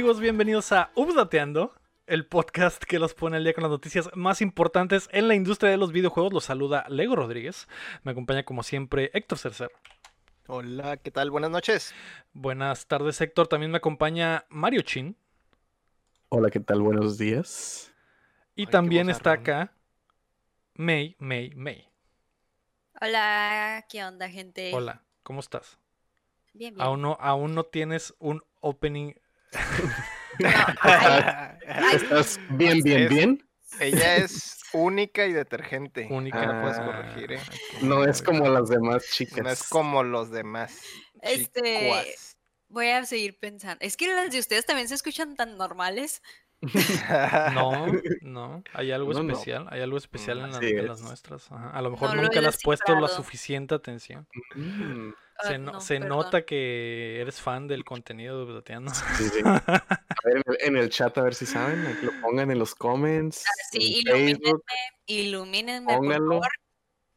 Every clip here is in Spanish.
amigos? Bienvenidos a Updateando, el podcast que los pone al día con las noticias más importantes en la industria de los videojuegos. Los saluda Lego Rodríguez. Me acompaña como siempre Héctor Cercer. Hola, ¿qué tal? Buenas noches. Buenas tardes Héctor. También me acompaña Mario Chin. Hola, ¿qué tal? Buenos días. Y Ay, también está acá May, May, May. Hola, ¿qué onda, gente? Hola, ¿cómo estás? Bien, bien. Aún no, aún no tienes un opening. No, ¿Estás bien, bien, Es- bien? Ella es única y detergente. Única. No la puedes Ah, corregir, ¿eh? No es como las demás chicas. No es como los demás. Este- chicuas. voy a seguir pensando. Es que las de ustedes también se escuchan tan normales. No, no, hay algo No, no. especial, hay algo especial en, en las es. nuestras. ajá. A lo mejor No nunca le has puesto la suficiente atención. Mm, Se, Ah, no- no, se perdón. nota que eres fan del contenido de sí, sí. A ver, en el, en el chat, a ver si saben. lo pongan en los comments. Sí, en ilumínenme, Facebook. ilumínenme, por Pónganlo. favor.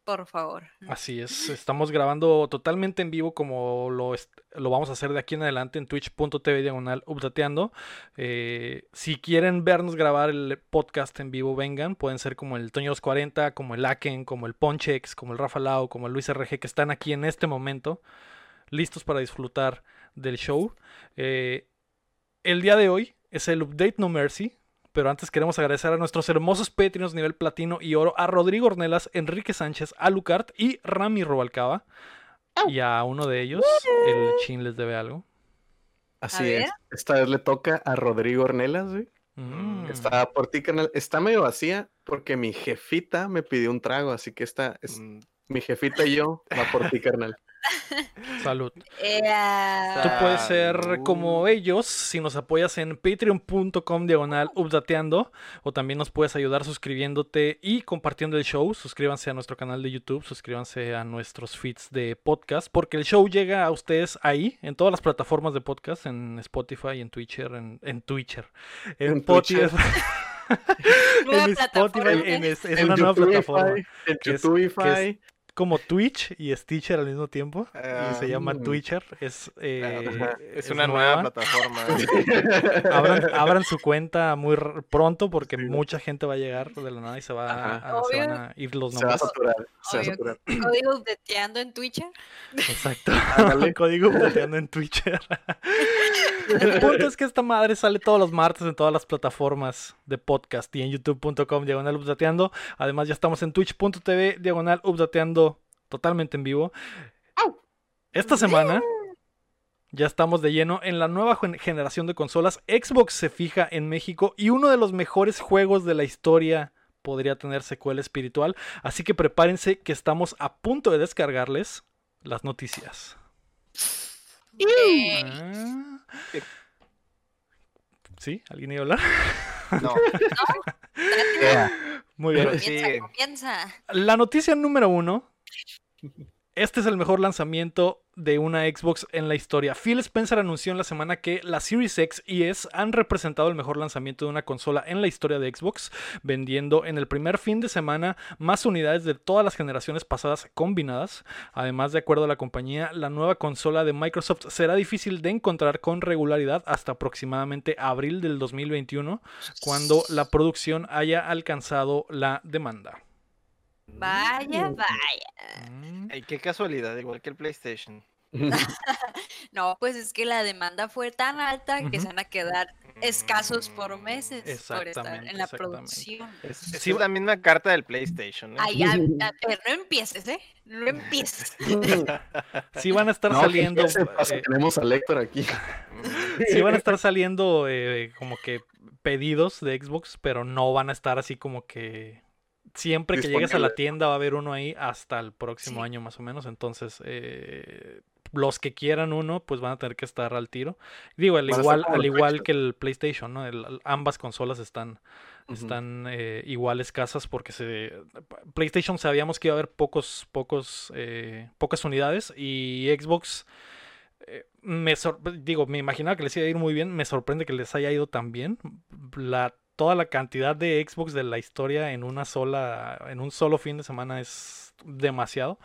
Por favor. Así es, estamos grabando totalmente en vivo como lo, lo vamos a hacer de aquí en adelante en twitch.tv diagonal updateando. Eh, si quieren vernos grabar el podcast en vivo, vengan. Pueden ser como el Toño 240, como el Aken, como el Ponchex, como el Rafa Lau, como el Luis RG, que están aquí en este momento, listos para disfrutar del show. Eh, el día de hoy es el Update No Mercy. Pero antes queremos agradecer a nuestros hermosos Patreons nivel platino y oro, a Rodrigo Ornelas, Enrique Sánchez, a Lucart y Rami Robalcaba. Y a uno de ellos, el Chin les debe algo. Así es. Esta vez le toca a Rodrigo Ornelas, güey. Mm. Está por ti, canal. Está medio vacía porque mi jefita me pidió un trago, así que esta es Mm, mi jefita y yo va por ti, carnal. Salud. Eh, Tú puedes ser como ellos si nos apoyas en patreon.com diagonal updateando o también nos puedes ayudar suscribiéndote y compartiendo el show. Suscríbanse a nuestro canal de YouTube, suscríbanse a nuestros feeds de podcast porque el show llega a ustedes ahí en todas las plataformas de podcast, en Spotify, en Twitcher, en, en Twitcher, en, En. Nueva en Spotify, en es, es En una nueva plataforma. En que es-. Como Twitch y Stitcher al mismo tiempo. y se Ah, llama mm. Twitcher. Es, eh, es es una nueva plataforma. abran, abran su cuenta muy pronto porque Sí. mucha gente va a llegar de la nada y se, va a, se van a ir los Se va a nombres. saturar. Se va a saturar. Código updateando en Twitch. Exacto. Ándale. Código updateando en Twitcher. El punto es que esta madre sale todos los martes en todas las plataformas de podcast y en youtube.com diagonal updateando. Además ya estamos en twitch.tv diagonal updateando totalmente en vivo. Esta semana ya estamos de lleno en la nueva gen- generación de consolas. Xbox se fija en México y uno de los mejores juegos de la historia podría tener secuela espiritual. Así que prepárense que estamos a punto de descargarles las noticias. Ah. ¿Sí? ¿Alguien iba a hablar? No, Muy bien. Pero comienza, sí. comienza. La noticia número uno. Este es el mejor lanzamiento de una Xbox en la historia. Phil Spencer anunció en la semana que la Series X y S han representado el mejor lanzamiento de una consola en la historia de Xbox, vendiendo en el primer fin de semana más unidades de todas las generaciones pasadas combinadas. Además, de acuerdo a la compañía, la nueva consola de Microsoft será difícil de encontrar con regularidad hasta aproximadamente abril del 2021, cuando la producción haya alcanzado la demanda. Vaya, vaya. Mm. Ay, qué casualidad, igual que el PlayStation. No, pues es que la demanda fue tan alta que se van a quedar escasos por meses por estar Exactamente, en la producción. Es, la misma carta del PlayStation. ¿eh? Ay, a, a ver, no empieces, ¿eh? No empieces. Sí van a estar No, saliendo, ¿qué se pasa? eh, Tenemos a Héctor aquí. Mm, sí van a estar saliendo eh, como que pedidos de Xbox, pero no van a estar así como que siempre que llegues a la tienda va a haber uno ahí hasta el próximo Sí. año más o menos. Entonces, eh, los que quieran uno, pues van a tener que estar al tiro. Digo, al Van igual, al igual que el PlayStation, ¿no? El- ambas consolas están están eh, igual escasas porque se PlayStation sabíamos que iba a haber pocos pocos eh, pocas unidades y Xbox eh, me sor- digo me imaginaba que les iba a ir muy bien me sorprende que les haya ido tan bien la toda la cantidad de Xbox de la historia en una sola en un solo fin de semana es demasiado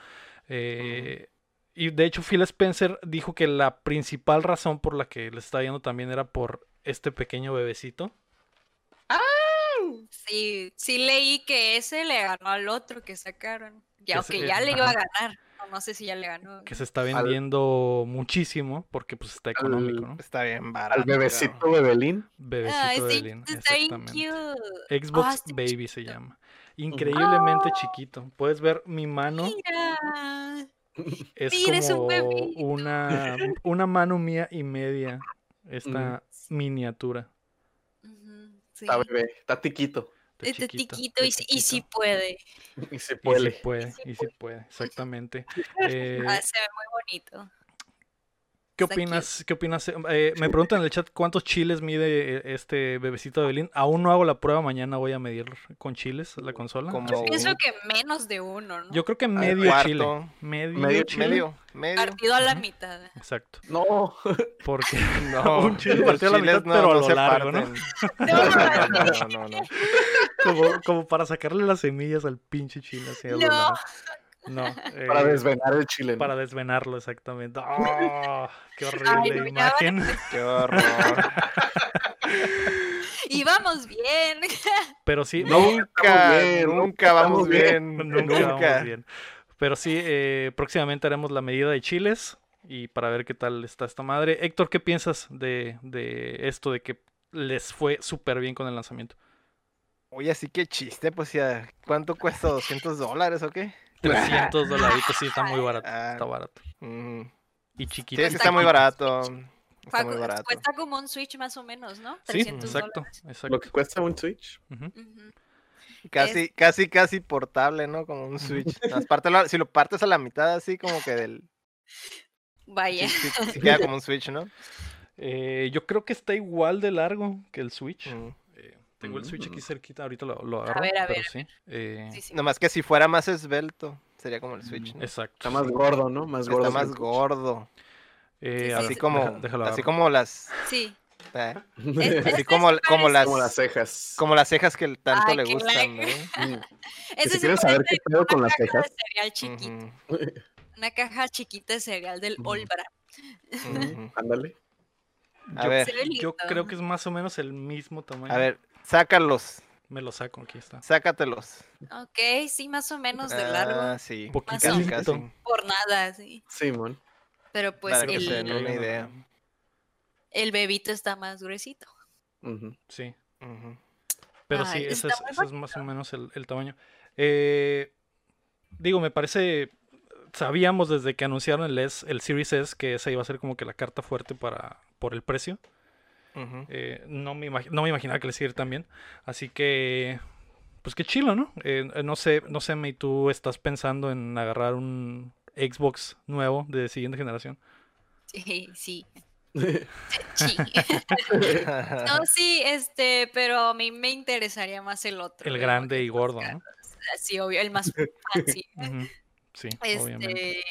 Eh, Y de hecho Phil Spencer dijo que la principal razón por la que le está yendo también era por este pequeño bebecito. Sí, sí leí que ese le ganó al otro que sacaron. Ya, Ese- que ya le ajá. iba a ganar. No, sé si ya le ganó. que se está vendiendo muchísimo porque pues está económico, ¿no? Está bien barato. Al bebecito Bebelín. Bebecito sí, bien exactamente. cute. Xbox Ah, Baby se llama. Increíblemente chiquito. Puedes ver mi mano. Mira. Es Mira, es un como bebito. una, una mano mía y media. Esta miniatura. Sí. Está bebé. Está tiquito. Este chiquito, tiquito y, sí- y sí puede. Y se Y sí puede. puede, y sí puede, exactamente. Eh, Ah, se ve muy bonito. ¿Qué opinas? ¿Qué opinas? Eh, me preguntan en el chat cuántos chiles mide eh, este bebecito de Belín. Aún no hago la prueba, mañana voy a medir con chiles la consola. Como que- Pienso que menos de uno, ¿no? Yo creo que ver, medio chile. Medio, medio chile. medio, medio. Partido a la mitad. Exacto. No. Porque No, Un chile partido a la mitad, chiles pero a lo se largo, ¿no? No, No, no, no. como, como para sacarle las semillas al pinche chile así lo No. No. Para eh, desvenar el chile. ¿no? para desvenarlo, exactamente. ¡Oh! ¡Qué Ay, horrible no, imagen! Qué horror. Y vamos bien. Pero sí, No, Nunca, bien, nunca vamos bien. Nunca, Nunca. vamos bien. Pero sí, eh, próximamente haremos la medida de chiles y para ver qué tal está esta madre. Héctor, ¿qué piensas de, de esto de que les fue súper bien con el lanzamiento? Oye, así que chiste, pues ya. ¿Cuánto cuesta? ¿200 dólares o qué? 300 dolaritos, sí, está muy barato. Ah. Está barato. Mm. Y Sí, chiquito. es que está muy barato. Está muy barato. Cuesta como un Switch más o menos, ¿no? Sí, 300 exacto, dólares. Lo exacto. que cuesta un Switch. Casi, casi, casi portable, ¿no? Como un Switch. Si lo partes a la mitad, así como que del. Vaya. Sí, sí- sí queda como un Switch, ¿no? Eh, yo creo que está igual de largo que el Switch. Mm. Tengo el Switch aquí Mm. cerquita, ahorita lo, lo agarro, ver, a pero ver, a sí. eh, Sí, sí. Nomás que si fuera más esbelto, sería como el Switch. ¿no? Exacto. Está más sí. gordo, ¿no? Más gordo. Está más Switch. gordo. Eh, Sí, a sí, Así ver, sí. como, deja- déjalo así como las. Sí. eh, Es- así este como, como las. Como las cejas. Como las cejas que tanto Ay, le gustan, like. ¿no? Mm. Si sí quieren saber qué pedo con una las caja cejas. de cereal chiquito. Ujú, Una caja chiquita de cereal del. Olbra. Ándale. A Yo- ver, Se ve Yo creo que es más o menos el mismo tamaño. a ver, sácalos, Me lo saco, aquí está. sácatelos. Ok, sí, más o menos de largo. Ah, sí. Poquito. Casi, Más casi. Por nada, sí. Simón. Pero pues Para que se den el, una idea. el bebito está más gruesito. Sí. Pero Ay, sí, ese es, ese es más o menos el, el tamaño. Eh, digo, me parece. Sabíamos desde que anunciaron el, S, el Series S que esa iba a ser como que la carta fuerte para por el precio. Eh, no, me imag- no me imaginaba que les iba a ir tan bien. Así que. Pues qué chilo, ¿no? Eh, eh, no sé, no sé, May, tú estás pensando en agarrar un Xbox nuevo de siguiente generación. Sí, sí. Sí. no, sí, este, pero a mí me interesaría más el otro. El grande y gordo, ¿no? Sí, obvio, el más. Sí, obviamente. Este,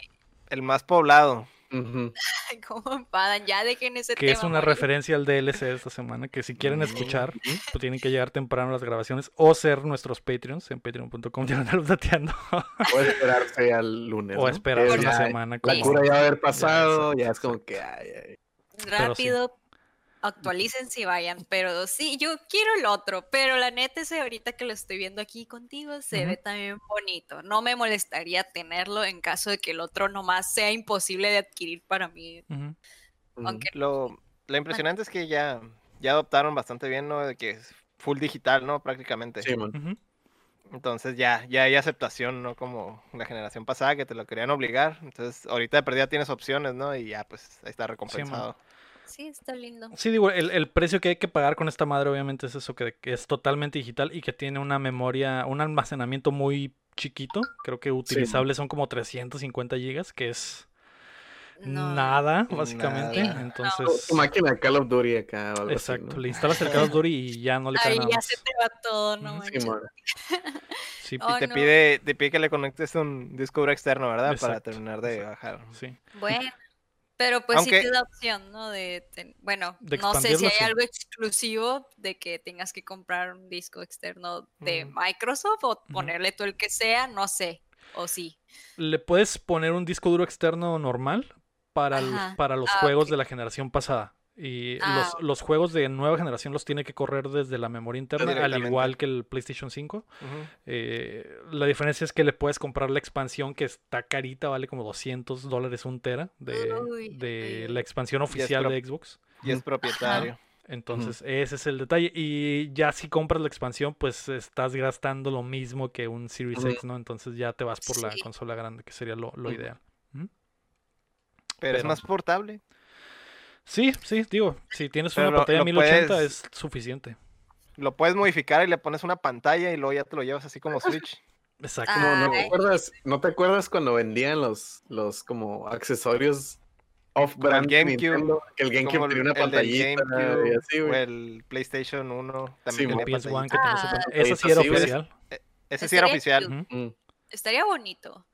El más poblado. Ujú. ¿cómo enfadan? Ya dejen ese Que tema. es una morir. referencia al DLC de esta semana, que si quieren escuchar, pues tienen que llegar temprano a las grabaciones o ser nuestros Patreons en patreon.com dateando O esperarse al lunes. o ¿no? esperar Que una ya semana La como- cura ya va a haber pasado, exacto, ya es como que. Ay, ay. sí. Rápido, actualicen si vayan. Pero sí, yo quiero el otro. Pero la neta, ese ahorita que lo estoy viendo aquí contigo, se ve también bonito. No me molestaría tenerlo en caso de que el otro nomás sea imposible de adquirir para mí. Aunque Lo, lo impresionante es que ya, ya adoptaron bastante bien, ¿no? De que es full digital, ¿no? Prácticamente. Ujú. Entonces ya, ya hay aceptación, ¿no? Como la generación pasada que te lo querían obligar. Entonces ahorita de perdida tienes opciones, ¿no? Y ya pues ahí está recompensado. sí, está lindo. Sí, digo, el, el precio que hay que pagar con esta madre obviamente es eso, que, que es totalmente digital y que tiene una memoria, un almacenamiento muy chiquito. Creo que utilizable son como 350 gigas, que es No, nada, básicamente. Nada. Entonces, Tu máquina de Call of Duty acá o algo así, exacto, ¿no? le instalas el Call of Duty y ya no le cae Ahí nada ya más. se te va todo, no. Sí, Oh, y te no. pide, te pide que le conectes un disco duro externo, ¿verdad? Para Exacto, terminar de exacto. bajar. sí. Bueno, pero pues Aunque- sí te da opción, ¿no? De, bueno, De no sé si hay algo exclusivo de que tengas que comprar un disco externo de Mm. Microsoft o ponerle tú el que sea, no sé. ¿O sí? Le puedes poner un disco duro externo normal para, el- para los Ah, juegos de la generación pasada. Y Ah, los, los juegos de nueva generación los tiene que correr desde la memoria interna, al igual que el PlayStation 5. Ujú. Eh, la diferencia es que le puedes comprar la expansión que está carita, vale como 200 dólares un tera de, Uy, de uy, la expansión oficial de Xbox. Y es propietario. Entonces, ese es el detalle. Y ya si compras la expansión, pues estás gastando lo mismo que un Series Ujú. X, ¿no? Entonces ya te vas por la consola grande, que sería lo, lo ideal. Pero, es más portable. Sí, sí, digo, si tienes Pero una lo- pantalla lo 1080 puedes- es suficiente. Lo puedes modificar y le pones una pantalla y luego ya te lo llevas así como Switch. Exacto. Como, ¿no, te acuerdas, ¿No te acuerdas cuando vendían los, los como accesorios off-brand GameCube? Que el GameCube tenía una pantallita GameCube y así, o el PlayStation 1 Sí, también Como tenía PS1 pantallita. que tenía su Ah. Esa sí sí, era oficial. Ese sí era oficial. Mm. Estaría bonito.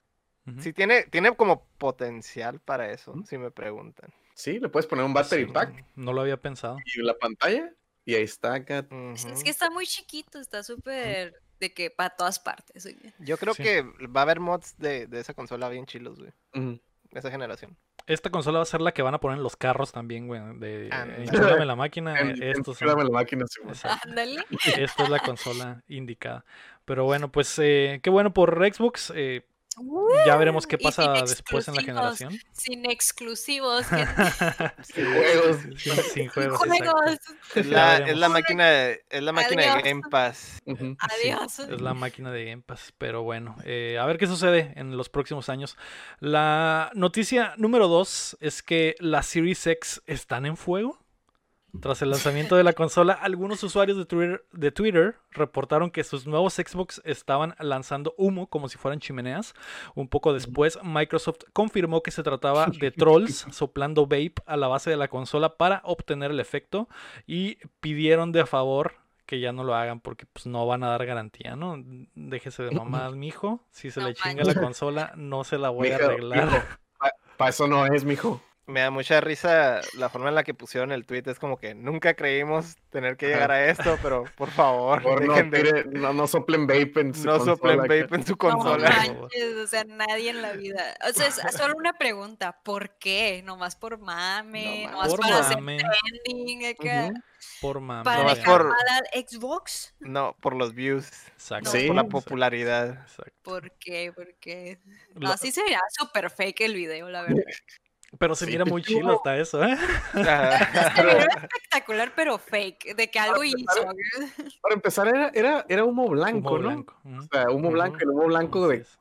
Sí, tiene, tiene como potencial para eso, si me preguntan. Sí, le puedes poner un battery Sí, pack No lo había pensado. y la pantalla y ahí está acá. Es- Es que está muy chiquito, está súper de que para todas partes. oye. Yo creo Sí. que va a haber mods de, de esa consola bien chilos, güey. De esa generación. Esta consola va a ser la que van a poner en los carros también, güey. De enchúlame la máquina. Son- Dame la máquina, sí. Ándale. Esta es la consola indicada. Pero bueno, pues eh, qué bueno por Xbox. eh, ya veremos qué pasa después en la generación. Sin exclusivos. que- Sin juegos. Sin, sin juegos. Es la, veremos. es la máquina, de- es la máquina de. Game Pass. Adiós. es la máquina de Game Pass. Pero bueno, eh, a ver qué sucede en los próximos años. La noticia número dos es que las Series X están en fuego. Tras el lanzamiento de la consola, algunos usuarios de Twitter, de Twitter reportaron que sus nuevos Xbox estaban lanzando humo como si fueran chimeneas. Un poco después, Microsoft confirmó que se trataba de trolls soplando vape a la base de la consola para obtener el efecto y pidieron de favor que ya no lo hagan porque pues no van a dar garantía, ¿no? Déjese de mamadas, mijo. Si se No le chinga la consola, no se la voy a arreglar. mijo, pa- pa' eso no es, mijo. Me da mucha risa la forma en la que pusieron el tweet. Es como que nunca creímos tener que llegar a esto, pero por favor, Por no, dejen de- tire- no, no soplen vape en su no soplen consola, vape acá. en su No consola. manches, o sea, nadie en la vida. O sea, es solo una pregunta. ¿Por qué? Nomás por mame, No nomás Por para hacer mame, trending acá, Ujú. por mame. para No, ya. es dejar por- Xbox. No, por los views, Exacto. no Sí. por la popularidad. exacto. ¿Por qué? ¿Por qué? Lo- No, sí sería súper fake el video, la verdad. Pero se Sí. mira muy chilo hasta eso, ¿eh? Ajá. Se miró espectacular, pero fake, de que algo hizo. Para empezar, era, era, era humo blanco, Humo ¿no? blanco. O sea, humo blanco, el humo blanco de es.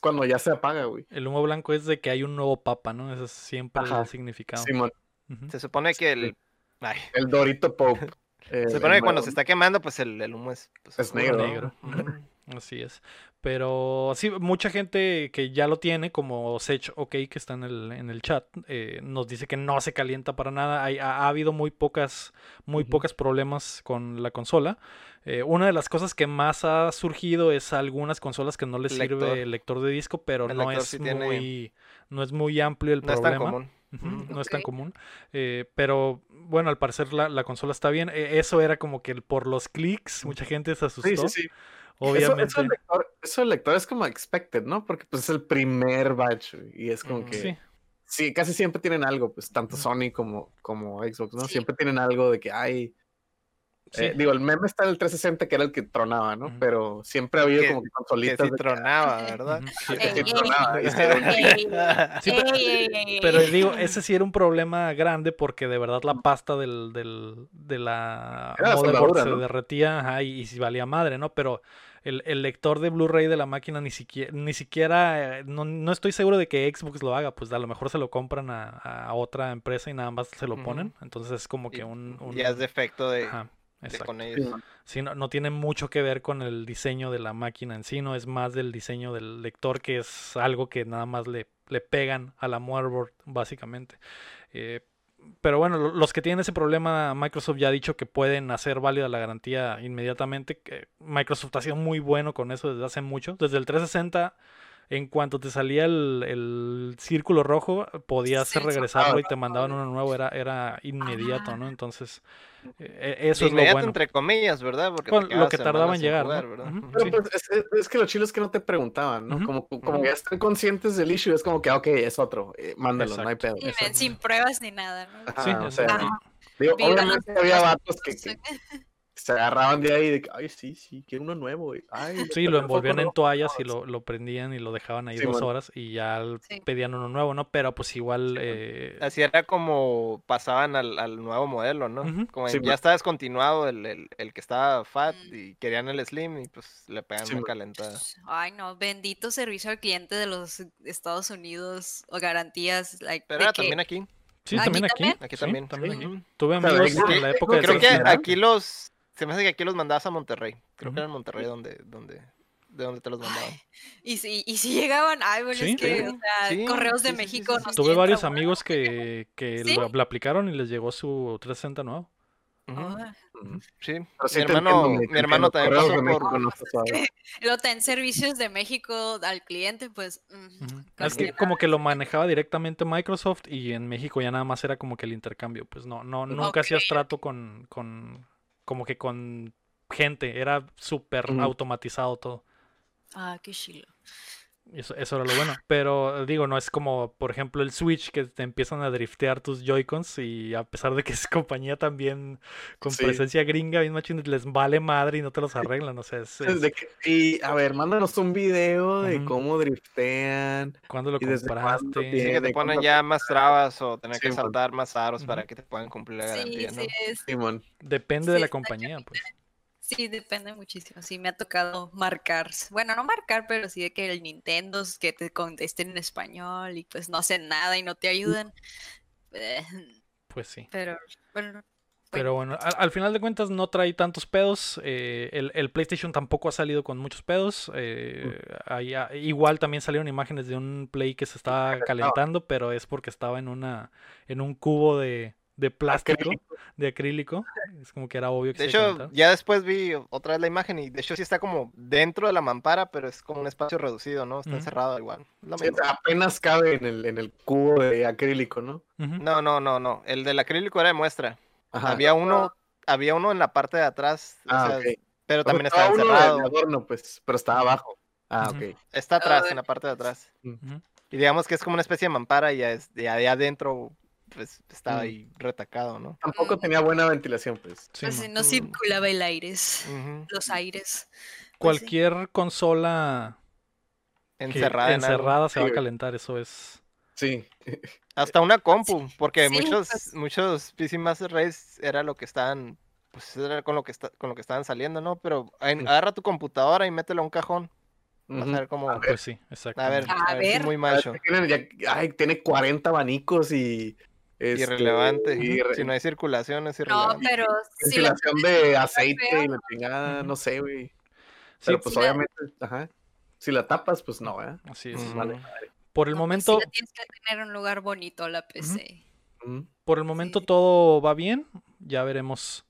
cuando ya se apaga, güey. El humo blanco es de que hay un nuevo papa, ¿no? Ese es siempre Ajá. el significado. Simón, Ujú. Se supone que el. Ay, el Dorito Pope. eh, se supone que cuando se está quemando, pues el, el humo es. pues, Es negro. ¿no? Así es. Pero sí, mucha gente que ya lo tiene, como Sech OK, que está en el, en el chat, eh, nos dice que no se calienta para nada. Hay- ha, ha habido muy pocas, muy Ujú. pocas problemas con la consola. Eh, una de las cosas que más ha surgido es algunas consolas que no les Lector. sirve el lector de disco, pero El no es sí tiene- muy, no es muy amplio el No es tan problema. común. No es tan común. Eh, pero bueno, al parecer la, la consola está bien. Eh, eso era como que el- por los clics, mucha gente se asustó. Sí, sí, sí. Eso, Obviamente. eso, el lector, eso el lector es como expected, ¿no? Porque pues es el primer batch y es como que Sí. sí, casi siempre tienen algo, pues tanto. Sony como, como Xbox, ¿no? Sí. Siempre tienen algo de que hay. Sí. eh, digo, el meme está en el 360 que era el que tronaba, ¿no? Pero siempre ha habido Que- como que Que consolitas. de que, ¿verdad? Sí. que tronaba, Sí, pero- digo, ese sí era un problema grande porque de verdad la pasta del, del- de la la motherboard se ¿no? derretía ajá, y, y sí valía madre, ¿no? Pero el, el lector de Blu-ray de la máquina ni siquiera, ni siquiera, eh, no, no estoy seguro de que Xbox lo haga, pues a lo mejor se lo compran a, a otra empresa y nada más se lo ponen. Entonces es como que un... un- Ya es defecto de, ajá, exacto. Sí, no, no tiene mucho que ver con el diseño de la máquina en sí, no es más del diseño del lector, que es algo que nada más le, le pegan a la motherboard, básicamente. Eh, pero bueno, lo- los que tienen ese problema, Microsoft ya ha dicho que pueden hacer válida la garantía inmediatamente. Microsoft ha sido muy bueno con eso desde hace mucho. Desde el 360 en cuanto te salía el, el círculo rojo, podías Sí. regresarlo y te mandaban uno nuevo, era, era inmediato. ¿no? Entonces, eh, eso es lo Inmediato bueno. entre comillas, ¿verdad? Porque Bueno, lo que tardaba en llegar, jugar, ¿no? Pero Sí. pues es, que lo chido es que no te preguntaban, ¿no? Como, como ya están conscientes del issue, es como que, ok, es otro, eh, mándalo, no hay pedo. Y Exacto. ven, sin pruebas ni nada, ¿no? Ajá, Sí, o sea, digo, obviamente los- había los- vatos que, que se agarraban de ahí de que, ay, sí, sí, quiero uno nuevo. Ay, Sí, lo envolvían en rojo". toallas y lo, lo prendían y lo dejaban ahí Sí, dos bueno. horas y ya Sí. pedían uno nuevo, ¿no? Pero pues igual... eh, Así era como pasaban al, al nuevo modelo, ¿no? Ujú. Como Sí, en- ya man. está descontinuado el, el, el que estaba fat Mm. y querían el slim y pues le pegan Sí, una calentada. Ay, no, bendito servicio al cliente de los Estados Unidos o garantías. Like, Pero era que- también aquí. sí, ¿Aquí también aquí. también? Aquí sí, también. también aquí. Tuve amigos en la época de Creo que aquí los. Se me hace que aquí los mandabas a Monterrey. Creo que era en Monterrey donde, donde, de donde te los mandaban. Y si, y si llegaban, ay, bueno, Sí, es que, sí. o sea, Sí, correos de sí, sí, sí, México. sí, nos sí. Tuve varios amigos que, que ¿Sí? lo, lo aplicaron y les llegó su 360 nuevo. Ah, Ujú. Sí. Mi hermano, entiendo, mi hermano también pasó México por. no luego ten servicios de México al cliente, pues. mm, Es que nada. como que lo manejaba directamente Microsoft y en México ya nada más era como que el intercambio. Pues no, no, nunca hacías trato con, con, como que con gente. Era súper automatizado todo. Ah, qué chilo. Eso, eso era lo bueno. Pero digo, no es como, por ejemplo, el Switch que te empiezan a driftear tus Joy-Cons y a pesar de que es compañía también con Sí. presencia gringa, bien machín, les vale madre y no te los arreglan. O sea, es, que- y a ver, mándanos un video de cómo driftean. ¿Cuándo lo ¿Y desde cuándo compraste? Sí, que te ponen ¿Cuánto- ya más trabas o tener Sí, que saltar más aros para que te puedan cumplir la Sí, garantía, ¿no? sí, es- Simón. Depende de la compañía, pues. Sí, depende muchísimo. Sí, me ha tocado marcar. Bueno, no marcar, pero sí de que el Nintendo que te contesten en español y pues no hacen nada y no te ayudan. Eh, Pues sí. Pero, bueno, Pero bueno, al, al final de cuentas no trae tantos pedos. eh, el, el PlayStation tampoco ha salido con muchos pedos. eh, ahí, ah, igual también salieron imágenes de un Play que se estaba calentando, pero es porque estaba en una en un cubo de, de plástico, Acrílico. de acrílico. Es como que era obvio que De se hecho, ya después vi otra vez la imagen y de hecho sí está como dentro de la mampara, pero es como un espacio reducido, ¿no? Está encerrado igual. Lo Sí, mismo. apenas cabe en el, en el cubo de acrílico, ¿no? No, no, no, no. El del acrílico era de muestra. Ajá. Había uno, había uno en la parte de atrás, o Ah, sea, pero también estaba está uno de- encerrado. adorno, pues, pero estaba abajo. Ah, ok. Está atrás, Ah, en la parte de atrás. Y digamos que es como una especie de mampara y ya es, adentro, pues estaba Mm. ahí retacado, ¿no? Tampoco Mm. tenía buena ventilación, pues. Sí, pues, no circulaba el aire, los aires. Pues sí. Cualquier consola Encerrada en encerrada se va a calentar, eso es. Sí. Hasta una compu, porque Sí, muchos, pues. muchos PC Master Race era lo que estaban, pues era con lo que está, con lo que estaban saliendo, ¿no? Pero en- Mm. agarra tu computadora y métela a un cajón. Vas a ver cómo. A ver. Pues sí, exacto. A ver, A a ver, sí, muy macho. ay, tiene 40 abanicos y. este, Irrelevante. Si no hay circulación, es No, irrelevante. pero si la ventilación de aceite y la chingada, no sé, güey. Sí, Pero pues la- obviamente, ajá. Si la tapas, pues no, ¿eh? así es. Ujú. Vale. Por el no, pues, momento, tienes que tener en un lugar bonito la PC. Por el momento Sí. todo va bien. Ya veremos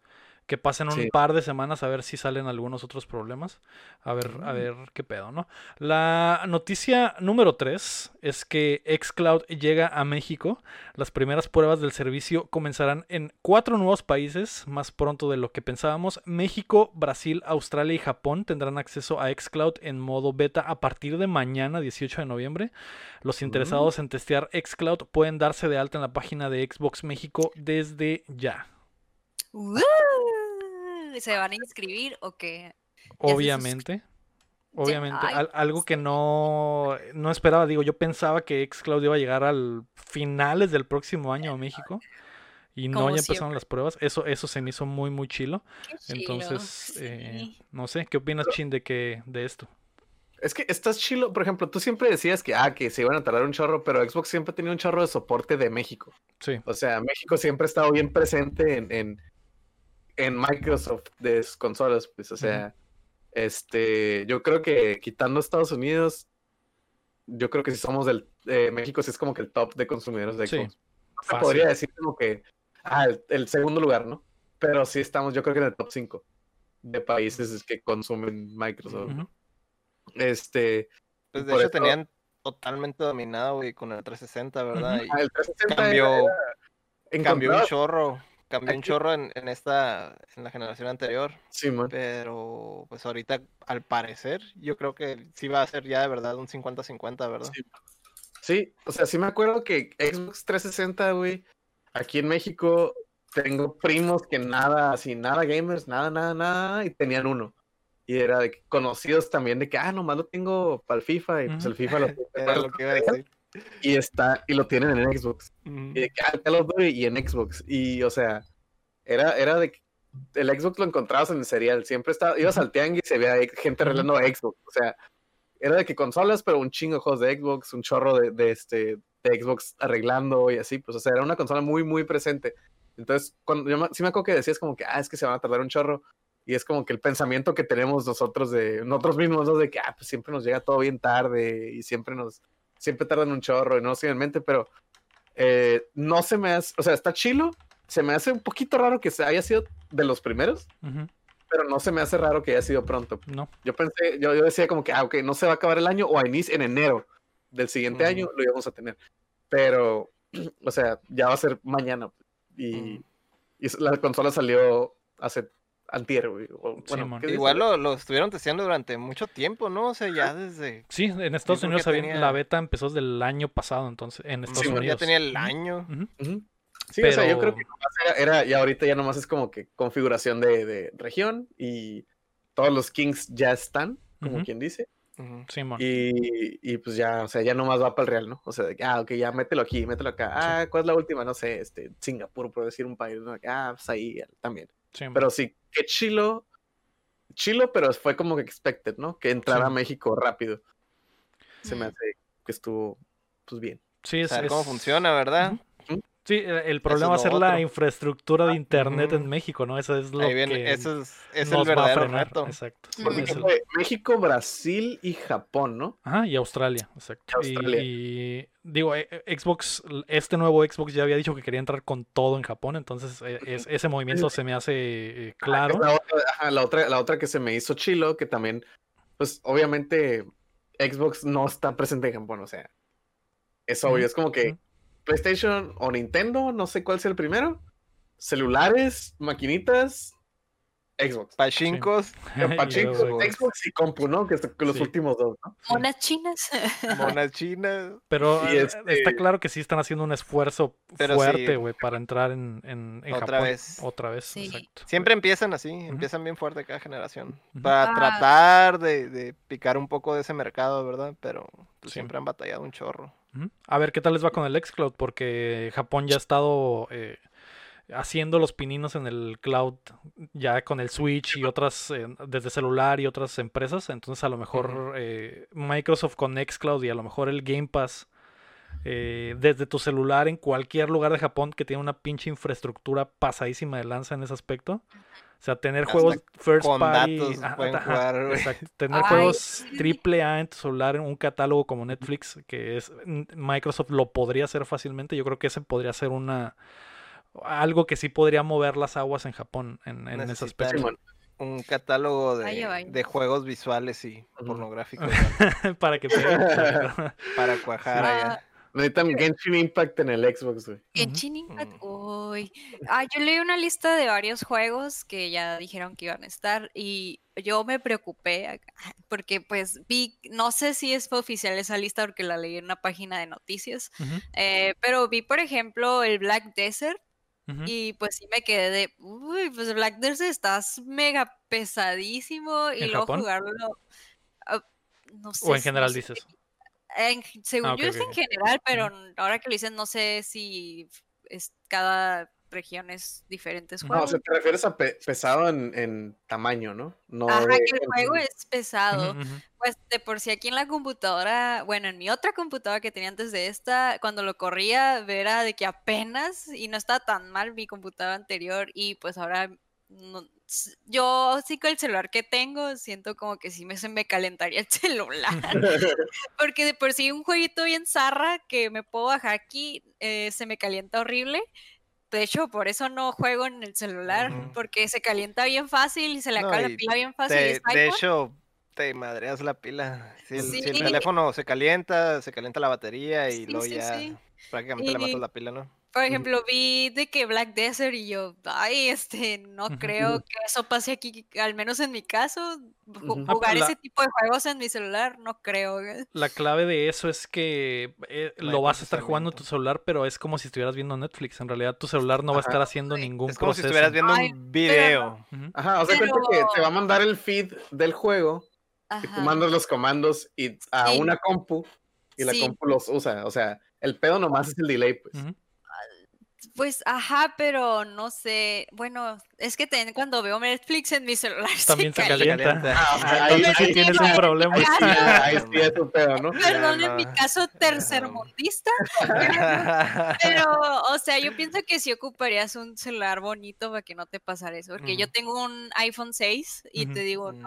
que pasen un Sí. par de semanas a ver si salen algunos otros problemas. A ver, a Mm. ver qué pedo, ¿no? La noticia número 3 es que Xcloud llega a México. Las primeras pruebas del servicio comenzarán en cuatro nuevos países, más pronto de lo que pensábamos. México, Brasil, Australia y Japón tendrán acceso a Xcloud en modo beta a partir de mañana, 18 de noviembre. Los interesados en testear Xcloud pueden darse de alta en la página de Xbox México desde ya. ¡Uh! ¿Se van a inscribir o qué? Obviamente. Obviamente. ay, al- algo que no, no esperaba. Digo, yo pensaba que Xcloud iba a llegar al finales del próximo año a México. Y no, Como ya empezaron siempre. las pruebas. Eso, eso se me hizo muy, muy chilo. Entonces, eh, no sé, ¿qué opinas, Chin, de que, de esto? Es que estás chilo, por ejemplo, tú siempre decías que, ah, que se iban a tardar un chorro, pero Xbox siempre tenía un chorro de soporte de México. Sí. O sea, México siempre ha estado bien presente en, en, en Microsoft de sus consolas, pues, o sea, este, yo creo que quitando Estados Unidos, yo creo que si somos del, eh, México sí es como que el top de consumidores de Sí, Xbox. No se fácil. podría decir como que, ah, el, el segundo lugar, ¿no? Pero sí estamos, yo creo que en el top 5 de países que consumen Microsoft. Este, Pues de hecho eso- tenían totalmente dominado, güey, con el 360, ¿verdad? Y Ah, el 360 cambió, era- cambió un chorro, cambió un chorro en, en esta, en la generación anterior. Sí, man. Pero pues ahorita, al parecer, yo creo que sí va a ser ya de verdad un 50-50, ¿verdad? Sí. Sí, o sea, sí me acuerdo que Xbox 360, güey, aquí en México tengo primos que nada, así, nada gamers, nada, nada, nada, y tenían uno. Y era de conocidos también de que, ah, nomás lo tengo para el FIFA, y pues el. FIFA lo Era lo que iba a decir. Y está, y lo tienen en Xbox. Ujú. Y de que, ah, Call of Duty y en Xbox. Y, o sea, era, era de que el Xbox lo encontrabas en el serial. Siempre estaba, ibas al tianguis y se veía gente arreglando Xbox. O sea, era de que consolas, pero un chingo de juegos de Xbox, un chorro de, de este, de Xbox arreglando y así. Pues, o sea, era una consola muy, muy presente. Entonces, cuando yo me- sí me acuerdo que decías como que, ah, es que se van a tardar un chorro. Y es como que el pensamiento que tenemos nosotros de nosotros mismos, ¿no? De que, ah, pues siempre nos llega todo bien tarde y siempre nos, siempre tardan un chorro y no sé en mente, pero eh, no se me hace, o sea, está chilo, se me hace un poquito raro que se haya sido de los primeros, pero no se me hace raro que haya sido pronto. No. Yo pensé, yo, yo decía como que, ah, ok, no se va a acabar el año o a inicio en enero del siguiente año lo íbamos a tener, pero, o sea, ya va a ser mañana y, Ujú. y la consola salió hace antier, güey, o, Sí, bueno, man. ¿qué dice? Igual lo, lo estuvieron testeando durante mucho tiempo, ¿no? O sea, ya desde... Sí, en Estados creo Unidos tenía- la beta empezó desde el año pasado, entonces, en Estados Sí, man, ya Unidos. tenía el año. Sí, o sea, yo creo que nomás era, era- y ahorita ya nomás es como que configuración de, de región y todos los kings ya están, como quien dice. Simón. y, y pues ya, o sea, ya nomás va para el real, ¿no? O sea, de que, ah, ok, ya mételo aquí, mételo acá. Ah, ¿cuál es la última? No sé, este, Singapur, por decir un país, ¿no? Ah, pues ahí también. Simón. Pero sí, qué chilo, chilo, pero fue como que expected, ¿no? Que entrara a. México rápido. Se me Mm. hace que estuvo, pues bien. sí, es, Saber cómo es- funciona, ¿verdad? Sí, el problema va a ser la infraestructura de internet en. México, ¿no? Eso es lo Ahí viene, que eso es, es el nos va a verdadero frenar. reto. Exacto. Porque Es el- fue México, Brasil y Japón, ¿no? Ajá, y Australia, exacto. Y Y- Australia. Y, digo, eh, eh, Xbox, este nuevo Xbox ya había dicho que quería entrar con todo en Japón, entonces eh, es- ese movimiento se me hace eh, claro. La otra, ajá, la otra, la otra que se me hizo chilo, que también, pues obviamente Xbox no está presente en Japón, o sea, es obvio, es como que. PlayStation o Nintendo, no sé cuál sea el primero, celulares, maquinitas, Xbox. Pachincos, Pachinko, luego- Xbox y compu, ¿no? Que los Sí. últimos dos, ¿no? Monas chinas. monas chinas. Pero eh, este- está claro que sí están haciendo un esfuerzo Pero fuerte, sí. güey, para entrar en, en, en Otra Japón. vez. Otra vez, Sí. exacto. Siempre empiezan así, empiezan bien fuerte cada generación. Para Ah. tratar de, de picar un poco de ese mercado, ¿verdad? Pero pues, Sí. siempre han batallado un chorro. A ver qué tal les va con el xCloud, porque Japón ya ha estado eh, haciendo los pininos en el cloud ya con el Switch y otras, eh, desde celular y otras empresas. Entonces a lo mejor eh, Microsoft con xCloud y a lo mejor el Game Pass eh, desde tu celular en cualquier lugar de Japón que tiene una pinche infraestructura pasadísima de lanza en ese aspecto. O sea, tener Hasta juegos first con party. datos ajá, pueden ajá, jugar, exacto, Tener Ay, juegos triple A en tu celular en un catálogo como Netflix, que es Microsoft lo podría hacer fácilmente. Yo creo que ese podría ser una algo que sí podría mover las aguas en Japón en, en ese aspecto. Un catálogo de, de juegos visuales y pornográficos Para que para cuajar Ah, allá. Necesitan Genshin Impact en el Xbox, güey. Genshin Impact, uy. Ah, yo leí una lista de varios juegos que ya dijeron que iban a estar y yo me preocupé acá, porque pues vi, no sé si es oficial esa lista porque la leí en una página de noticias, eh, pero vi por ejemplo el Black Desert y pues sí me quedé de, uy, pues Black Desert estás mega pesadísimo y ¿En luego Japón? jugarlo, ah, no sé. O en general dices. En, según Ah, yo es en general, pero ahora que lo dicen no sé si es, cada región es diferentes Ujú. No, o sea, te refieres a pe- pesado en, en tamaño, ¿no? No Ajá, de- que el juego es pesado. Pues de por sí aquí en la computadora, bueno, en mi otra computadora que tenía antes de esta, cuando lo corría, era de que apenas, y no estaba tan mal mi computadora anterior, y pues ahora no- yo sí con el celular que tengo, siento como que sí me, se me calentaría el celular. Porque de por sí un jueguito bien zarra que me puedo bajar aquí, eh, se me calienta horrible. De hecho, por eso no juego en el celular, porque se calienta bien fácil y se le No, acaba la pila bien fácil. y Te- de hecho, te madreas la pila. Si el, si el Sí. teléfono se calienta, se calienta la batería y Sí, luego sí, ya sí. prácticamente le matas la pila, ¿no? Por ejemplo, vi de que Black Desert y yo, ay, este, no creo que eso pase aquí, al menos en mi caso. Ah, jugar la- ese tipo de juegos en mi celular, no creo. güey. La clave de eso es que eh, lo vas a estar jugando en tu celular, pero es como si estuvieras viendo Netflix. En realidad tu celular no va a estar haciendo ningún Es como si estuvieras viendo Ay, un video. Ajá, o sea, cuenta que te va a mandar el feed del juego y tú mandas los comandos y a Sí. una compu y la Sí. compu los usa. O sea, el pedo nomás es el delay, pues. Pues, ajá, pero no sé. Bueno, es que cuando veo Netflix en mi celular También se calienta. calienta. Ah, ahí Entonces sí tienes un problema. ahí sí, es un pedo, ¿no? Perdón, en mi no. caso tercermundista, pero, o sea, yo pienso que sí ocuparías un celular bonito para que no te pasara eso, porque yo tengo un iPhone 6 y te digo, Mm.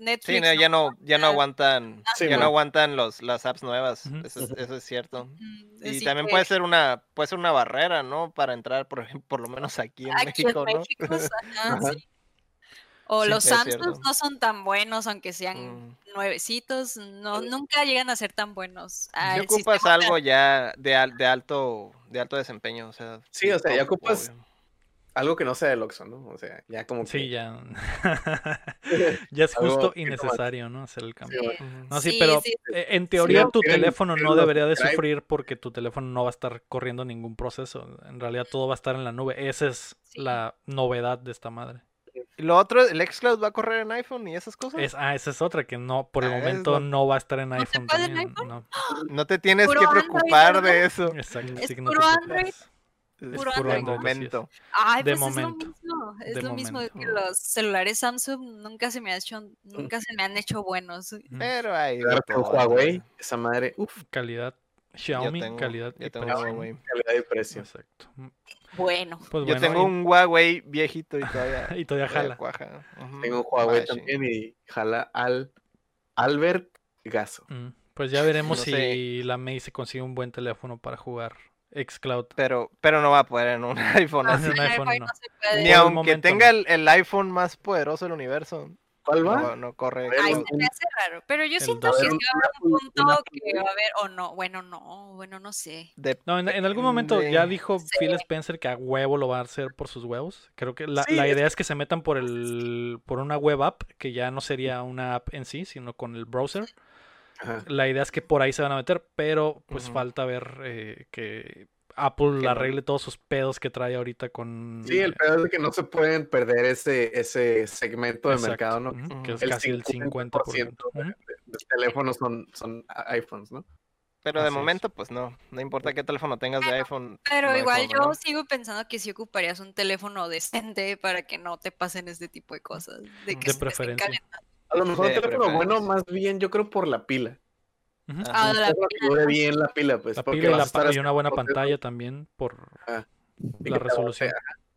No, Sí, Netflix no, ya no, ya no aguanta. aguantan, Sí, ya no aguantan los, las apps nuevas. Eso, es, eso es cierto. Mm, Y también que puede ser una, puede ser una barrera, ¿no? Para entrar, por ejemplo, por lo menos aquí en aquí en México, ¿no? México, ajá, Ajá. sí. O Sí, los Samsung no son tan buenos, aunque sean Mm. nuevecitos, no, nunca llegan a ser tan buenos. Ah, el ocupas algo ya de, al- de alto, de alto desempeño, o sea. Sí, o sea, ya ocupas- obvio. Algo que no sea del Oxxo, ¿no? O sea, ya como que... Sí, ya. ya es justo y necesario, ¿no? Hacer el cambio. Sí. No, sí, Sí, pero sí. eh, en teoría no tu teléfono no debería de sufrir porque tu teléfono no va a estar corriendo ningún proceso. En realidad todo va a estar en la nube. Esa es Sí. la novedad de esta madre. Y lo otro, el xCloud va a correr en iPhone y esas cosas. Es, ah, esa es otra que no, por el Ah, momento lo- no va a estar en ¿No iPhone puede en también. iPhone? No, No te tienes Puro que preocupar ¿no? de eso. exacto. Es no puro te Android. Puro Android, de momento. Ay, De pues es lo momento. mismo, es De lo mismo que momento. los celulares Samsung nunca se me ha hecho, nunca se me han hecho buenos. Ujú. Pero hay de Claro, Huawei, esa madre, Calidad. Xiaomi, tengo- calidad yo y tengo precio. Huawei. calidad y precio. Exacto. Bueno, Pues Yo bueno, tengo y- un Huawei viejito y todavía, y todavía jala. cuaja. Tengo un Huawei también y jala al Albert Gaso. Mm, Pues ya veremos No si sé. la May se consigue un buen teléfono para jugar Xcloud. Pero, pero no va a poder en un iPhone así. en en iPhone iPhone no. no se puede. Ni el aunque momento tenga el, el iPhone más poderoso del universo. ¿Cuál No, va? no corre. Ay, se me hace raro, pero yo El siento dos. que va a haber un un punto que va a haber, o no, bueno, no, bueno, no sé. No, en, en algún momento ya dijo Sí. Phil Spencer que a huevo lo va a hacer por sus huevos. Creo que la, Sí, la es- idea es que se metan por el por una web app, que ya no sería una app en sí, sino con el browser. Ajá. La idea es que por ahí se van a meter, pero pues falta ver eh, que Apple Que no- arregle todos sus pedos que trae ahorita con... Sí, el peor es de que no se pueden perder ese, ese segmento de Exacto, mercado, ¿no? que es El casi el 50%. 50% Ujú. Los teléfonos son, son iPhones, ¿no? Pero de Así es. momento, pues no. No importa qué teléfono tengas de iPhone. Pero no igual yo ¿no? sigo pensando que sí ocuparías un teléfono decente para que no te pasen este tipo de cosas. De, que De te preferencia. calentando. A lo mejor un teléfono bueno, más bien, yo creo por la pila. Ajá. Ah, Un la pila, bien la pila, pues. La porque pila y, la estar y una buena pantalla también por y la aguante, resolución.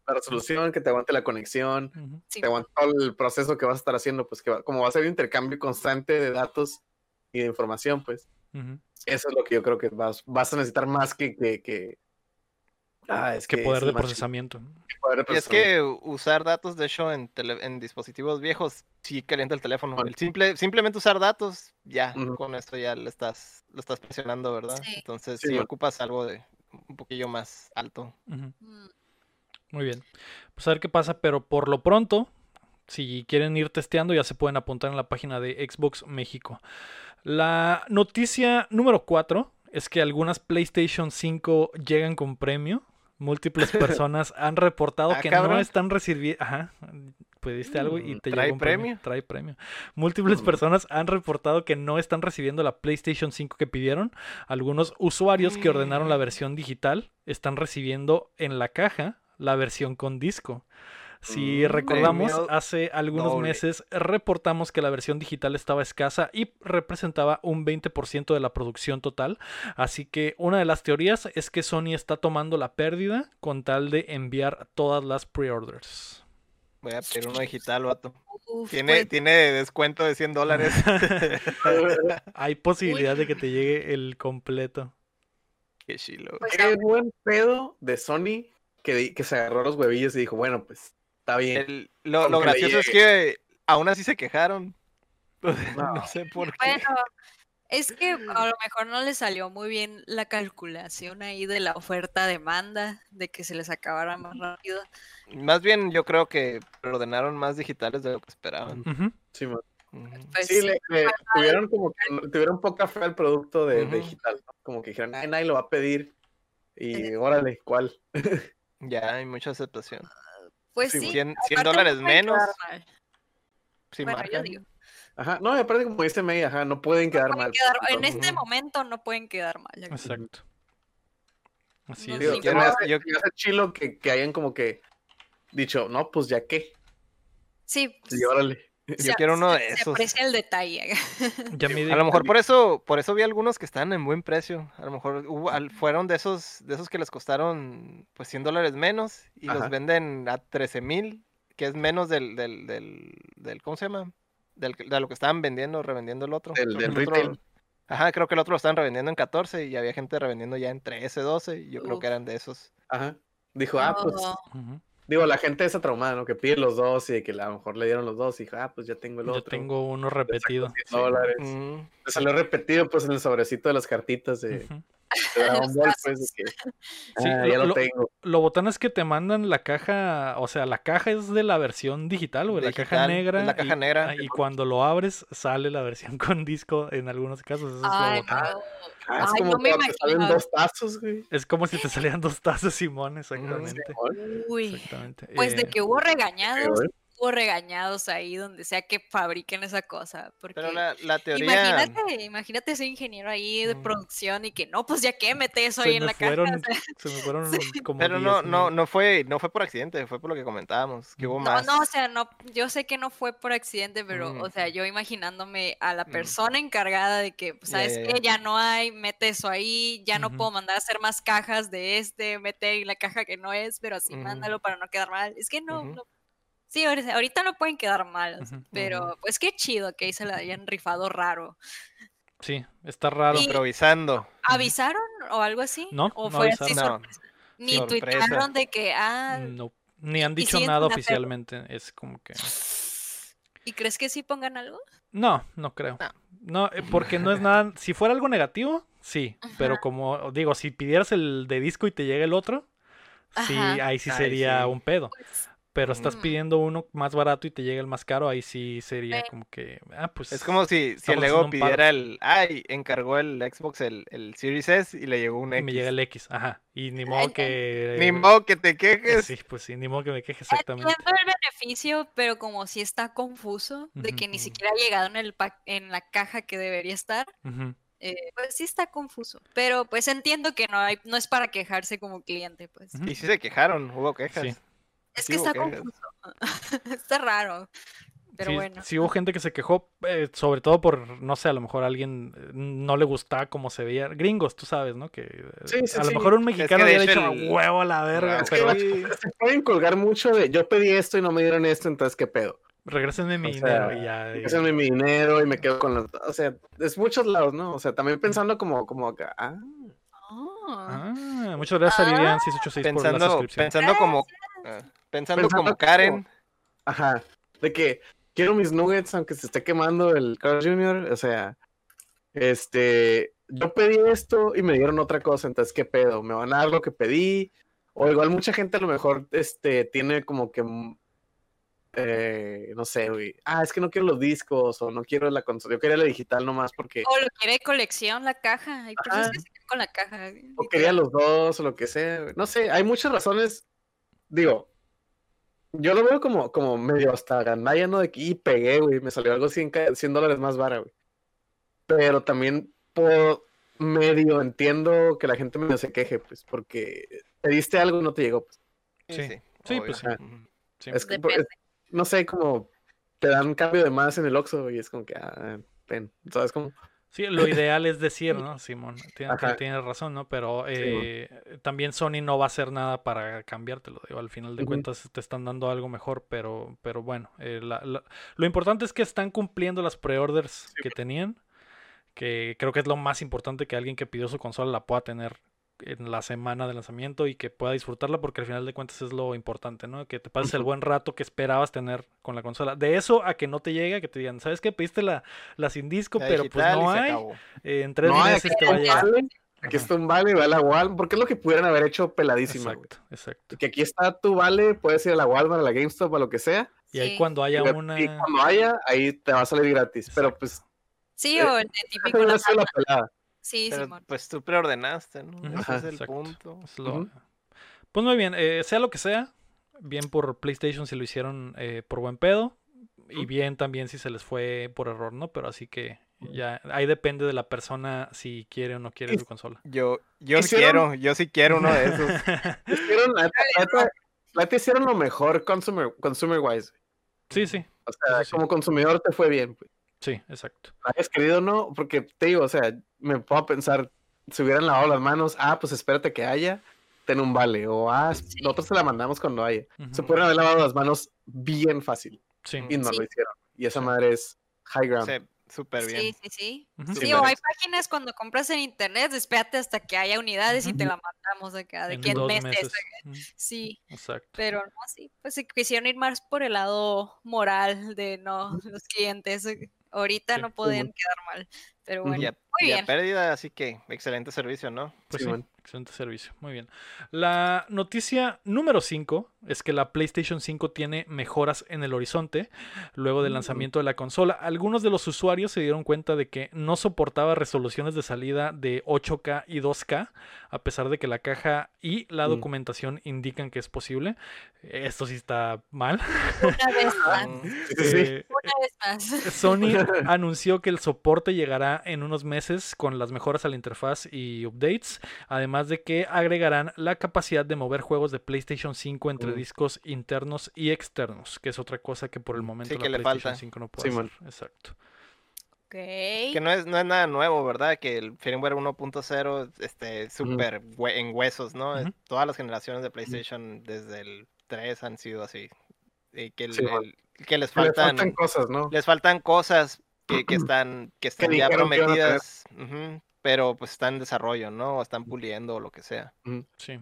la resolución, que te aguante la conexión. Sí. te aguante todo el proceso que vas a estar haciendo, pues que va- como va a ser intercambio constante de datos y de información, pues eso es lo que yo creo que vas, vas a necesitar más que... que, que... Ah, es Que poder de procesamiento. Y es que usar datos, de hecho, en, tele- en dispositivos viejos, sí calienta el teléfono. Bueno. El simple, simplemente usar datos, ya, con esto ya le estás, lo estás presionando, ¿verdad? Sí. Entonces, Sí, si bueno. ocupas algo de un poquillo más alto. Mm, Muy bien. Pues a ver qué pasa, pero por lo pronto, si quieren ir testeando, ya se pueden apuntar en la página de Xbox México. La noticia número 4 es que algunas PlayStation 5 llegan con premio. Múltiples personas han reportado Ah, que no están recibiendo. Ajá. Pediste algo y Mm, te ¿trae llegó un premio. premio? Trae premio. Múltiples Mm. personas han reportado que no están recibiendo la PlayStation 5 que pidieron. Algunos usuarios que ordenaron la versión digital están recibiendo en la caja la versión con disco. Si Mm, recordamos, hace algunos doble. meses reportamos que la versión digital estaba escasa y representaba un 20% de la producción total. Así que una de las teorías es que Sony está tomando la pérdida con tal de enviar todas las pre-orders. Voy a pedir uno digital, vato. uf, Tiene, pues, tiene descuento de 100 dólares. Hay posibilidad de que te llegue el completo. Qué chilo. pues, Qué buen pedo de Sony que, que se agarró los huevillos y dijo, bueno, pues está bien. El- lo, lo gracioso es que aún así se quejaron. No. No sé por qué. Bueno, es que a lo mejor no le salió muy bien la calculación ahí de la oferta-demanda, de que se les acabara más rápido. Más bien yo creo que ordenaron más digitales de lo que esperaban. Ujú. Sí, man. Pues Sí, sí, le, tuvieron como que tuvieron poca fe al producto de, digital, ¿no? Como que dijeron, ay, nadie lo va a pedir. Y órale, ¿cuál? Ya hay mucha aceptación. Pues sí, sí. 100, 100 aparte no dólares menos. mal. Sí, Bueno, yo digo, Ajá, no, y aparte como dice May, ajá, no pueden quedar pueden mal. quedar- en este momento no pueden quedar mal. Exacto. Así No es. digo, Sí, me pero- hace, yo- hace chilo que, que hayan como que dicho, no, pues ya qué. Sí, Y órale. Yo quiero uno de se esos. aprecia el detalle. Ya me A lo mejor por eso, por eso vi algunos que están en buen precio. A lo mejor hubo- al- fueron de esos, de esos que les costaron pues 100 dólares menos y Ajá. los venden a 13 mil, que es menos del, del, del, del- ¿cómo se llama? Del, de lo que estaban vendiendo, revendiendo el otro. Que del el otro- retail. Ajá, creo que el otro lo estaban revendiendo en 14 y había gente revendiendo ya en 13, 12 y yo creo que eran de esos. Ajá. Dijo, ah, pues, Ujú. Digo, la gente esa traumada, ¿no? Que pide los dos y de que a lo mejor le dieron los dos y dijo, ah, pues ya tengo el Yo otro. tengo uno repetido. 100 dólares. Mm, Le salió repetido, pues, en el sobrecito de las cartitas de Dragon Los Ball, pues, de tazos. que, Sí, ah, lo- ya lo, lo- tengo. Lo botán es que te mandan la caja, o sea, la caja es de la versión digital, güey, la caja negra. la caja y, negra. ah, Y cuando lo abres, sale la versión con disco en algunos casos. Eso es lo botán. no. Ah, es Ay, como no me te salen imagino. dos tazos, güey. Es como si te salieran dos tazos, Simón, exactamente. Uy, Exactamente. pues de Eh, que hubo regañados, hubo regañados ahí donde sea que fabriquen esa cosa. Porque Pero la, la teoría... imagínate, imagínate ese ingeniero ahí de Mm. producción y que no, pues ya que mete eso se ahí en la fueron, caja. o sea, se me fueron como Pero no, 10 no, no fue, no fue por accidente, fue por lo que comentábamos, que hubo No, más. no, o sea, no, yo sé que no fue por accidente, pero, Mm. o sea, yo imaginándome a la Mm. persona encargada de que, pues, Ya, ¿sabes qué? ya. Ya no hay, mete eso ahí, ya no puedo mandar a hacer más cajas de este, mete ahí la caja que no es, pero sí Ujú. mándalo para no quedar mal. Es que no, no- Sí, ahorita no pueden quedar mal, o sea, Ujú, pero ujú. pues qué chido que ahí se la hayan rifado raro. Sí, está raro. Y- Improvisando. ¿Avisaron o algo así? No, ¿O no fue así avisaron. No. sorpresa? Ni Sorpresa. tuitaron de que, ah, No, ni han dicho nada oficialmente. Es como que. ¿y crees que sí pongan algo? No, no creo. No. No, eh, porque no es nada. Si fuera algo negativo, sí. Pero como digo, si pidieras el de disco y te llega el otro, sí, Ajá. ahí sí Ahí sería sí. un pedo. Pues, Pero estás Mm. pidiendo uno más barato y te llega el más caro, ahí sí sería Sí. como que. Ah, pues. Es como si, si el Lego pidiera el. Ay, encargó el Xbox el, el Series S y le llegó un y X. me llega el X. Ajá. Y ni modo que. Ni modo que te quejes. Sí, pues sí, ni modo que me queje exactamente. Entiendo el beneficio, pero como si está confuso de que ni ujú. siquiera ha llegado en el pa- en la caja que debería estar, Ujú. eh, pues sí está confuso. Pero pues entiendo que no hay, no es para quejarse como cliente, pues. Y sí se quejaron, hubo quejas. Sí. Es que está confuso. está raro. Pero sí, bueno. sí hubo gente que se quejó, eh, sobre todo por, no sé, a lo mejor a alguien eh, no le gustaba cómo se veía. Gringos, tú sabes, ¿no? Que eh, Sí, sí, a lo mejor un Es que mexicano de hubiera hecho dicho el- "A huevo a la verga, Es pero que- Se pueden colgar mucho de, yo pedí esto y no me dieron esto, entonces, ¿qué pedo? regrésenme mi O sea, dinero y ya. y- es mi dinero y me quedo con los... O sea, es muchos lados, ¿no? O sea, también pensando como, como acá, ah, Ah, Ah, muchas gracias, Lilian 686 por la Pensando, suscripción. pensando como. ah, pensando Pensando como como- Karen. ajá, de que quiero mis nuggets aunque se esté quemando el Carl Jr., o sea, este, yo pedí esto y me dieron otra cosa, entonces, ¿qué pedo? ¿Me van a dar lo que pedí? O igual mucha gente a lo mejor, este, tiene como que, mm, eh, no sé, güey, ah, es que no quiero los discos o no quiero la consola, yo quería la digital nomás porque... O lo quiere de colección la caja. Hay personas Ajá. que se quedan con la caja. O quería los dos, o lo que sea. güey. No sé, hay muchas razones. Digo, yo lo veo como, como medio hasta gandalla, ¿no? De que y pegué, güey. Me salió algo 100, ca- 100 dólares más vara, güey. Pero también por medio entiendo que la gente medio se queje, pues, porque pediste algo y no te llegó. Pues. Sí. Sí, pues sí. Es que, Depende. no sé, como te dan cambio de más en el Oxxo y es como que, ah, pen, ¿sabes cómo? Sí, lo ideal es decir, ¿no, Simón? Tienes razón, ¿no? Pero Sí, eh, también Sony no va a hacer nada para cambiártelo. Digo, al final de cuentas te están dando algo mejor, pero, pero bueno, eh, la- la- lo importante es que están cumpliendo las preorders que tenían, que creo que es lo más importante que alguien que pidió su consola la pueda tener en la semana de lanzamiento y que pueda disfrutarla porque al final de cuentas es lo importante, ¿no? Que te pases el buen rato que esperabas tener con la consola. De eso a que no te llegue, que te digan, ¿sabes qué? Pediste la, la sin disco, La pero pues no hay. Eh, en tres No, meses aquí te va a está un llegar. vale, aquí Ajá. está un vale, ve a la Walmart, porque es lo que pudieran haber hecho peladísima. Exacto, exacto. Que aquí está tu vale, puedes ir a la Walmart, a la GameStop, a lo que sea. Y ahí Sí. cuando haya y, una... y cuando haya, ahí te va a salir gratis. Pero pues, Sí, Eh, o el típico. la pelada. Sí, pues, Pero, Simón. pues tú preordenaste, ¿no? Ese Ajá, es el exacto. punto. Es lo- Ujú. Pues muy bien, eh, sea lo que sea, bien por PlayStation si lo hicieron eh, por buen pedo y bien también si se les fue por error, ¿no? Pero así que ya ahí depende de la persona si quiere o no quiere su consola. Yo, yo sí Hicieron- quiero, yo sí quiero uno de esos. Hicieron, la neta hicieron lo mejor consumer, consumer wise. sí, sí, O sea, sí. como consumidor te fue bien. Pues. Sí, exacto. hayas querido o no, porque te digo, o sea, me puedo pensar, si hubieran lavado las manos, ah, pues espérate que haya, ten un vale, o ah, Sí. nosotros te la mandamos cuando haya. Se Ujú, pudieran haber lavado las manos bien fácil, Sí, y no Sí. lo hicieron. Y esa madre es high ground. Sí, súper bien. Sí, sí, sí. Sí, Sí, o hay páginas cuando compras en internet, espérate hasta que haya unidades y te la mandamos acá, de en que en dos meses. meses. Ujú, Sí, Exacto. pero no, sí, pues se quisieron ir más por el lado moral de no, los clientes. Ahorita Sí. no podían quedar mal, pero bueno, Y a, muy y a bien. pérdida, así que excelente servicio, ¿no? Pues Sí, excelente servicio. Muy bien. La noticia número 5 es que la PlayStation 5 tiene mejoras en el horizonte luego del Mm. lanzamiento de la consola. Algunos de los usuarios se dieron cuenta de que no soportaba resoluciones de salida de 8K y 2K, a pesar de que la caja y la Mm. documentación indican que es posible. Esto sí está mal. Una vez más. Eh, una vez más. Sony anunció que el soporte llegará en unos meses con las mejoras a la interfaz y updates, además de que agregarán la capacidad de mover juegos de PlayStation 5 entre Mm. discos internos y externos, que es otra cosa que por el momento Sí, la que le PlayStation falta. 5 no puede Sí, man. hacer. Exacto. Ok. Que no es, no es nada nuevo, ¿verdad? Que el firmware 1.0 este súper hue- en huesos, ¿no? Todas las generaciones de PlayStation desde el 3 han sido así. Y que, el- Sí, el- que les Le faltan, faltan cosas, ¿no? les faltan cosas que, que están, que están ya que iban a tener. prometidas, ujú, pero pues están en desarrollo, ¿no? O están puliendo o lo que sea. Sí.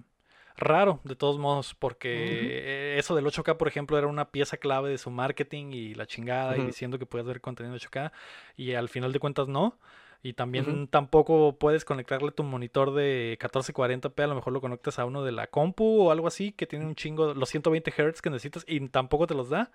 Raro, de todos modos, porque eh, eso del 8K, por ejemplo, era una pieza clave de su marketing y la chingada y diciendo que puedes ver contenido 8K y al final de cuentas no. Y también tampoco puedes conectarle tu monitor de 1440p, a lo mejor lo conectas a uno de la compu o algo así que tiene un chingo, los 120 Hz que necesitas y tampoco te los da.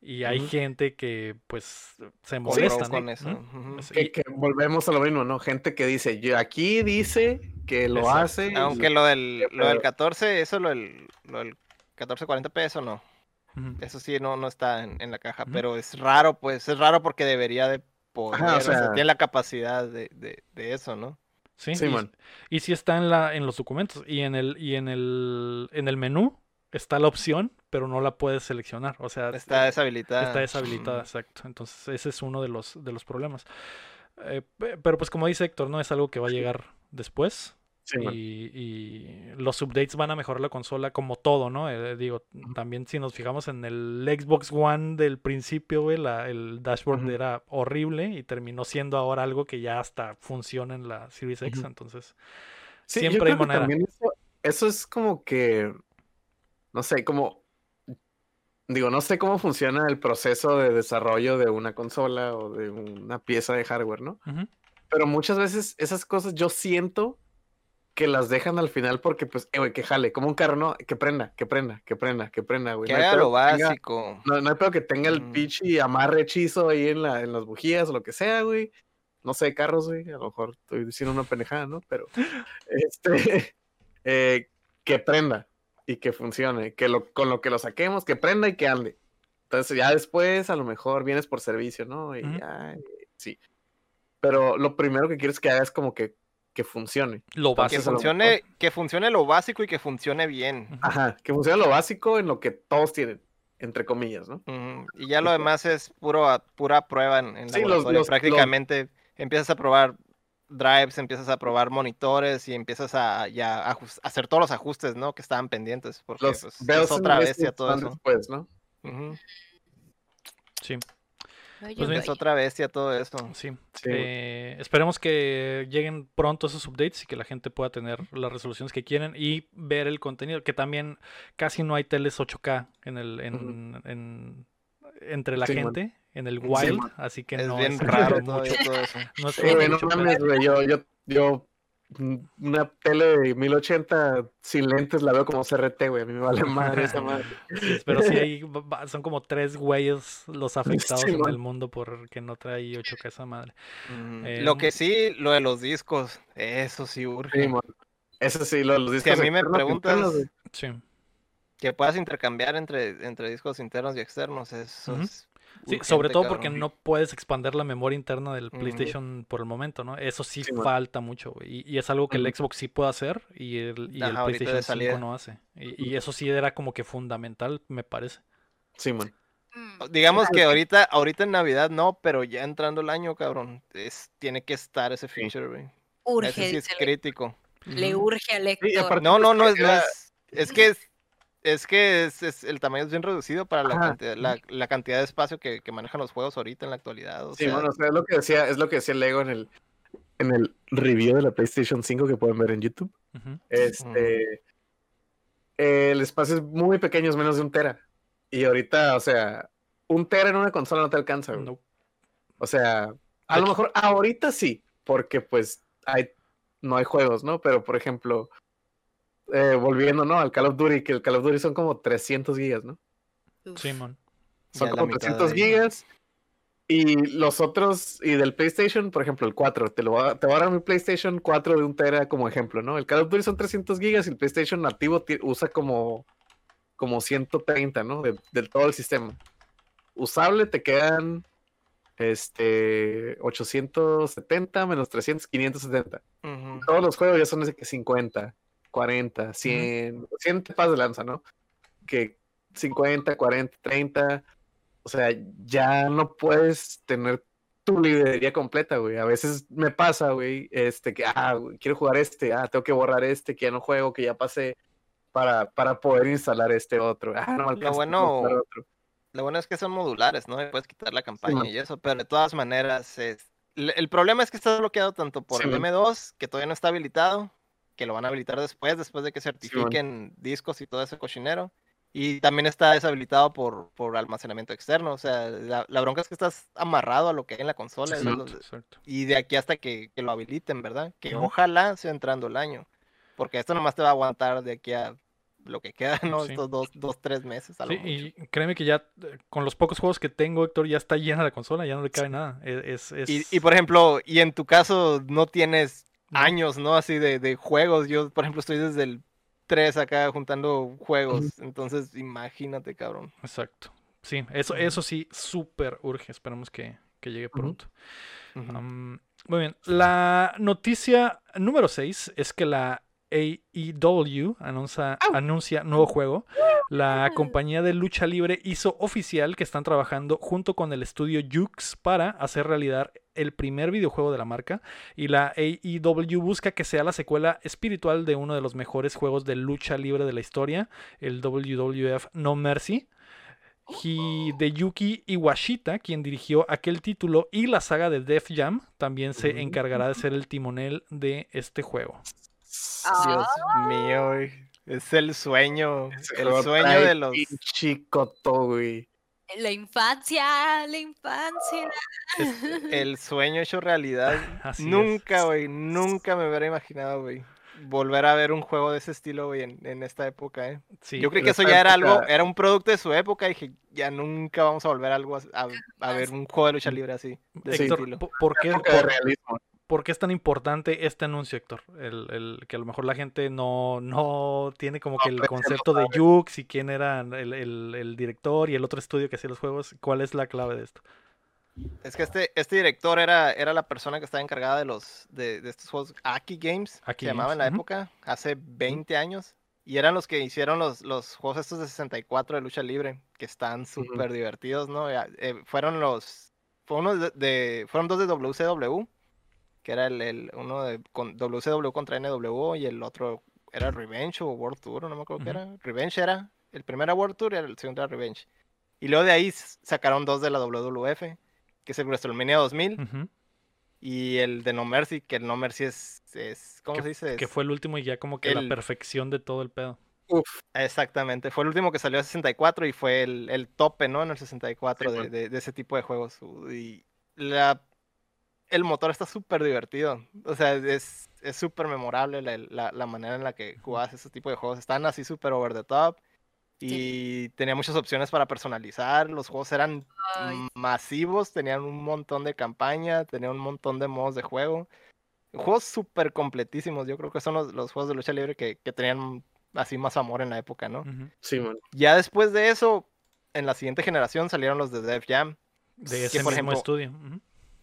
Y hay gente que pues se molesta, ¿no? con eso. Que, y- que volvemos a lo mismo, ¿no? Gente que dice, yo aquí dice que lo Exacto. hace. y- Aunque lo del, lo del pedo. 14, eso lo del, lo del 1440p, eso no. ujú. Eso sí, no, no está en, en la caja, pero es raro, pues, es raro porque debería de poder, Ajá, o o sea, sea- tiene la capacidad de, de, de eso, ¿no? Sí, Sí, y, man. y sí está en la en los documentos y en el y en el en el menú está la opción, pero no la puedes seleccionar, o sea, Está eh, deshabilitada. está deshabilitada, exacto. Entonces, ese es uno de los de los problemas. Eh, pe- pero pues como dice Héctor, no es algo que va a llegar después. Sí, y, y los updates van a mejorar la consola como todo, ¿no? Eh, digo, también si nos fijamos en el Xbox One del principio, güey, la- el dashboard era horrible y terminó siendo ahora algo que ya hasta funciona en la Series X, entonces Sí, yo siempre hay creo que manera. también eso, eso es como que, no sé, como, digo, no sé cómo funciona el proceso de desarrollo de una consola o de una pieza de hardware, ¿no? Pero muchas veces esas cosas yo siento que las dejan al final porque, pues, eh, güey, que jale, como un carro, ¿no? Que prenda, que prenda, que prenda, que prenda, güey. Que No haga lo que tenga- básico. no, no hay pedo que tenga el Mm. pinche amarre hechizo ahí en, la, en las bujías o lo que sea, güey. No sé, carros, güey. A lo mejor estoy diciendo una pendejada, ¿no? Pero, este, eh, que prenda y que funcione. Que lo, con lo que lo saquemos, que prenda y que ande. Entonces, ya después, a lo mejor vienes por servicio, ¿no? Y ya, sí. Pero lo primero que quieres que haga es como que, que funcione. Lo Que básico. lo funcione, que funcione lo básico y que funcione bien. Ajá, que funcione lo básico en lo que todos tienen, entre comillas, ¿no? Y ya lo demás es puro, pura prueba en, en Sí, los- laboratorio. los- los- Prácticamente empiezas a probar drives, empiezas a probar monitores y empiezas a, ya hacer todos los ajustes, ¿no? Que estaban pendientes. Porque Los pues, es and otra bestia todo eso. después, ¿no? Sí. Pues Es otra bestia todo esto. Sí. Sí. Eh, esperemos que lleguen pronto esos updates y que la gente pueda tener las resoluciones que quieren y ver el contenido. Que también casi no hay teles 8K en el, en, en- entre la Sí, man. gente, en el wild. así que Es no bien es raro mucho. todavía todo eso. No es no 8K. mames, güey. Yo, yo, yo, mm, una tele de 1080 sin lentes la veo como CRT, güey. A mí me vale madre esa madre. Sí, pero sí hay, son como tres güeyes los afectados Sí, en man. el mundo porque no trae 8K esa madre. Eh, Lo que sí, lo de los discos, eso sí urge. Sí. Eso sí, lo- los Si discos a mí me preguntas. Sí. Que puedas intercambiar entre, entre discos internos y externos, eso es Sí, sobre todo porque no puedes expandir la memoria interna del. PlayStation por el momento, ¿no? Eso sí, falta mucho, güey. Y, y es algo que el. Xbox sí puede hacer y el, y el Ajá, PlayStation 5 salida. no hace. Y, y eso sí era como que fundamental, me parece. Sí, man. Mm, Digamos que ahorita, ahorita en Navidad no, pero ya entrando el año, cabrón, es, tiene que estar ese feature, güey. Urge, Ese sí es crítico. le urge al Héctor. aparte- No, no, no, es, no es, es que es, es que es, es- el tamaño es bien reducido para la Ajá. cantidad, la, la cantidad de espacio que, que manejan los juegos ahorita en la actualidad. O Sí, sea, bueno, o sea, es lo que decía, es lo que decía Lego en el, en el review de la PlayStation 5 que pueden ver en YouTube. Este, el espacio es muy pequeño, es menos de un tera. Y ahorita, o sea, un tera en una consola no te alcanza, güey. No. O sea, a lo mejor ahorita sí, porque pues hay, no hay juegos, ¿no? Pero por ejemplo, eh, volviendo, ¿no? Al Call of Duty, que el Call of Duty son como 300 gigas, ¿no? Simón. Son Ya como mitad 300 de ahí. gigas. Y los otros, y del PlayStation, por ejemplo, el 4, te, lo va, te voy a dar mi PlayStation 4 de un tera como ejemplo, ¿no? El Call of Duty son 300 gigas y el PlayStation nativo ti- usa como, como 130, ¿no? De- del todo el sistema. Usable te quedan este 870 menos 300, 570. ujú. Todos los juegos ya son de que 50, 40, 100, 100 te pasas de lanza, ¿no? Que 50, 40, 30, o sea, ya no puedes tener tu librería completa, güey. A veces me pasa, güey, este, que, ah, quiero jugar este, ah, tengo que borrar este, que ya no juego, que ya pasé, para, para poder instalar este otro. Ah, no para bueno, otro. Lo bueno es que son modulares, ¿no? Y puedes quitar la campaña y eso, pero de todas maneras, es... el problema es que está bloqueado tanto por Sí, el man. M2, que todavía no está habilitado, que lo van a habilitar después, después de que certifiquen discos y todo ese cochinero. Y también está deshabilitado por, por almacenamiento externo. O sea, la, la bronca es que estás amarrado a lo que hay en la consola. Sí, lo- Exacto. y de aquí hasta que, que lo habiliten, ¿verdad? Que Ujú. ojalá sea entrando el año. Porque esto nomás te va a aguantar de aquí a lo que queda, ¿no? Sí. Estos dos, dos, tres meses. A lo Sí, mucho. y créeme que ya eh, con los pocos juegos que tengo, Héctor, ya está llena la consola, ya no le cabe nada. E- Es, es- Y, y, por ejemplo, y en tu caso no tienes No. Años, ¿no? Así de, de juegos. Yo, por ejemplo, estoy desde el 3 acá juntando juegos. Entonces, imagínate, cabrón. Exacto. Sí, eso, eso sí, súper urge. Esperemos que, que llegue pronto. Muy bien. La noticia número 6 es que la AEW anuncia, anuncia nuevo juego. La compañía de lucha libre hizo oficial que están trabajando junto con el estudio Jux para hacer realidad el primer videojuego de la marca. Y la AEW busca que sea la secuela espiritual de uno de los mejores juegos de lucha libre de la historia, el WWF No Mercy. Hideyuki Iwashita, quien dirigió aquel título y la saga de Def Jam, también se encargará de ser el timonel de este juego. Dios mío, güey. Es el sueño. El sueño trae de los. Chicoto, güey. La infancia, la infancia. es el sueño hecho realidad. Así nunca, güey. Nunca me hubiera imaginado, güey. Volver a ver un juego de ese estilo, güey, en, en esta época, ¿eh? Sí, Yo creí en que eso ya era algo, era un producto de su época y dije, ya nunca vamos a volver a algo a, a ver un juego de lucha libre así, de ese Héctor, estilo. po- ¿por qué, por-. Por qué es tan importante este anuncio, Héctor? El, el- que a lo mejor la gente no, no tiene como que el concepto de. Jux y quién era el, el- el director y el otro estudio que hacía los juegos. ¿Cuál es la clave de esto? Es que este, este director era, era la persona que estaba encargada de los de, de estos juegos Aki Games, Aki se llamaba en la Games, época, hace 20 años. Y eran los que hicieron los, los juegos estos de 64 de lucha libre, que están súper divertidos, ¿no? Eh, fueron los, fue uno de, de- fueron dos de WCW, que era el, el- uno de con WCW contra NWO y el otro era Revenge o World Tour, no me acuerdo qué era. Revenge era, el primero era World Tour y el segundo era Revenge. Y luego de ahí sacaron dos de la WWF que es el WrestleMania 2000, Ujú. y el de No Mercy, que el No Mercy es, es ¿cómo Que- se dice? Que Es- fue el último y ya como que la perfección de todo el pedo. Uf, Exactamente, fue el último que salió a 64 y fue el, el tope, ¿no? En el 64 Sí, de, de- de ese tipo de juegos. Y la, el motor está súper divertido. O sea, es es súper memorable la, la- la manera en la que jugabas ese tipo de juegos. Están así súper over the top. Y tenía muchas opciones para personalizar. Los juegos eran Ay, masivos, tenían un montón de campaña, tenían un montón de modos de juego. Juegos súper completísimos. Yo creo que son los, los juegos de lucha libre que, que tenían así más amor en la época, ¿no? Sí, man. Ya después de eso, en la siguiente generación salieron los de Def Jam, De que, ese por mismo ejemplo, estudio.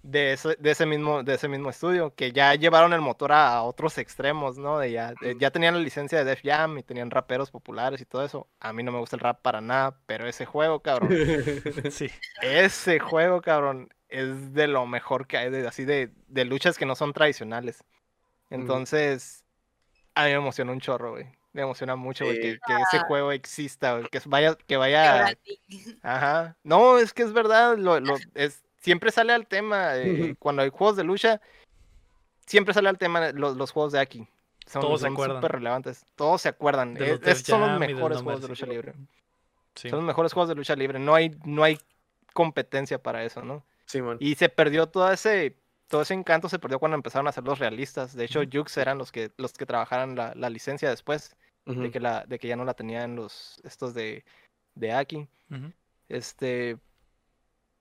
De ese, de ese mismo, de ese mismo estudio, que ya llevaron el motor a, a otros extremos, ¿no? De ya, de- ya tenían la licencia de Def Jam y tenían raperos populares y todo eso. A mí no me gusta el rap para nada, pero ese juego, cabrón, Sí. ese juego, cabrón, es de lo mejor que hay, de, así de, de luchas que no son tradicionales. Entonces, a mí me emociona un chorro, güey. Me emociona mucho, güey, Sí. que, que ese juego exista, güey, que vaya, que vaya. Ajá. No, es que es verdad, lo, lo- es, siempre sale al tema, eh, cuando hay juegos de lucha, siempre sale al tema los, los juegos de aquí. Son, Todos se son acuerdan. súper relevantes. Todos se acuerdan. Esos son los mejores juegos de lucha libre. Sí. Son los mejores juegos de lucha libre. No hay, no hay competencia para eso, ¿no? Sí, man. Y se perdió todo ese, todo ese encanto, se perdió cuando empezaron a hacer los realistas. De hecho. Jux eran los que, los que trabajaran la, la licencia después de que la, de que ya no la tenían los, estos de, de Aki. Este.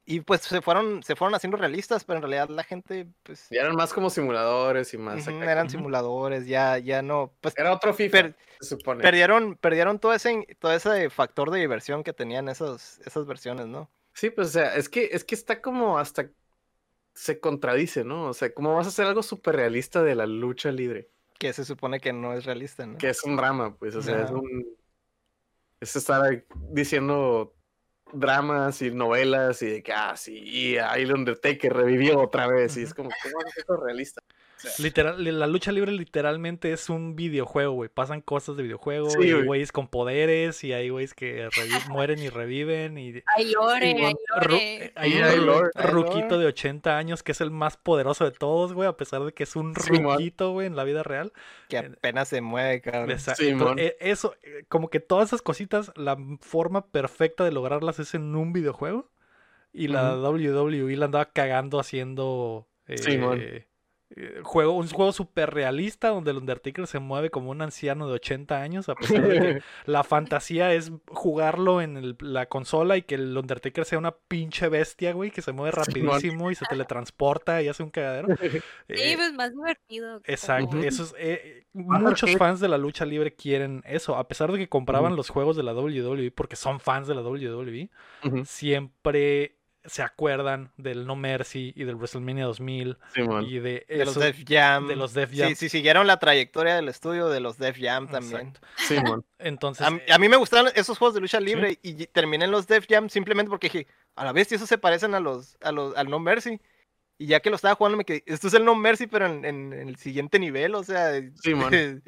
Y pues se fueron, se fueron haciendo realistas, pero en realidad la gente, pues. Ya eran más como simuladores y más. acá. eran simuladores, ya, ya no. Pues Era otro FIFA, per- se supone. perdieron, perdieron todo ese, todo ese factor de diversión que tenían esos, esas versiones, ¿no? Sí, pues, o sea, es que, es que está como hasta se contradice, ¿no? O sea, ¿cómo vas a hacer algo súper realista de la lucha libre? Que se supone que no es realista, ¿no? Que es un drama, pues, o sea, es un. Es estar diciendo dramas y novelas y de que, ah, sí, y ahí el Undertaker revivió otra vez, y es como, ¿cómo vas a hacer esto realista? Literal, la lucha libre literalmente es un videojuego, güey. Pasan cosas de videojuego, Sí, y hay güey. güeyes con poderes, y hay güeyes que mueren y reviven, y Hay lore, hay lore. hay un ruquito de 80 años que es el más poderoso de todos, güey, a pesar de que es un Sí, ruquito, güey, en la vida real. Que apenas se mueve, cabrón. Esa- Sí, ento- mon. e- eso, eh, como que todas esas cositas, la forma perfecta de lograrlas es en un videojuego. Y la WWE la andaba cagando haciendo eh, eh, juego, un juego súper realista donde el Undertaker se mueve como un anciano de 80 años, a pesar de que la fantasía es jugarlo en el- la consola y que el Undertaker sea una pinche bestia, güey, que se mueve rapidísimo y se teletransporta y hace un cagadero. Sí, Eh, pues más divertido. Exacto, eso es, eh, Más muchos fans de la lucha libre quieren eso, a pesar de que compraban los juegos de la WWE porque son fans de la WWE, siempre se acuerdan del No Mercy y del WrestleMania 2000 Simón. y de, De los Def Jam. de los Def Sí, Jam. Si siguieron la trayectoria del estudio de los Def Jam también. Simón. Entonces, A, mí- a mí me gustaron esos juegos de lucha libre y y terminé en los Def Jam simplemente porque dije, a la bestia, esos se parecen a los, a los, al No Mercy. Y ya que lo estaba jugando, me quedé, esto es el No Mercy, pero en, en- en el siguiente nivel, o sea.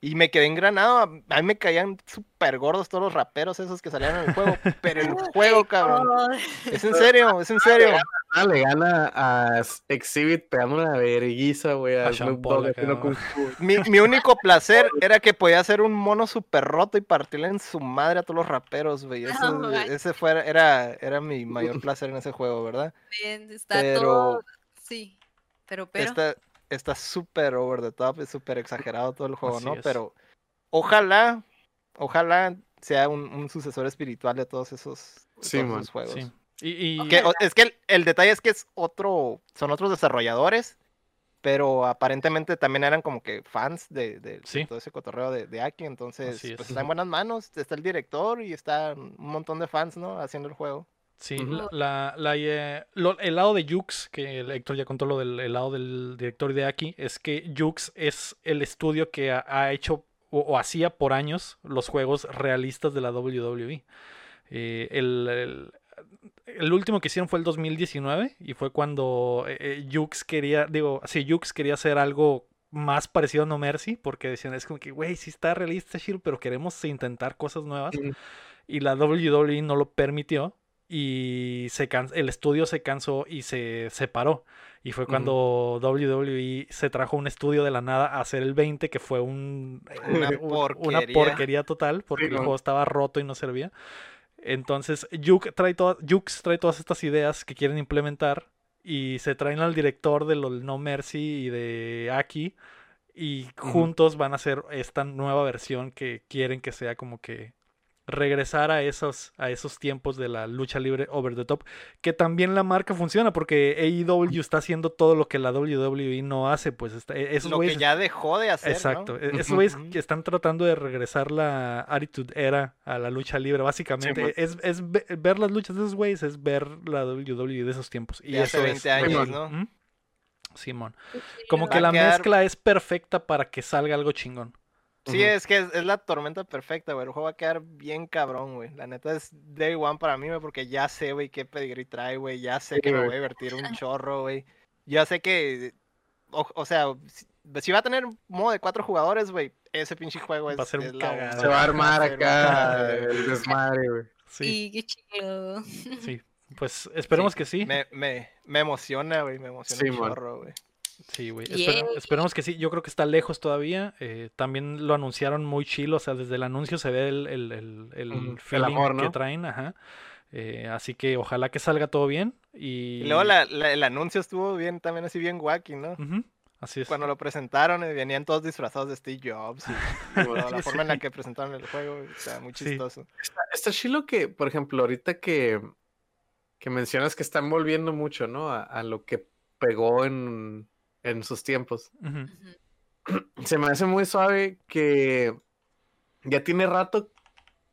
Y me quedé engranado. A a mí me caían súper gordos todos los raperos esos que salían en el juego. Pero el juego, cabrón. Es en serio, es en serio. Ah, le gana a Exhibit pegando una verguiza, güey, a, A. Mi, mi único placer era que podía hacer un mono súper roto y partirle en su madre a todos los raperos, güey. Eso- Oh, my. ese fue, era, era mi mayor placer en ese juego, ¿verdad? Bien, está Pero- todo. Sí, pero, pero. Está está súper over the top, es súper exagerado todo el juego, Así ¿no? es. Pero ojalá, ojalá sea un, un sucesor espiritual de todos esos, de Sí, todos man, esos juegos. sí. Y, y- Que, es que el, el detalle es que es otro, son otros desarrolladores, pero aparentemente también eran como que fans de, de- de Sí. todo ese cotorreo de, de Aki, entonces es. pues está en buenas manos, está el director y está un montón de fans, ¿no? Haciendo el juego. Sí, la, la- la, eh, lo- el lado de Jux, que el Héctor ya contó lo del el lado del director de aquí, es que Jux es el estudio que ha, ha hecho o, o hacía por años los juegos realistas de la WWE. Eh, el, el- el último que hicieron fue el 2019 y fue cuando eh, Jux quería, digo, sí, Jux quería hacer algo más parecido a No Mercy, porque decían, es como que, güey, sí está realista, Shield, pero queremos intentar cosas nuevas y la WWE no lo permitió y se can- el estudio se cansó y se separó. Y fue cuando WWE se trajo un estudio de la nada a hacer el 20, que fue un, Una un- una porquería. total, porque el juego estaba roto y no servía. Entonces, Yuk trae, Jukes trae todas estas ideas que quieren implementar y se traen al director de los No Mercy y de Aki y juntos van a hacer esta nueva versión que quieren que sea como que regresar a esos, a esos tiempos de la lucha libre over the top, que también la marca funciona porque AEW está haciendo todo lo que la WWE no hace, pues está, e- esos Lo que ya dejó de hacer. Exacto. e- Esos güeyes que están tratando de regresar la Attitude Era a la lucha libre, básicamente. Es, es ve- ver las luchas de esos güeyes, es ver la WWE de esos tiempos. Y De hace eso 20 es años, ¿no? Simón. Como que la quedar- mezcla es perfecta para que salga algo chingón. Sí, es que es, es la tormenta perfecta, güey. El juego va a quedar bien cabrón, güey. La neta es day one para mí, güey, porque ya sé, güey, qué pedigrí trae, güey. Ya sé Sí, que me voy a divertir un chorro, güey. Ya sé que, o, o sea, si, si va a tener modo de cuatro jugadores, güey, ese pinche juego es, Va a ser un la Se va a armar acá el desmadre, güey. Sí, qué chido. sí. Pues esperemos que sí. Me, me, me emociona, güey, me emociona Sí, un man. chorro, güey. Sí, güey. Espera- esperemos que sí. Yo creo que está lejos todavía. eh, también lo anunciaron muy chilo. O sea, desde el anuncio se ve el, el, el, el feeling amor, que traen. Ajá. Eh, así que ojalá que salga todo bien. Y, Y luego la- la- el anuncio estuvo bien, también así bien wacky, ¿no? Así es. Cuando lo presentaron, eh, venían todos disfrazados de Steve Jobs y, la Sí, forma en la que presentaron el juego, o sea, muy Sí. chistoso. Está, está chilo que, por ejemplo, ahorita que, que mencionas que están volviendo mucho, ¿no? A, a lo que pegó en, en sus tiempos. Se me hace muy suave que ya tiene rato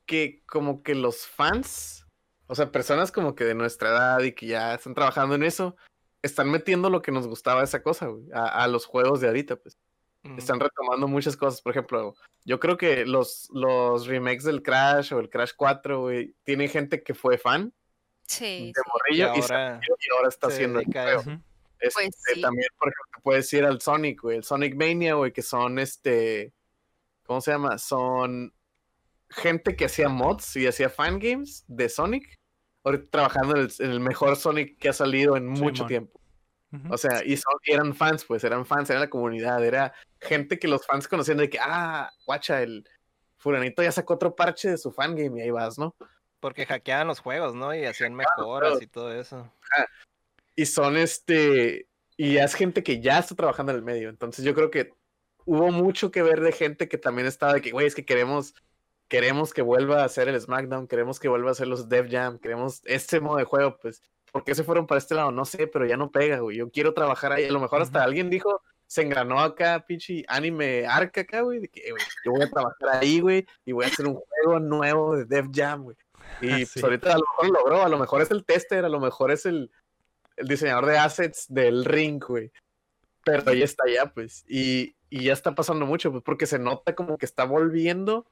que como que los fans, o sea, personas como que de nuestra edad y que ya están trabajando en eso, están metiendo lo que nos gustaba esa cosa, güey, a, a los juegos de ahorita, pues. Ujú. Están retomando muchas cosas. Por ejemplo, yo creo que los, los remakes del Crash o el Crash 4, güey, tiene gente que fue fan Sí, de sí. morrillo Y ahora metió y ahora está haciendo el juego. Este, Pues sí. También, por ejemplo, puedes ir al Sonic, güey, el Sonic Mania, güey, que son este. ¿Cómo se llama? Son gente que hacía mods y hacía fangames de Sonic. Ahorita trabajando en el, en el mejor Sonic que ha salido en mucho tiempo. O sea, y, son- eran fans, pues, eran fans, era la comunidad, era gente que los fans conocían de que, ah, guacha, el fulanito ya sacó otro parche de su fangame y ahí vas, ¿no? Porque hackeaban los juegos, ¿no? Y hacían mejoras claro. y todo eso. Y son este y ya es gente que ya está trabajando en el medio. Entonces yo creo que hubo mucho que ver de gente que también estaba de que güey es que queremos queremos que vuelva a hacer el SmackDown queremos que vuelva a hacer los Dev Jam queremos este modo de juego pues ¿por qué se fueron para este lado? no sé pero ya no pega güey. Yo quiero trabajar ahí. A lo mejor hasta alguien dijo se engranó acá pinche anime arca acá güey de que "Eh, güey, yo voy a trabajar ahí güey y voy a hacer un juego nuevo de Dev Jam güey y pues, ahorita a lo mejor lo logró a lo mejor es el tester a lo mejor es el el diseñador de assets del ring, güey. Pero ahí está ya, pues. Y, y ya está pasando mucho, pues, porque se nota como que está volviendo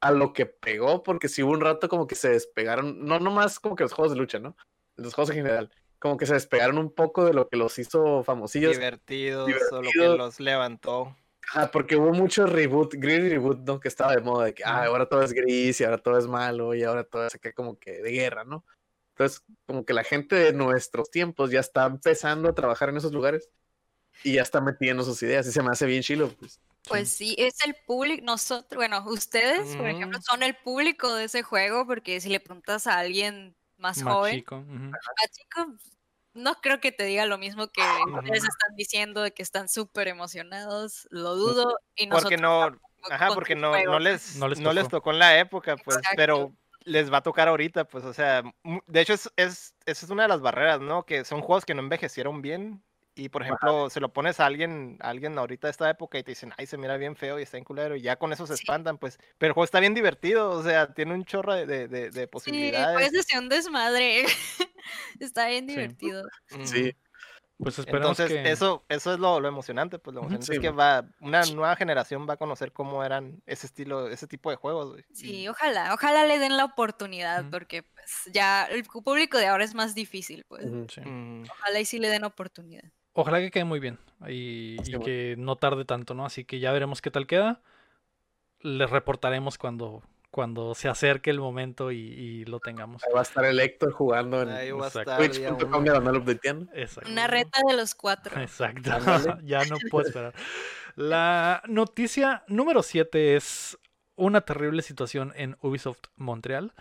a lo que pegó, porque si hubo un rato como que se despegaron, no nomás como que los juegos de lucha, ¿no? Los juegos en general, como que se despegaron un poco de lo que los hizo famosillos. Divertidos, o lo que los levantó. Ah, porque hubo mucho reboot, green reboot, ¿no? Que estaba de moda, de que ah, ahora todo es gris y ahora todo es malo y ahora todo es acá como que de guerra, ¿no? Entonces, como que la gente de nuestros tiempos ya está empezando a trabajar en esos lugares y ya está metiendo sus ideas y se me hace bien chilo, pues. Pues sí, es el público, nosotros, bueno, ustedes, por ejemplo, son el público de ese juego, porque si le preguntas a alguien más, Más joven, chico. ujú. más chico, no creo que te diga lo mismo que ustedes están diciendo de que están súper emocionados, lo dudo, y Porque nosotros no, tampoco ajá, porque no, no les, No les no les tocó. tocó en la época, pues, Exacto. pero les va a tocar ahorita, pues, o sea, de hecho es, es, esa es una de las barreras, ¿no? Que son juegos que no envejecieron bien y, por ejemplo, se lo pones a alguien, a alguien ahorita de esta época y te dicen, ay, se mira bien feo y está en culero y ya con eso se Sí. espantan, pues, pero el juego está bien divertido, o sea, tiene un chorro de, de, de- de Sí, posibilidades. puedes decir un desmadre, está bien Sí. divertido. Sí, Pues Entonces, que. eso, eso es lo, lo emocionante, pues lo emocionante Sí, es que va, una nueva generación va a conocer cómo eran ese estilo, ese tipo de juegos, güey. Sí, ojalá, ojalá le den la oportunidad, porque pues, ya el público de ahora es más difícil, pues. Sí. Mm, Ojalá y sí le den oportunidad. Ojalá que quede muy bien y, y Sí, bueno. que no tarde tanto, ¿no? Así que ya veremos qué tal queda. Les reportaremos cuando, cuando se acerque el momento y, y lo tengamos. Ahí va a estar el Héctor jugando en twitch.com. Una reta de los cuatro. Exacto. Ya no puedo esperar. La noticia número 7 es una terrible situación en Ubisoft Montreal.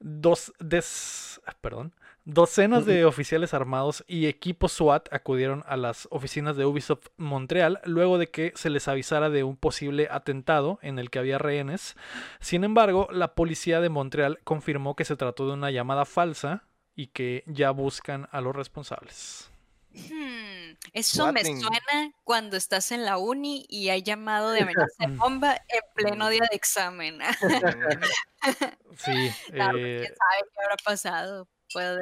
Dos des- perdón, docenas de oficiales armados y equipos SWAT acudieron a las oficinas de Ubisoft Montreal luego de que se les avisara de un posible atentado en el que había rehenes. Sin embargo, la policía de Montreal confirmó que se trató de una llamada falsa y que ya buscan a los responsables. Hmm, Eso me suena cuando estás en la uni y hay llamado de amenaza de bomba en pleno día de examen. Sí, Claro, eh, ¿Quién sabe qué habrá pasado?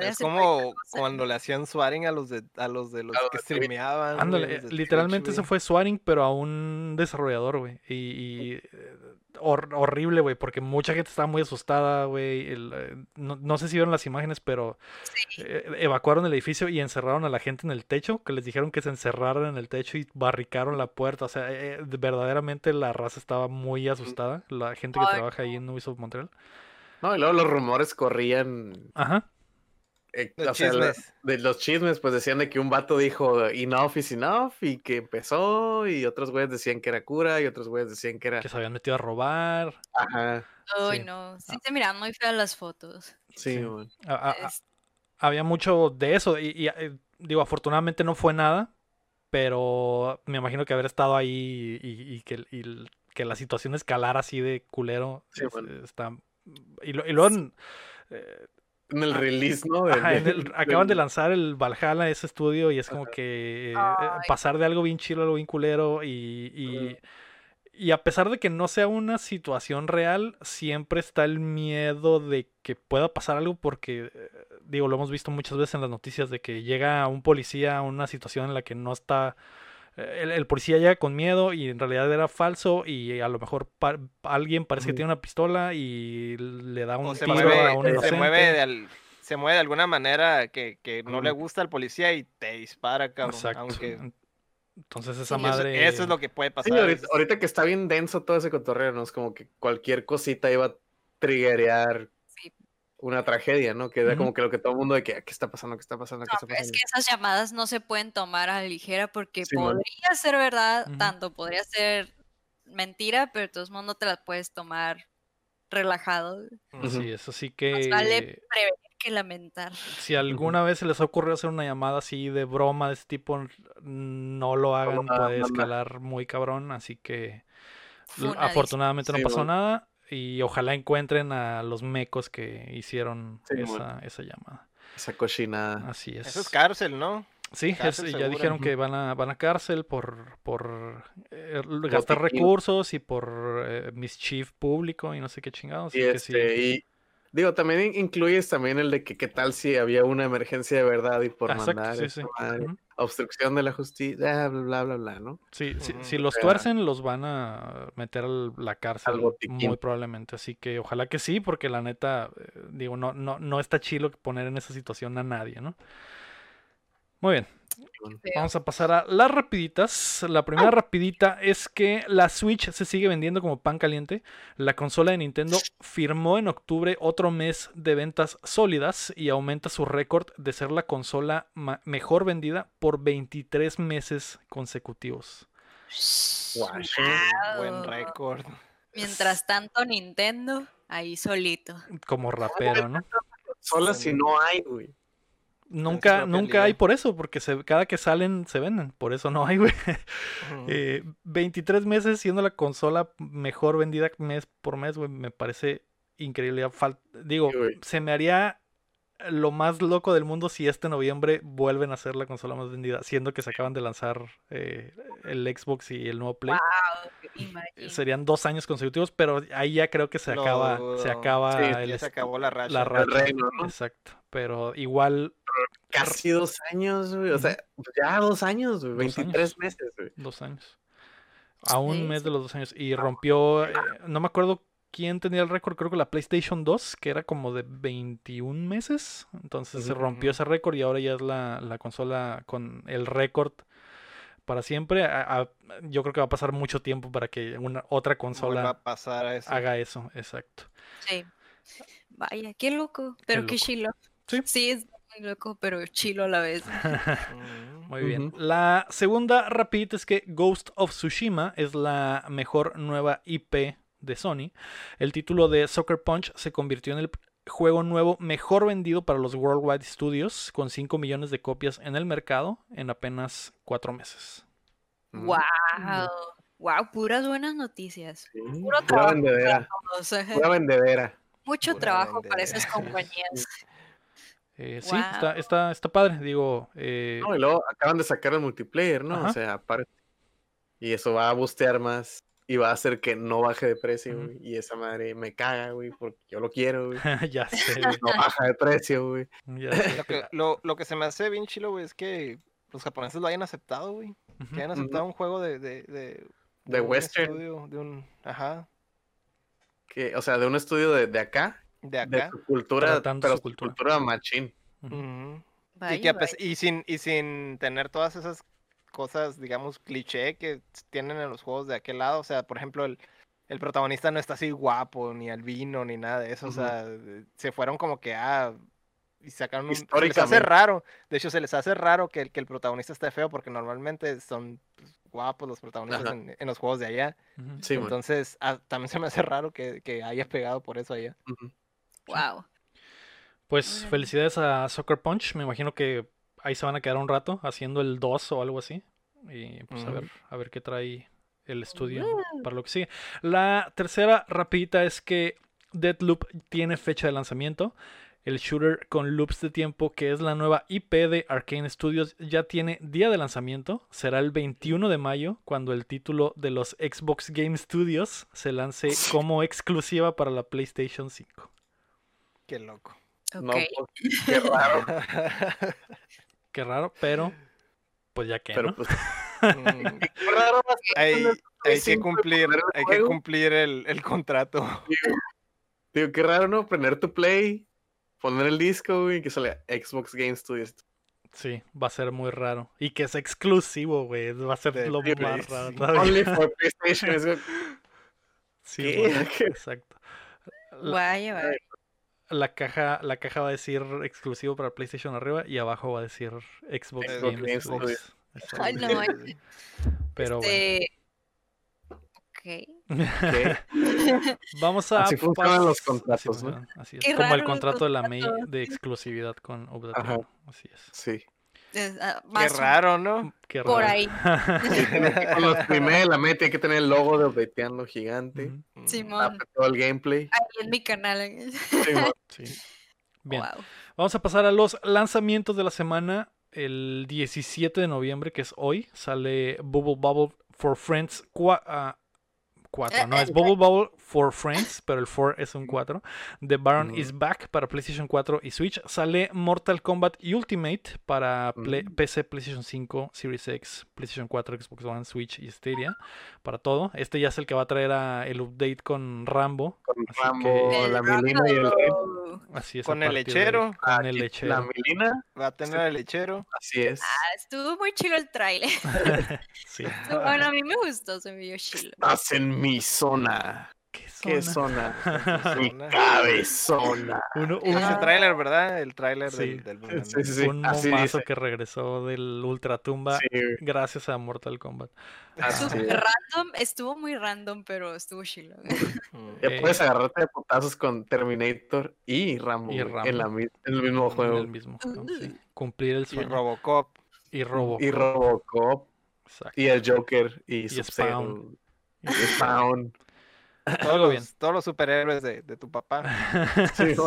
Es como cuando le hacían swaring a los de a los de los que streameaban. ándale, literalmente eso fue swatting, pero a un desarrollador, güey. Y, y, eh, hor- horrible, güey, porque mucha gente estaba muy asustada, güey. eh, No, no sé si vieron las imágenes, pero Sí. eh, evacuaron el edificio y encerraron a la gente en el techo, que les dijeron que se encerraran en el techo y barricaron la puerta. O sea, eh, verdaderamente la raza estaba muy asustada, la gente que Ay, trabaja ahí en Ubisoft Montreal. No, y luego los rumores corrían. Ajá. Eh, Los o sea, la- chismes. de los chismes, pues decían de que un vato dijo enough is enough y que empezó, y otros güeyes decían que era cura, y otros güeyes decían que era. Que se habían metido a robar. Ajá, Ay, sí. no. Sí se miran muy feas las fotos. sí, Sí. güey. A- a- a- Es- había mucho de eso. Y, y, eh, digo, afortunadamente no fue nada. Pero me imagino que haber estado ahí y, y que, y el- que la situación escalara así de culero. Sí, es- bueno. está. Y, lo- y luego. eh, En el release, ¿no? ajá, Del- en el- del- acaban de lanzar el Valhalla, ese estudio, y es como que eh, Ay. pasar de algo bien chido a algo bien culero. Y, y, y a pesar de que no sea una situación real, siempre está el miedo de que pueda pasar algo porque, eh, digo, lo hemos visto muchas veces en las noticias de que llega un policía a una situación en la que no está... eh, El, el policía llega con miedo y en realidad era falso y a lo mejor pa- alguien parece que tiene una pistola y le da un O se tiro mueve, a un se inocente. mueve de al- se mueve de alguna manera que, que no le gusta al policía y te dispara, cabrón. Exacto. Aunque Entonces esa Sí, eso, madre... eso es lo que puede Sí, pasar. ahorita, es- ahorita que está bien denso todo ese cotorreo, ¿no? Es como que cualquier cosita iba a triggerear Sí. Una tragedia, ¿no? Que Ujú. como que lo que todo el mundo de que, "Ah, ¿qué está pasando? ¿Qué está pasando? ¿Qué No, está pero es pasando? que esas llamadas no se pueden tomar a la ligera porque Sí, man. podría ser verdad, tanto podría ser mentira, pero de todos modos no te la puedes tomar relajado. Sí, eso sí Más vale que... prevenir que lamentar. Si alguna vez se les ha ocurrido hacer una llamada así de broma de ese tipo, no lo hagan, puede escalar muy cabrón, así que afortunadamente no pasó nada y ojalá encuentren a los mecos que hicieron Sí, esa, esa llamada. Esa cochinada. Así es. Eso es cárcel, ¿no? Sí, es- ya dijeron que van a, van a cárcel por, por eh, gastar recursos y por eh, mischief público y no sé qué chingados. Y, así que sí. Digo, también in- incluyes también el de que qué tal si había una emergencia de verdad y por Exacto, mandar sí, sí. madre, obstrucción de la justicia, bla, bla, bla, bla, ¿no? Sí, sí, Ujú. si los tuercen, los van a meter a la cárcel muy probablemente. Así que ojalá que sí, porque la neta, eh, digo, no, no, no está chilo poner en esa situación a nadie, ¿no? Muy bien. Vamos a pasar a las rapiditas. La primera rapidita es que la Switch se sigue vendiendo como pan caliente. La consola de Nintendo firmó en octubre otro mes de ventas sólidas y aumenta su récord de ser la consola mejor vendida por 23 meses consecutivos. Buen récord. Mientras tanto, Nintendo, ahí solito. Como rapero, ¿no? Sola si no hay, güey. Nunca, nunca hay por eso, porque se, cada que salen se venden. Por eso no hay, güey. Ujú. Eh, 23 meses siendo la consola mejor vendida mes por mes, güey, me parece increíble. Fal- Digo, Sí, se me haría lo más loco del mundo si este noviembre vuelven a ser la consola más vendida, siendo que se acaban de lanzar eh, el Xbox y el nuevo Play. Wow, Eh. Serían dos años consecutivos, pero ahí ya creo que se acaba, se acaba Sí, el se acabó la racha. la racha. reino, ¿no? Exacto. Pero igual Casi dos años, güey. O sea, ya dos años, güey. Dos 23 años. meses, güey. Dos años. A un Sí, mes sí. de los dos años. Y rompió, eh, no me acuerdo quién tenía el récord, creo que la PlayStation 2, que era como de 21 meses. Entonces se rompió ese récord y ahora ya es la, la consola con el récord para siempre. A- a- yo creo que va a pasar mucho tiempo para que una otra a consola pasar a eso. haga eso, exacto. Sí. Vaya, qué loco, pero qué, loco. chilo. Sí. es muy loco, pero chilo a la vez. Muy bien. La segunda rapidita es que Ghost of Tsushima es la mejor nueva IP de Sony. El título de Soccer Punch se convirtió en el juego nuevo mejor vendido para los Worldwide Studios, con 5 millones de copias en el mercado en apenas 4 meses. Mm. Wow. Wow, puras buenas noticias. Puro Pura trabajo vendedera. todos, ajá. Pura vendedera. Mucho Pura trabajo para vendedera. esas compañías. Eh, Sí, está, está, está padre. Digo, eh, No, y luego acaban de sacar el multiplayer, ¿no? Ajá. O sea, aparte. Y eso va a bustear más. Y va a hacer que no baje de precio, Ujú. güey. Y esa madre me caga, güey, porque yo lo quiero, güey. ya sé, güey, No baja de precio, güey. ya sé. Lo que, lo, lo que se me hace bien chilo, güey, es que los japoneses lo hayan aceptado, güey. Que hayan aceptado un juego de... De, de, De un western. estudio, de un... Ajá. Que, o sea, de un estudio de, de acá, De de acá. su cultura, Tratando pero su cultura. cultura, machín. Y, que pes- y sin, y sin tener todas esas cosas, digamos, cliché que tienen en los juegos de aquel lado. O sea, por ejemplo, el, el protagonista no está así guapo, ni albino, ni nada de eso. O sea, se fueron como que a... y sacaron un... Se les hace raro. De hecho, se les hace raro que, el- que el protagonista esté feo porque normalmente son pues, guapos los protagonistas en, en los juegos de allá. Sí, güey. Entonces, ah, también se me hace raro que, que haya pegado por eso allá. Ujú. Wow. Pues felicidades a Soccer Punch. Me imagino que ahí se van a quedar un rato haciendo el 2 o algo así. Y pues a Ujú. ver, a ver qué trae el estudio para lo que sigue. La tercera rapidita es que Deadloop tiene fecha de lanzamiento. El shooter con loops de tiempo, que es la nueva IP de Arkane Studios, ya tiene día de lanzamiento. Será el 21 de mayo, cuando el título de los Xbox Game Studios se lance como exclusiva para la PlayStation 5. Qué loco. No, Ok. pues, qué raro. Qué raro, pero pues ya que, pero ¿no? pues, Mm, qué raro hay, que cumplir, hay que cumplir el, el contrato. Digo, qué raro, ¿no? Prender tu play, poner el disco, güey, y que sale Xbox Game Studios. Sí, va a ser muy raro. Y que es exclusivo, güey. Va a ser lo Play, más raro todavía. Only for PlayStation. Sí, ¿Qué? exacto. La, Vaya, vaya. La caja, la caja va a decir exclusivo para PlayStation arriba y abajo va a decir Xbox. Ay, no, ay. Pero Este, Ok. ¿qué? bueno, vamos a Así funcionan los contratos, así ¿no? funcionan, así es. Qué Como el contrato de la May de exclusividad con Obdatiano. Así es. Sí. Es, ah, Qué más raro, ¿no? Qué Por ahí. Con los primeros, la meta hay que tener el logo de Updateando gigante. Mm, Simón. Todo el gameplay. Ahí en mi canal. eh. Sí, mo- Sí. Bien. Wow. Vamos a pasar a los lanzamientos de la semana. El 17 de noviembre, que es hoy, sale Bubble Bubble for Friends 4. No, es Bubble Bubble for Friends, pero el 4 es un 4. The Baron Ujú. is Back para PlayStation 4 y Switch. Sale Mortal Kombat Ultimate para Play- Ujú. PC, PlayStation 5, Series X, PlayStation 4, Xbox One, Switch y Stadia. Para todo. Este ya es el que va a traer a- el update con Rambo. Con Así Rambo, que- la Milina y el Red. Así es. Con el lechero. Con el lechero. La Milina, Va a tener el lechero. así es. Ah, estuvo muy chilo el trailer. sí. bueno, a mí me gustó, se me vio chilo. Estás en mi zona. ¿Qué ¿Qué zona? mi Zona. cabezona. Uno, Ese tráiler, ¿verdad? El tráiler Sí. del, del. Sí, sí, sí. un así momazo dice. que regresó del Ultratumba gracias a Mortal Kombat. así Súper es. random, estuvo muy random, pero estuvo chilo. Ya Eh, puedes agarrarte de putazos con Terminator y Rambo, Y güey, Rambo. En, la en el mismo en juego. el mismo juego, sí. Cumplir el Y sueño. Robocop. Y Robo. Y Robocop. Exacto. Y el Joker. Y, Y Sub-Zero, Spawn. Spawn. Todos los, bien. todos los superhéroes de, de tu papá. Sí, Sí.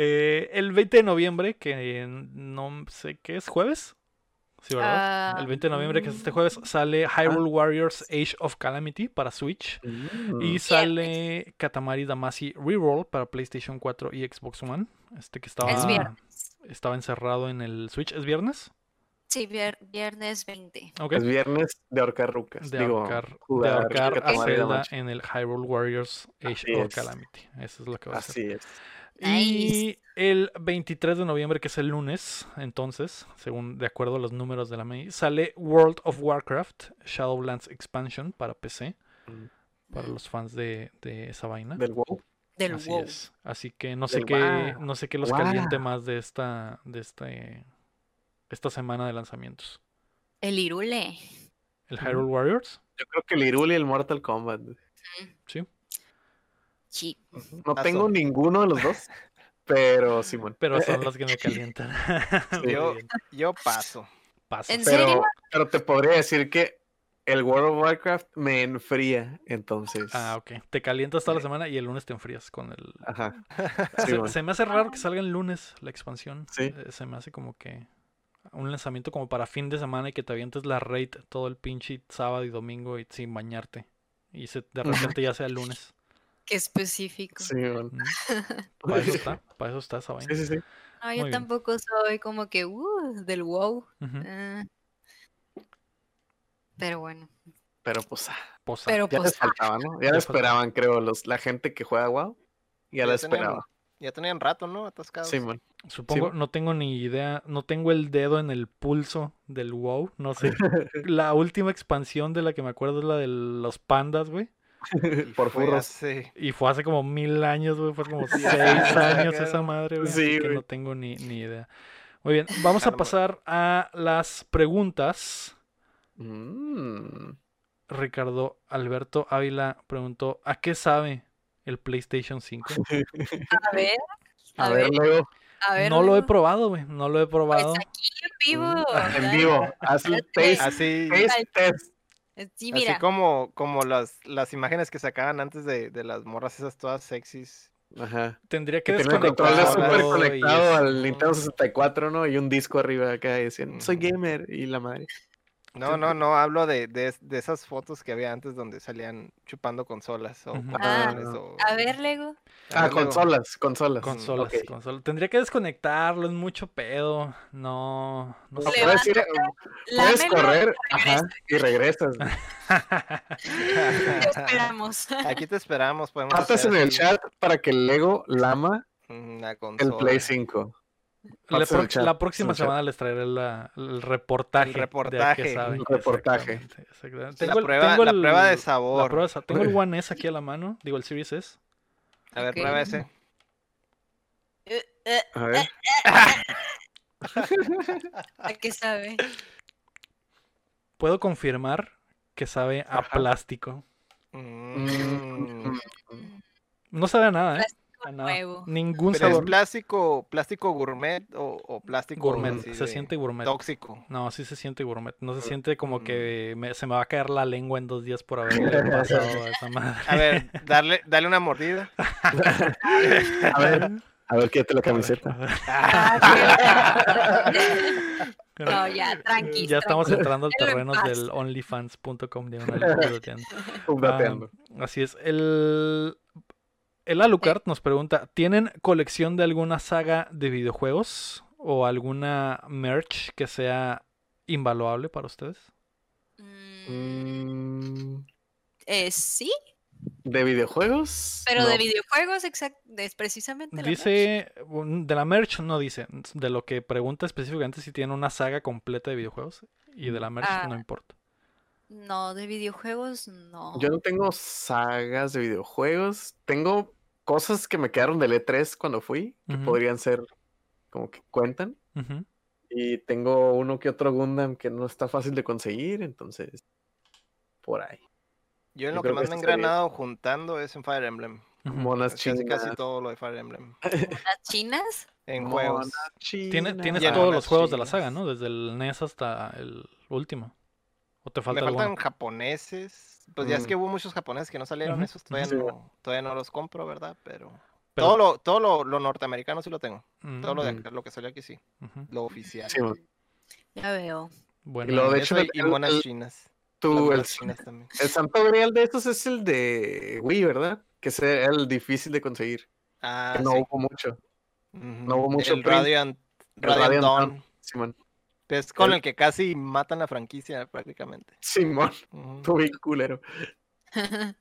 Eh, el 20 de noviembre, que no sé qué es, jueves. Sí, ¿verdad? Ah, el 20 de noviembre, que es este jueves, sale Hyrule Warriors Age of Calamity para Switch. Mm. Y sale Katamari Damacy Reroll para PlayStation 4 y Xbox One. Este que estaba, Es estaba encerrado en el Switch. ¿Es viernes? Sí, vier- viernes 20. Ok. Es viernes de ahorcar rucas. De Digo, ahorcar, de ahorcar a Zelda en el Hyrule Warriors Age of es. Calamity. Eso es lo que va a ser. Así es. Y el 23 de noviembre, que es el lunes, entonces, según de acuerdo a los números de la MEI, sale World of Warcraft Shadowlands Expansion para PC, Mm. para los fans de, de esa vaina. Del WoW. Del Así WoW. es. Así que no sé qué, WoW. no sé qué los Wow. caliente más de esta, de este, esta semana de lanzamientos. El Irule. El. Hyrule Warriors, Yo creo que el Irul y el Mortal Kombat. sí. Sí. No Paso. tengo ninguno de los dos, pero Simón. Pero son los que me calientan. Yo, yo paso. Paso. ¿En Pero, serio? pero te podría decir que el World of Warcraft me enfría, entonces. Ah, ok. Te calientas toda la semana y el lunes te enfrías con el... Ajá. Se, se me hace raro que salga el lunes la expansión. Sí. Eh, Se me hace como que un lanzamiento como para fin de semana y que te avientes la raid todo el pinche sábado y domingo y sin bañarte. Y se, de repente ya sea el lunes. Qué específico. Para eso está, para eso está esa vaina. Sí, sí, sí. No, yo bien. tampoco soy como que uh, del WoW. Ah. Pero bueno. Pero pues, ah, Posa. Pero ya pues, les faltaba, ¿no? Ya Ya la faltaba. esperaban, creo, los, la gente que juega WoW. Ya la Ya tenían- esperaba. Ya tenían rato, ¿no? Atascados. Simón. Supongo, Sí. no tengo ni idea, no tengo el dedo en el pulso del WoW, no sé. La última expansión de la que me acuerdo es la de los pandas, güey. Por furros. hace- Y fue hace como mil años, güey. Fue como seis años esa madre, güey. Sí, así que güey. no tengo ni, ni idea. Muy bien, vamos a pasar a las preguntas. Mm. Ricardo Alberto Ávila preguntó: ¿A qué sabe el PlayStation 5? a ver. A ver, luego, a ver. No lo he probado, güey. No lo he Pues probado. aquí en vivo. en dale. vivo, haz el taste, Así, taste test. Sí, así como, como las, las imágenes que sacaban antes de, de las morras esas todas sexys. Ajá. Tendría que Que tenía el control de desconectarlo super y conectado al Nintendo 64, ¿no? Y un disco arriba acá y decían, soy gamer. Y la madre. No, no, no, hablo de, de, de esas fotos que había antes donde salían chupando consolas o Ah. o... A ver, Lego. Ah, ver, consolas, consolas. Consolas, consolas. Tendría que desconectarlo, es mucho pedo. No, no sé. puedes, ir- puedes Lámelo, correr ajá, y regresas. Te esperamos. Aquí te esperamos, podemos hacer en el chat para que el Lego lama Una el. Play 5. La, el próxima el semana les traeré la- el reportaje. El de a qué reportaje. reportaje. Exactamente. La Tengo el- prueba- tengo la el- prueba de la sabor. prueba Tengo el One S aquí a la mano, digo el Series S. A ver, Ok. prueba ese. Eh, A ver. ¿A qué sabe? Puedo confirmar que sabe a Ajá. plástico. Mm. No sabe a nada, ¿eh? Plástico A nada. nuevo. Ningún ¿Pero es sabor plástico, plástico gourmet o, o plástico gourmet. Se de siente gourmet. tóxico? No, sí se siente gourmet. No se Mm. siente como que me- se me va a caer la lengua en dos días por haberle pasado a esa madre. A ver, darle, darle una mordida. A ver, a ver, quédate la camiseta. Ah, No, ya, tranqui. Ya estamos tranqui. entrando al terreno del onlyfans.com de una Updateando. Así es. El, el Alucard nos pregunta: ¿Tienen colección de alguna saga de videojuegos o alguna merch que sea invaluable para ustedes? Mm, eh, sí, ¿De videojuegos? pero No. de videojuegos, exact, es precisamente la merch. Dice, un- de la merch no dice, de lo que pregunta específicamente si tiene una saga completa de videojuegos y de la merch Ah. no importa. No, de videojuegos no. Yo no tengo sagas de videojuegos. Tengo cosas que me quedaron del E3 cuando fui, que podrían ser como que cuentan. Ujú. Y tengo uno que otro Gundam que no está fácil de conseguir, entonces por ahí. Yo en Yo lo que más que me he engranado juntando es en Fire Emblem. Monas chinas. casi todo lo de Fire Emblem. ¿Las chinas? En monas juegos. Chinas. tienes Ya, todos monas los juegos de la saga, ¿no? Desde el NES hasta el último. ¿O te Me falta faltan japoneses. Pues ya es Mm. que hubo muchos japoneses que no salieron. Esos todavía, Sí. no, todavía no los compro, ¿verdad? Pero, Pero- todo, lo, todo lo, lo norteamericano sí lo tengo. Mm, Todo lo, de acá, lo que salió aquí sí. Lo oficial. Sí. Ya veo. Bueno, Y lo de hecho, y- y el- monas el- chinas. Tú, el, chinas también. el santo grial de estos es el de Wii, ¿verdad? Que es el difícil de conseguir. Ah, que no sí. hubo mucho. No hubo mucho El print. Radiant, Radiant Radiant Dawn. Dawn. Simón. Es con El- el que casi matan la franquicia prácticamente. Simón, tú bien culero.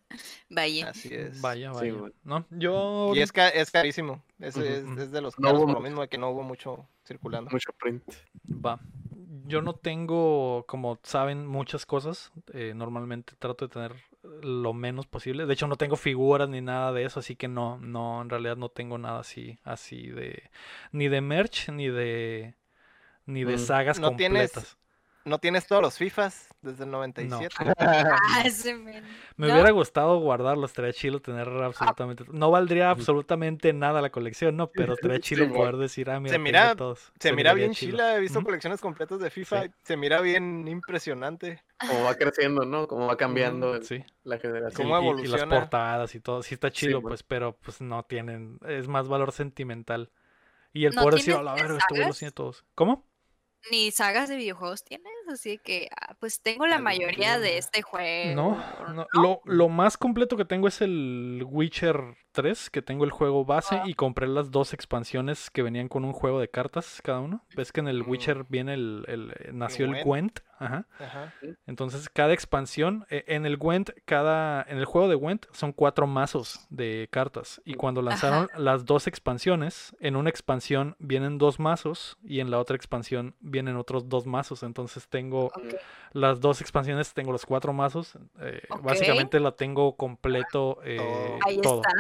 Vaya. Así es. Vaya, vaya. ¿No? Yo. Y es, ca- es carísimo. Es, es- de los No caros por lo mismo de que no hubo mucho circulando. Mucho print. Va. Yo no tengo, como saben, muchas cosas. eh, normalmente trato de tener lo menos posible. De hecho, no tengo figuras ni nada de eso, así que no, no, en realidad no tengo nada así, así de, ni de merch, ni de, ni de Mm. sagas ¿No tienes completas. ¿No tienes todos los FIFAs desde el 97? Ah, ese men. Me ¿No? hubiera gustado guardarlos, estaría chido tener absolutamente. No valdría absolutamente nada la colección, ¿no? Pero estaría chido Sí, poder decir, ah, mira, Se mira- todos. Se mira bien chila, he visto colecciones completas de FIFA, Sí. se mira bien impresionante. Como va creciendo, ¿no? Como va cambiando el- Sí. la generación. ¿Cómo y- y, las portadas y todo, sí está chido, bueno. pues, pero pues no tienen, es más valor sentimental. Y el ¿No poder decir, a tienes la verga, güey los todos. ¿Cómo? Ni sagas de videojuegos tienes, así que ah, pues tengo la mayoría de este juego. No, no, Lo, lo más completo que tengo es el Witcher 3, que tengo el juego base y compré las dos expansiones que venían con un juego de cartas cada uno. Ves que en el Mm. Witcher viene el, el- eh, nació el Gwent. Gwent, ajá. Ajá. Entonces, cada expansión, eh, en el Gwent, cada, en el juego de Gwent son cuatro mazos de cartas. Y cuando lanzaron las dos expansiones, en una expansión vienen dos mazos y en la otra expansión vienen otros dos mazos. Entonces tengo las dos expansiones, tengo los cuatro mazos. eh. Básicamente la tengo completo eh, Todo. Ahí todo. está.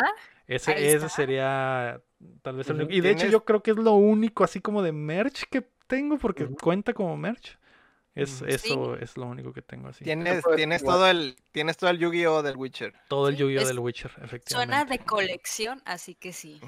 Ese, ahí ese está. sería tal vez el único. Y de hecho ¿Tienes- yo creo que es lo único así como de merch que tengo porque cuenta como merch. Es, Ujú. eso es lo único que tengo así. Tienes, puedes tienes todo el, tienes todo el Yu-Gi-Oh del Witcher. Todo el Sí, Yu-Gi-Oh del Witcher, Suena efectivamente. de colección, así que sí.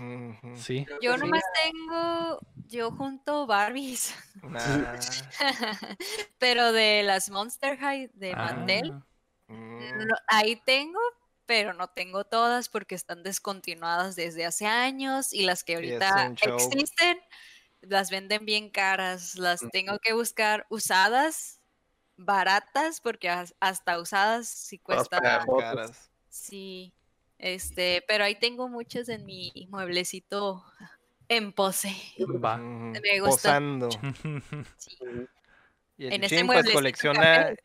Sí. Yo Sí. nomás tengo, yo junto Barbies, Nah. pero de las Monster High de Mattel, Ah, Mm. no- ahí tengo, pero no tengo todas porque están descontinuadas desde hace años y las que ahorita existen las venden bien caras, las tengo que buscar usadas, baratas, porque as- hasta usadas sí cuesta. Caras. sí, este, pero ahí tengo muchas en mi mueblecito en pose. Va. Me gusta Posando. sí. Y el En ese Shin pues colecciona, café.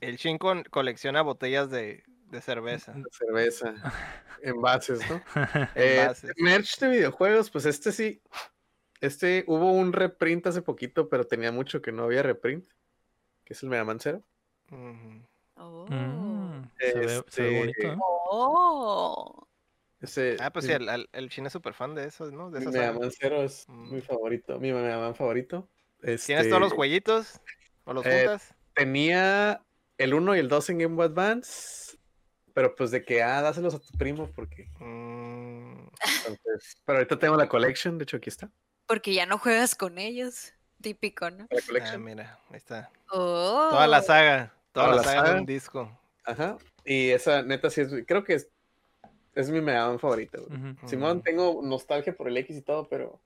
el con- colecciona botellas de, de cerveza. Cerveza. Envases, ¿no? Eh, Envases. merch de videojuegos, pues este sí. Este hubo un reprint hace poquito, pero tenía mucho que no había reprint. Que es el Mega Man Zero. Oh. Mm, se, ve, se ve Este, bonito, ¿eh? Oh. Ese, Ah, pues sí, el, el, el Shin es súper fan de eso, ¿no? De mi Mega. Man Zero es Mm. mi favorito. Mi Mega Man favorito. ¿Tienes todos los Este, jueguitos? ¿O los eh, juntas? Tenía el 1 y el 2 en Game Boy Advance. Pero pues de que, ah, dáselos a tu primo porque... Mm, entonces- pero ahorita tengo la collection, de hecho aquí está. Porque ya no juegas con ellos. Típico, ¿no? Ah, mira, ahí está. Oh. Toda la saga. Toda, Toda la la saga de un disco. Ajá. Y esa neta sí es, creo que es, es mi Mega Man favorito. Simón, tengo nostalgia por el X y todo, pero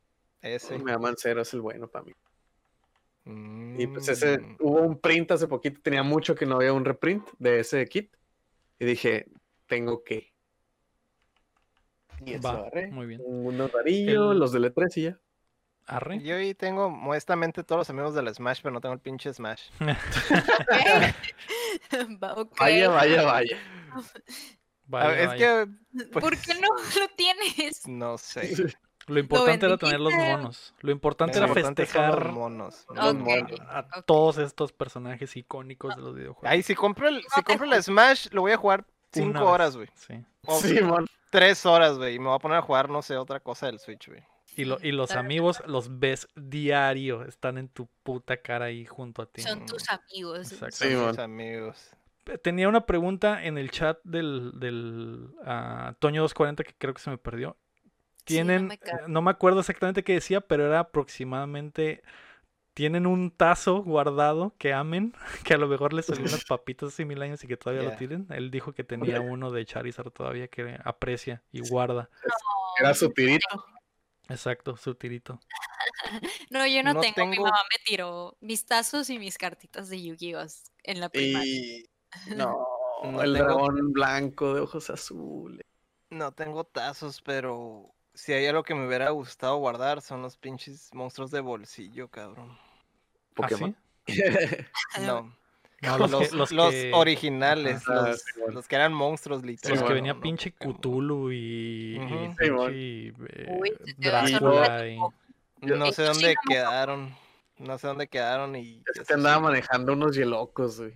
Ese. el Mega Man Zero es el bueno para mí. Y pues Mm, ese, hubo un print hace poquito, tenía mucho que no había un reprint de ese kit. Y dije, tengo que. Y eso Va, agarré. muy bien. Uno rarillo, El- los de L3 y ya. Arre. Yo ahí tengo modestamente todos los amigos del Smash, pero no tengo el pinche Smash. Vaya, vaya, vaya. Vaya, es vaya. que, ¿Por pues, qué no lo tienes? no sé. Lo importante era tener los monos. Lo importante Lo era importante son los festejar monos. Los monos. a todos estos personajes icónicos de los videojuegos. Ay, si compro el, si compro el Smash, lo voy a jugar cinco horas, güey. Sí. O Simón. tres horas, güey. Y me voy a poner a jugar, no sé, otra cosa del Switch, güey. Y, lo- y los amigos los ves diario. Están en tu puta cara ahí junto a ti. Son tus amigos. Exacto. Sí, Son mis amigos. Tenía una pregunta en el chat del, del ah, Toño 240 que creo que se me perdió. Sí, no Tienen, me eh, no me acuerdo exactamente qué decía, pero era aproximadamente. Tienen un tazo guardado que amen, que a lo mejor les salió unas papitas hace mil años y que todavía lo tienen. Él dijo que tenía uno de Charizard todavía que aprecia y guarda. Era su tirito. Exacto, su tirito. No, yo no, No tengo. Mi mamá me tiró mis tazos y mis cartitas de Yu-Gi-Oh! en la primaria. Y. No, No el tengo- dragón blanco de ojos azules. No tengo tazos, pero si hay algo que me hubiera gustado guardar son los pinches monstruos de bolsillo, cabrón. ¿Ah, Pokémon. sí? No. No, Los, los, que, los, los que, originales, los, sí, bueno. los que eran monstruos los literales. que bueno, venía no, pinche no, Cthulhu y, y Ujú. Sí, bueno. pinche, eh, Uy, Drácula. y-. No sé dónde quedaron. No sé dónde quedaron y. Es eso que andaba sí. manejando unos yelocos, güey.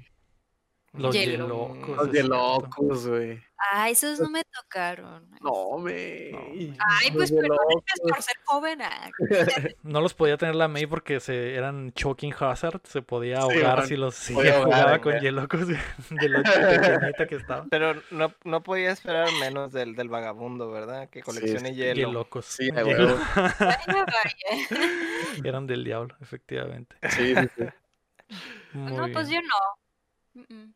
Los yelocos. Los Los yelocos, güey. Ah, esos no me tocaron. No, me. Ay, pues perdónenme por ser joven. ah. No los podía tener la May porque se, eran choking hazard. Se podía ahogar si los si ahogar, jugaba güey. con yelocos de lo que estaba. Pero no, no podía esperar menos del, del vagabundo, ¿verdad? Que coleccione sí, hielo. Yelocos. Sí, Hielo. Eran del diablo, efectivamente. Sí, sí, sí. Muy No, pues yo no. Mm, mm.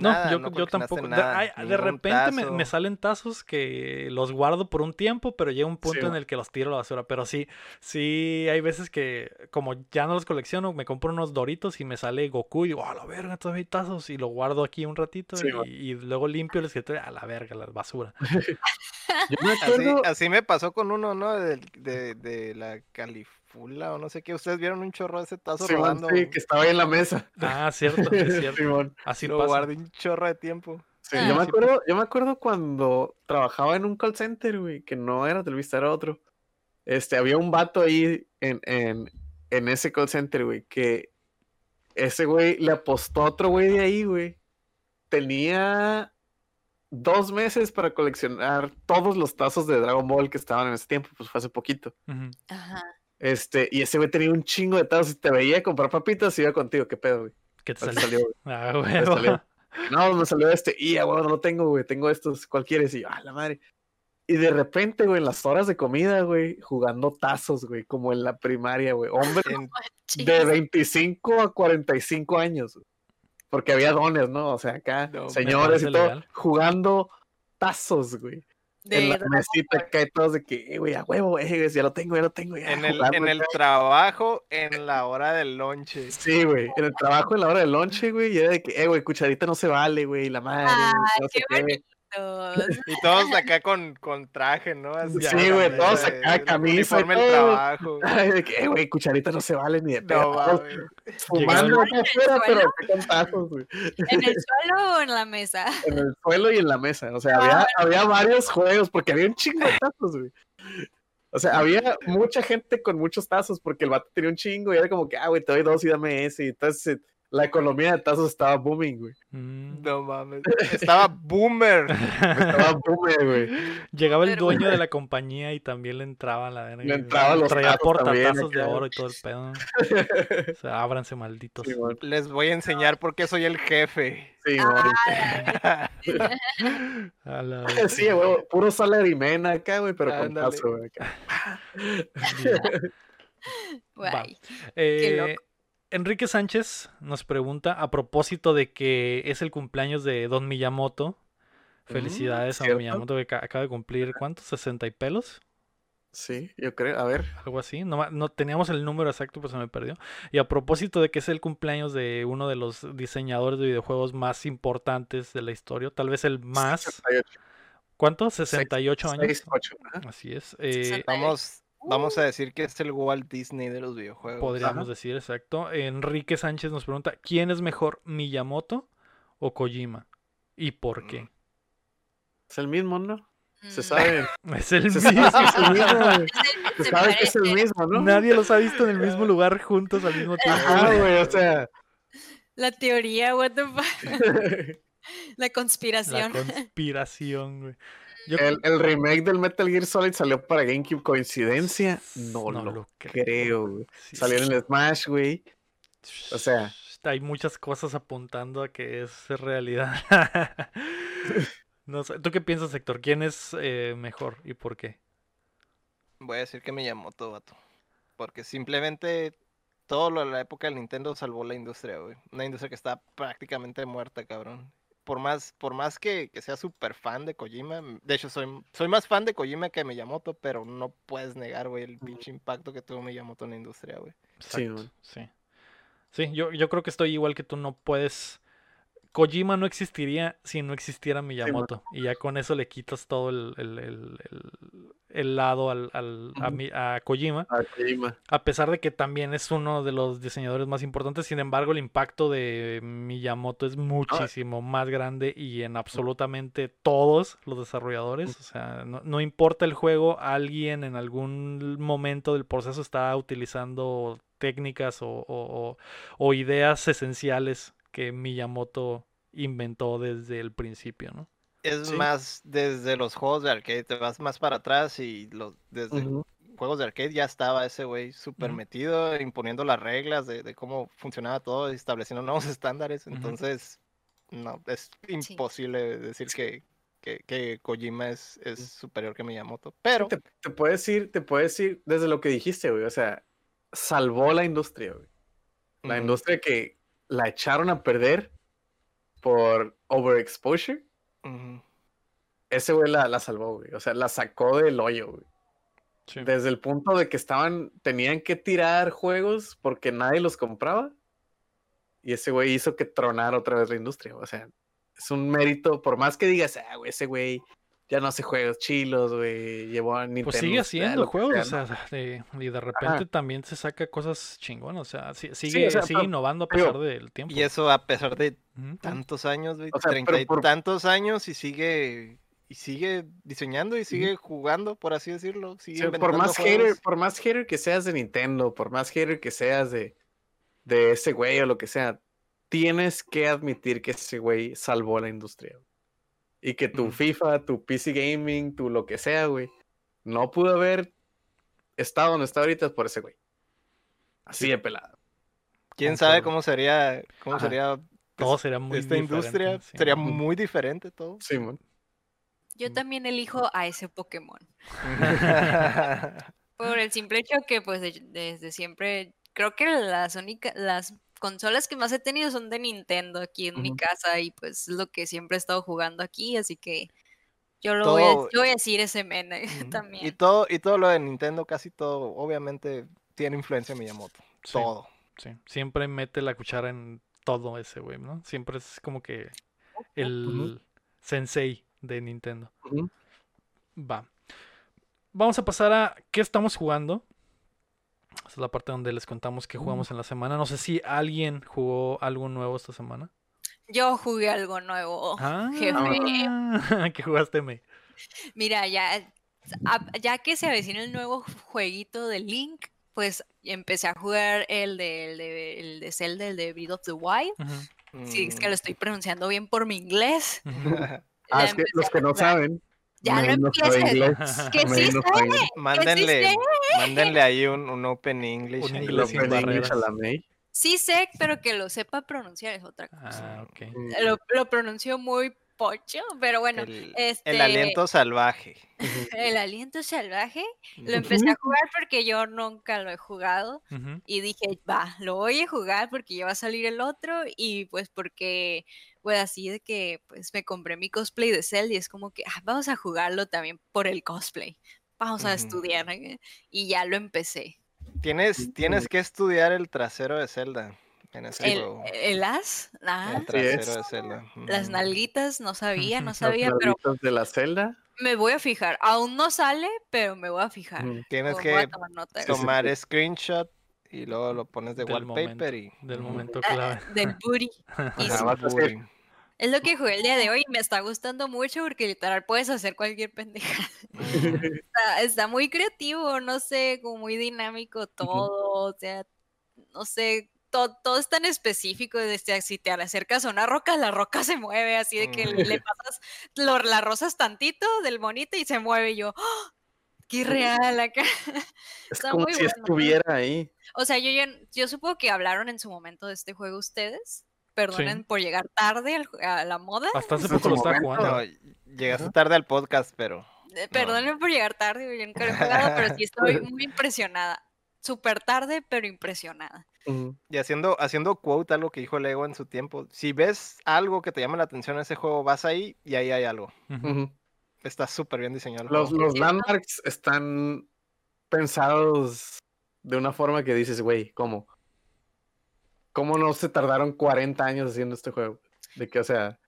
No, Nada, yo, no yo tampoco. De, ay, de repente me, salen tazos que los guardo por un tiempo, pero llega un punto en el que los tiro a la basura. Pero sí, sí, hay veces que como ya no los colecciono, me compro unos doritos y me sale Goku y digo, a la verga, todavía hay tazos. Y lo guardo aquí un ratito Sí, y, luego limpio el escritorio, a la verga, la basura. Yo me Así, acuerdo. así me pasó con uno, ¿no? De, de, la Califula o no sé qué. Ustedes vieron un chorro de ese tazo Simón, rodando. sí, que estaba ahí en la mesa. Ah, cierto, es cierto. Simón. Así lo pasa. guardé un chorro de tiempo. Sí, Ah, yo me sí acuerdo, yo me acuerdo cuando trabajaba en un call center, güey, que no era Televisa, era otro. Este, había un vato ahí en, en, en ese call center, güey, que ese güey le apostó a otro güey de ahí, güey. Tenía dos meses para coleccionar todos los tazos de Dragon Ball que estaban en ese tiempo, pues fue hace poquito. Ajá. Este, y ese güey tenía un chingo de tazos y te veía comprar papitas y iba contigo, ¿qué pedo, güey? ¿Qué te ¿Cuál te salió? salió, güey? Ah, ¿Cuál te huevo. salió? No, me salió este. Y, ah, güey, no lo tengo, güey. Tengo estos. ¿Cuál quieres? Y yo, ah, la madre. Y de repente, güey, en las horas de comida, güey, jugando tazos, güey, como en la primaria, güey. Hombre de Chis. 25 a 45 años. güey. Porque había dones, ¿no? O sea, acá, No, señores y todo, legal. jugando tazos, güey. En De la Dragon mesita y todos de que, eh, güey, a huevo, eh, güey, ya lo tengo, ya lo tengo. Ya, en, el, en el trabajo, en la hora del lonche. Sí, güey, en el trabajo, en la hora del lonche, güey, y era de que, eh, güey, cucharita no se vale, güey, la madre. Ay, no qué. Y todos acá con, con traje, ¿no? Así, Sí, güey, todos acá, de- camisa y uniforme todo. trabajo. Ay, de que, güey, cucharita no se vale ni de pedo. No, fumando acá el afuera, pero con tazos, güey. ¿En el suelo o en la mesa? En el suelo y en la mesa. O sea, había, había varios juegos porque había un chingo de tazos, güey. O sea, había mucha gente con muchos tazos porque el vato tenía un chingo y era como que, ah, güey, te doy dos y dame ese. Y entonces la economía de tazos estaba booming, güey. Mm. No mames. Estaba boomer. Estaba booming, güey. Llegaba el dueño de la compañía y también le entraba a la verga. Le entraba los Traía portatazos de oro y todo el pedo. O sea, ábranse malditos. Sí. Les voy a enseñar por qué soy el jefe. Sí, mon. A la verga. Sí, güey, puro salaryman acá, güey, pero con Ándale. tazo, güey. acá. guay. Eh, loco. Enrique Sánchez nos pregunta a propósito de que es el cumpleaños de Don Miyamoto. Felicidades a ¿cierto? Miyamoto que ca- acaba de cumplir, ¿cuántos? ¿60 y pelos? Sí, yo creo. A ver. Algo así. No, no teníamos el número exacto, pues se me perdió. Y a propósito de que es el cumpleaños de uno de los diseñadores de videojuegos más importantes de la historia, tal vez el más. 68, ¿Cuánto? 68 años. 68, ajá. Así es. eh, 68. Vamos, a decir que es el Walt Disney de los videojuegos. podríamos Ajá. decir, exacto. Enrique Sánchez nos pregunta, ¿quién es mejor, Miyamoto o Kojima? ¿Y por qué? Es el mismo, ¿no? Se Mm. sabe. Es el Se mismo. sabe es el mismo. Se Se sabe que es el mismo, ¿no? Nadie los ha visto en el mismo lugar juntos al mismo tiempo. Ajá, güey, o sea. La teoría, what the fuck. La La conspiración. conspiración, güey. Yo el, el remake del Metal Gear Solid salió para GameCube. ¿Coincidencia? No, lo creo, güey. Sí. Salió en el Smash, güey. o sea- Hay muchas cosas apuntando a que es realidad. no sé. ¿Tú qué piensas, Héctor? ¿Quién es eh, mejor y por qué? Voy a decir que me llamó todo vato. Porque simplemente todo lo de la época del Nintendo salvó la industria, güey. Una industria que está prácticamente muerta, cabrón. Por más, por más que, que sea súper fan de Kojima, de hecho soy, soy más fan de Kojima que de Miyamoto, pero no puedes negar, güey, el pinche impacto que tuvo Miyamoto en la industria, güey. Sí, sí. Sí, yo, yo creo que estoy igual que tú, no puedes Kojima no existiría si no existiera Miyamoto. y ya con eso le quitas todo el, el, el, lado al, al- a, a Kojima. Ah, Kojima. A pesar de que también es uno de los diseñadores más importantes, sin embargo, el impacto de Miyamoto es muchísimo más grande y en absolutamente todos los desarrolladores. O sea, no, no importa el juego, alguien en algún momento del proceso está utilizando técnicas o, o- o- o ideas esenciales que Miyamoto inventó desde el principio, ¿no? Es Sí. más desde los juegos de arcade, te vas más para atrás y los, desde Ujú. juegos de arcade ya estaba ese güey súper metido, imponiendo las reglas de, de cómo funcionaba todo, y estableciendo nuevos estándares. Entonces, no, es imposible decir que, que, que Kojima es, es superior que Miyamoto. Pero Te, te puedo decir, te puedo decir desde lo que dijiste, güey. O sea, salvó la industria, güey. La industria que la echaron a perder por overexposure. Ese güey la, la salvó, güey. O sea, la sacó del hoyo, güey. Sí. Desde el punto de que estaban, tenían que tirar juegos porque nadie los compraba. Y ese güey hizo que tronara otra vez la industria. O sea, es un mérito, por más que digas, ah, güey, ese güey ya no hace juegos chilos, güey. Llevó a Nintendo. Pues sigue haciendo juegos, sea, o sea, de- y de repente también se saca cosas chingonas, o sea, si- Sí, sigue, o sea, sigue pero- innovando a pesar del tiempo. Y eso a pesar de tantos años, güey, O sea, pero treinta y por- tantos años y sigue y sigue diseñando y sigue jugando, por así decirlo. Sigue por más juegos. hater, por más hater que seas de Nintendo, por más hater que seas de, de ese güey o lo que sea, tienes que admitir que ese güey salvó la industria. güey. Y que tu Mm. FIFA, tu PC Gaming, tu lo que sea, güey, no pudo haber estado donde está ahorita por ese güey. Así de pelado. ¿Quién sabe cómo sería, cómo Ajá. sería Todo sería muy esta industria? sí. Sería muy diferente todo. Sí, man. Yo también elijo a ese Pokémon. Por el simple hecho que, pues, de- desde siempre, creo que las únicas, las consolas que más he tenido son de Nintendo aquí en mi Ujú. casa y pues es lo que siempre he estado jugando aquí, así que yo lo voy a, Todo- yo voy a decir ese men eh, Ujú. Y también. todo, y todo lo de Nintendo, casi todo, obviamente, tiene influencia de Miyamoto. Sí, Todo. sí. Siempre mete la cuchara en todo ese güey, ¿no? Siempre es como que el sensei de Nintendo. Va. Vamos a pasar a qué estamos jugando. Esa es la parte donde les contamos qué jugamos en la semana. No sé si alguien jugó algo nuevo esta semana. Yo jugué algo nuevo, Ah, jefe. ¿qué jugaste, me? Mira, ya, ya que se avecina el nuevo jueguito de Link, pues empecé a jugar el de, el de, el de Zelda, el de Breath of the Wild. Sí, es que lo estoy pronunciando bien por mi inglés. Ah, es que los que no jugar. saben. Ya no no empieces. May sí no. Mándenle, mándenle ahí un, un Open English. Un sin aprendí English a la May. Sí sé, pero que lo sepa pronunciar es otra cosa. Ah. Mm, Lo, lo pronunció muy pocho, pero bueno, el, este, el aliento salvaje. el aliento salvaje lo empecé a jugar porque yo nunca lo he jugado. Y dije, va, lo voy a jugar porque ya va a salir el otro y pues porque, pues así de que pues me compré mi cosplay de Zelda y es como que ah, vamos a jugarlo también por el cosplay, vamos a estudiar ¿eh? y ya lo empecé. Tienes, tienes que estudiar el trasero de Zelda en ese El, juego. el as, ah, El trasero de Zelda. las nalguitas, no sabía, no Las sabía, pero Nalguitas de la celda. me voy a fijar. Aún no sale, pero me voy a fijar. Tienes Voy que tomar tomar screenshot y luego lo pones de Del wallpaper momento, y Del momento Ah, clave. Del booty. Y sí, es lo que jugué el día de hoy y me está gustando mucho porque literal puedes hacer cualquier pendeja. Está, está muy creativo, no sé, como muy dinámico todo, o sea, no sé, to- todo es tan específico, desde si te acercas a una roca, la roca se mueve, así de que le, le pasas, lo, la rozas tantito del monito y se mueve y yo, ¡ah! ¡Qué irreal acá! Es Está como muy si bueno. estuviera ahí. O sea, yo, ya- yo supongo que hablaron en su momento de este juego ustedes, perdonen por llegar tarde al a la moda, Hasta hace poco lo estaba jugando. No, llegaste tarde al podcast, pero Eh, Perdonen por llegar tarde, yo nunca lo he jugado, pero sí estoy muy impresionada. Súper tarde, pero impresionada. Y haciendo, haciendo quote algo que dijo Lego en su tiempo. Si ves algo que te llama la atención en ese juego, vas ahí y ahí hay algo. Está súper bien diseñado. el Los, juego. los landmarks están pensados de una forma que dices, güey, ¿cómo? ¿Cómo no se tardaron 40 años haciendo este juego? De que, o sea,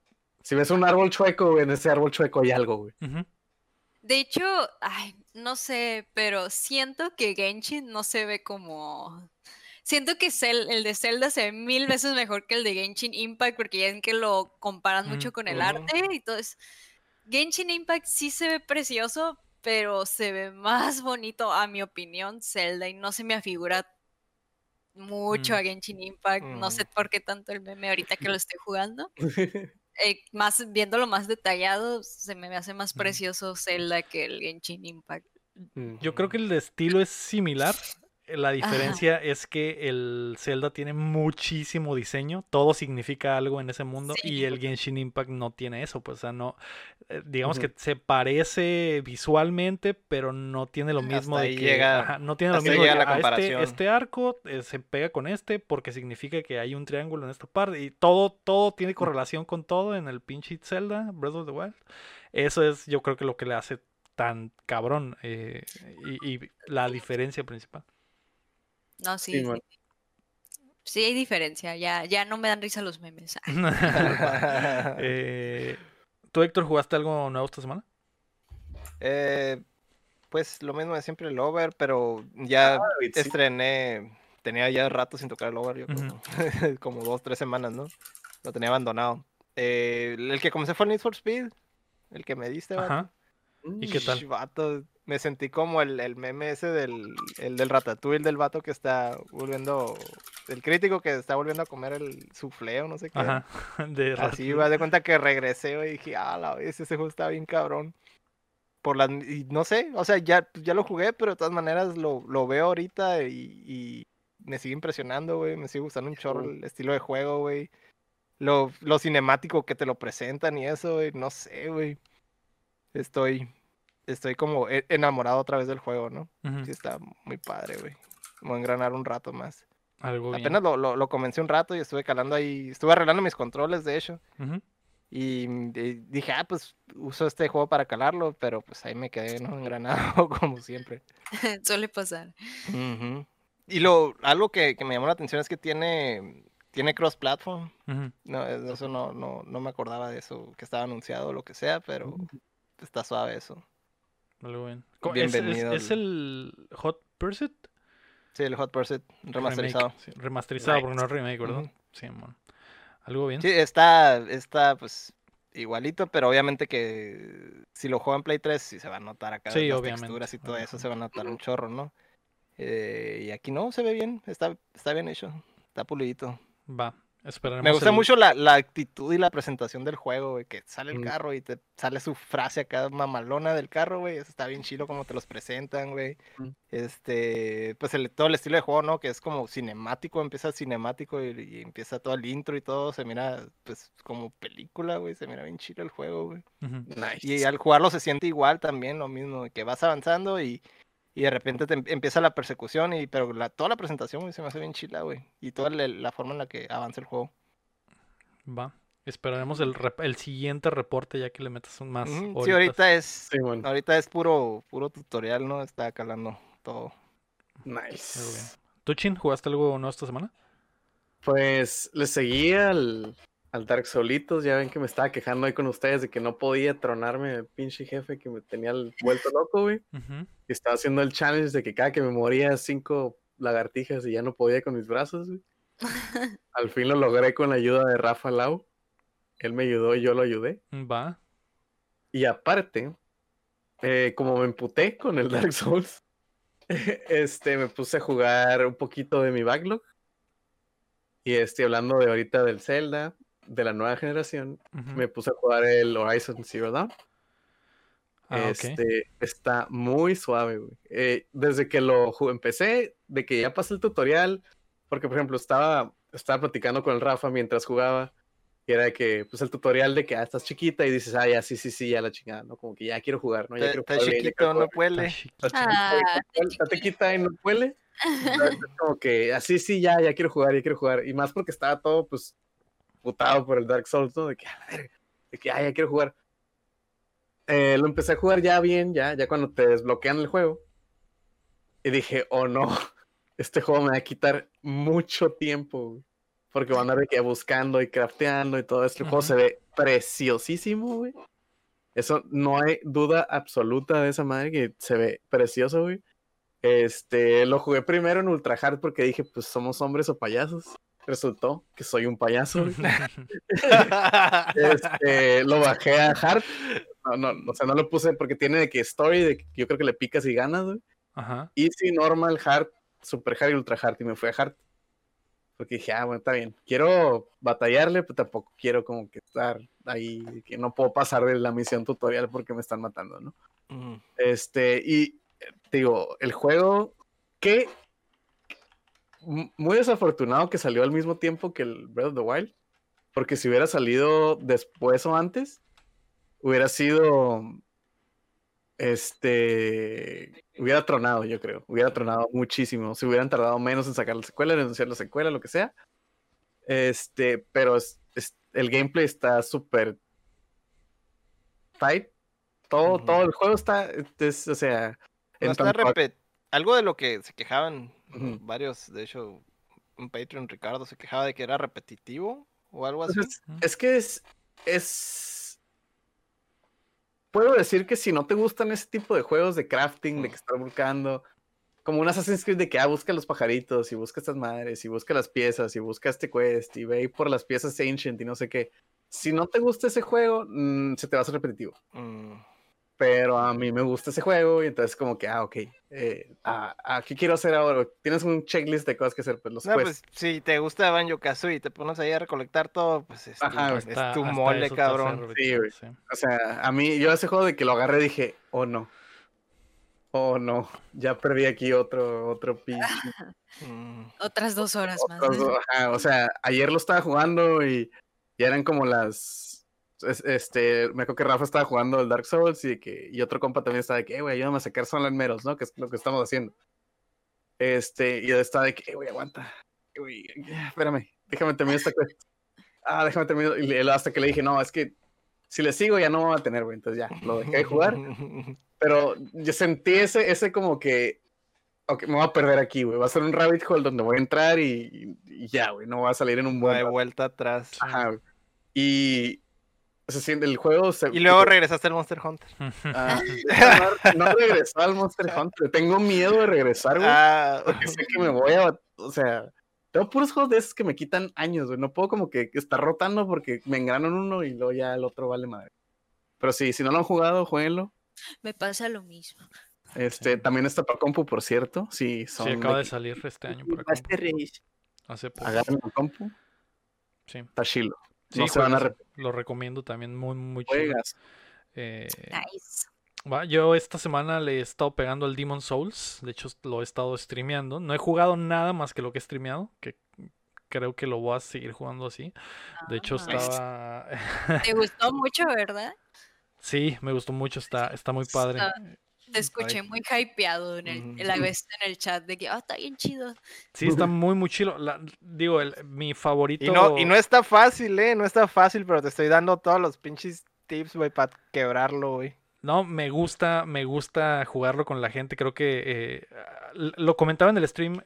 si ves un árbol chueco, en ese árbol chueco hay algo, güey. De hecho, ay, no sé, pero siento que Genshin no se ve como. Siento que Cel- el de Zelda se ve mil veces mejor que el de Genshin Impact, porque ya ven que lo comparan mucho Mm, con el arte y todo eso. Genshin Impact sí se ve precioso, pero se ve más bonito, a mi opinión, Zelda, y no se me afigura mucho Mm. a Genshin Impact. No sé Ujú. por qué tanto el meme ahorita que lo estoy jugando. Eh, más viéndolo más detallado, se me hace más precioso Zelda que el Genshin Impact. Yo creo que el estilo es similar. La diferencia es que el Zelda tiene muchísimo diseño, todo significa algo en ese mundo y el Genshin Impact no tiene eso, pues, o sea, no, eh, digamos que se parece visualmente, pero no tiene lo Hasta mismo de ahí que, llega- ajá, no tiene lo mismo de la "Ah, este, comparación". este arco eh, se pega con este porque significa que hay un triángulo en esta parte y todo, todo tiene correlación con todo en el pinche Zelda, Breath of the Wild. Eso es, yo creo que lo que le hace tan cabrón eh, y, y la diferencia principal. No, sí. Sí, Sí, hay diferencia, ya, ya no me dan risa los memes. Ah, Eh, ¿Tú, Héctor, jugaste algo nuevo esta semana? Eh, pues lo mismo de siempre el over, pero ya sí. estrené, tenía ya rato sin tocar el over, yo creo, como dos, tres semanas, ¿no? Lo tenía abandonado. Eh, el que comencé fue el Need for Speed, el que me diste, vato. ¿Y qué tal? Vato, me sentí como el, el meme ese del, el del ratatouille del vato que está volviendo, el crítico que está volviendo a comer el soufflé o no sé qué. Ajá. De Así, me de cuenta que regresé güey, y dije, ah, la vez, ese juego está bien cabrón. Por las, y no sé, o sea, ya, pues, ya lo jugué, pero de todas maneras lo, lo veo ahorita y, y me sigue impresionando, güey. Me sigue gustando un chorro el estilo de juego, güey. Lo, lo cinemático que te lo presentan y eso, güey. No sé, güey. Estoy, estoy como e- enamorado otra vez del juego, ¿no? Sí, está muy padre, güey. Como engranar un rato más. Algo bien. Apenas lo, lo, lo comencé un rato y estuve calando ahí, estuve arreglando mis controles, de hecho. Y dije, ah, pues uso este juego para calarlo, pero pues ahí me quedé, ¿no? Engranado, como siempre. Suele pasar. Y lo, algo que, que me llamó la atención es que tiene, tiene cross-platform. No, eso no, no, no me acordaba de eso, que estaba anunciado o lo que sea, pero está suave eso. Algo bien. Co- ¿Es, es- Bienvenido es el Hot Pursuit? Sí, el Hot Pursuit Remake, remasterizado. sí, remasterizado, porque no es remake, ¿verdad? Sí. Algo bien. Sí, está, está pues igualito, pero obviamente que si lo juego en Play 3 sí se va a notar acá Sí, las obviamente, texturas y todo eso, se va a notar un chorro, ¿no? Eh, y aquí no, se ve bien, está, está bien hecho, está pulidito. Va. Esperaremos Me gusta el- mucho la, la actitud y la presentación del juego, güey, que sale el Mm. carro y te sale su frase acá mamalona del carro, güey, eso está bien chido como te los presentan, güey. Mm. Este, pues el, todo el estilo de juego, ¿no? Que es como cinemático, empieza cinemático y, y empieza todo el intro y todo, se mira pues como película, güey, se mira bien chido el juego, güey. Nice. Y al jugarlo se siente igual también, lo mismo, que vas avanzando y, y de repente te em- empieza la persecución, y pero la, toda la presentación, se me hace bien chila, güey. Y toda la, la forma en la que avanza el juego. Va. Esperaremos el, rep- el siguiente reporte ya que le metas un más. Sí, ahorita es, Sí, bueno. ahorita es puro, puro tutorial, ¿no? Está calando todo. Nice. ¿Tú, Chin, jugaste algo nuevo esta semana? Pues le seguí al, al Dark Solitos. Ya ven que me estaba quejando ahí con ustedes de que no podía tronarme el pinche jefe que me tenía el vuelto loco, güey. Y estaba haciendo el challenge de que cada que me moría cinco lagartijas y ya no podía con mis brazos, güey. Al fin lo logré con la ayuda de Rafa Lau. Él me ayudó y yo lo ayudé. Va. Y aparte, eh, como me emputé con el Dark Souls, este, me puse a jugar un poquito de mi backlog. Y estoy hablando de ahorita del Zelda, de la nueva generación. Ujú. Me puse a jugar el Horizon Zero Dawn. Ah, este, está muy suave, güey. Eh, desde que lo empecé, de que ya pasé el tutorial, porque por ejemplo estaba, estaba platicando con el Rafa mientras jugaba, y era de que, pues el tutorial de que ah, estás chiquita y dices, ah, ya, sí, sí, sí, ya la chingada, ¿no? Como que ya quiero jugar, ¿no? Ya Está quiero jugar ya chiquito, no jugar puede. Está chiquito. Está chiquita, Ah, y está está- chiquita y no puede. Entonces, es como que así sí, ya, ya quiero jugar, ya quiero jugar. Y más porque estaba todo, pues, putado por el Dark Souls, ¿no? De que, a verga, de que, ya quiero jugar. Eh, lo empecé a jugar ya bien, ya, ya cuando te desbloquean el juego. Y dije, oh no, este juego me va a quitar mucho tiempo, güey, Porque van a andar de que buscando y crafteando y todo esto. El juego se ve preciosísimo, güey. Eso no hay duda absoluta de esa madre que se ve precioso, güey. Este, lo jugué primero en Ultra Hard porque dije, pues somos hombres o payasos. Resultó que soy un payaso. Este, lo bajé a Hard. No, no, o sea, no lo puse porque tiene de que story, de que yo creo que le picas y ganas, güey. Ajá. Easy, normal, hard, super hard y ultra hard. Y me fui a hard. Porque dije, ah, bueno, está bien. Quiero batallarle, pero tampoco quiero como que estar ahí, que no puedo pasar de la misión tutorial porque me están matando, ¿no? Mm. Este, y te digo, el juego que m- muy desafortunado que salió al mismo tiempo que el Breath of the Wild, porque si hubiera salido después o antes, hubiera sido este hubiera tronado, yo creo, hubiera tronado muchísimo, si hubieran tardado menos en sacar la secuela, en anunciar la secuela, lo que sea. Este, pero es- es- el gameplay está súper tight. Todo, todo el juego está, es- o sea, No está repet- Algo de lo que se quejaban Varios, de hecho, un Patreon, Ricardo, se quejaba de que era repetitivo o algo así. Entonces, es que es, es. Puedo decir que si no te gustan ese tipo de juegos de crafting, de que estar buscando, como un Assassin's Creed de que ah, busca los pajaritos y busca estas madres y busca las piezas y busca este quest y ve ahí por las piezas Ancient y no sé qué. Si no te gusta ese juego, mm, se te va a hacer repetitivo. Mm, Pero a mí me gusta ese juego y entonces como que, ah, ok, eh, ah, ah, ¿qué quiero hacer ahora? Tienes un checklist de cosas que hacer, pues los No, pues si te gusta Banjo Kazooie y te pones ahí a recolectar todo, pues es tu, Ajá, es Hasta- tu mole, cabrón. repetitivo, güey. sí. O sea, a mí, yo ese juego de que lo agarré dije, oh no. Oh no, ya perdí aquí otro, otro pinche. Mm, Otras dos horas más. ajá, o sea, ayer lo estaba jugando y ya eran como las. Es- Este, me acuerdo que Rafa estaba jugando el Dark Souls y, que, y otro compa también estaba de que, "Eh, güey, ayúdame a sacar Sunland Meros, ¿no? Que es lo que estamos haciendo. Este, y yo estaba de que, "Eh, güey, aguanta. Eh, güey, espérame, déjame terminar esta quest. Ah, déjame terminar. Y hasta que le dije, no, es que si le sigo ya no me va a tener, güey. Entonces ya, lo dejé de jugar. Pero yo sentí ese, ese como que, ok, me voy a perder aquí, güey. Va a ser un rabbit hole donde voy a entrar y, y- ya, güey. No va a salir en un no buen hay rato. vuelta atrás. Ajá, güey. Y se siente el juego. Se, Y luego regresaste al Monster Hunter. Ah, no, no regresó al Monster Hunter. Tengo miedo de regresar, güey. Ah, Porque sé que me voy a. O sea, tengo puros juegos de esos que me quitan años, güey. No puedo como que estar rotando porque me engrano en uno y luego ya el otro vale madre. Pero sí, si no lo han jugado, jueguenlo. Me pasa lo mismo. Este, también está para compu, por cierto. Sí, son Sí, acaba de salir este año compu, Race. hace poco. Agarren la compu, Sí, está chilo. Sí, no se van a juegues, repetir. Lo recomiendo también, muy, muy chido. Juegas. Eh, Nice. va, yo esta semana le he estado pegando al Demon Souls. De hecho, lo he estado streameando. No he jugado nada más que lo que he streameado. Que creo que lo voy a seguir jugando así. De hecho, Ah. estaba. Te gustó mucho, ¿verdad? sí, me gustó mucho. Está, está muy padre. Está- Te escuché muy hypeado en el, la vez en el chat de que, ah, está bien chido. Sí, está muy, muy chido. La- digo, el, mi favorito. y, no, y no está fácil, ¿eh? No está fácil, pero te estoy dando todos los pinches tips, güey, para quebrarlo, güey. No, me gusta, me gusta jugarlo con la gente. Creo que eh, lo comentaba en el stream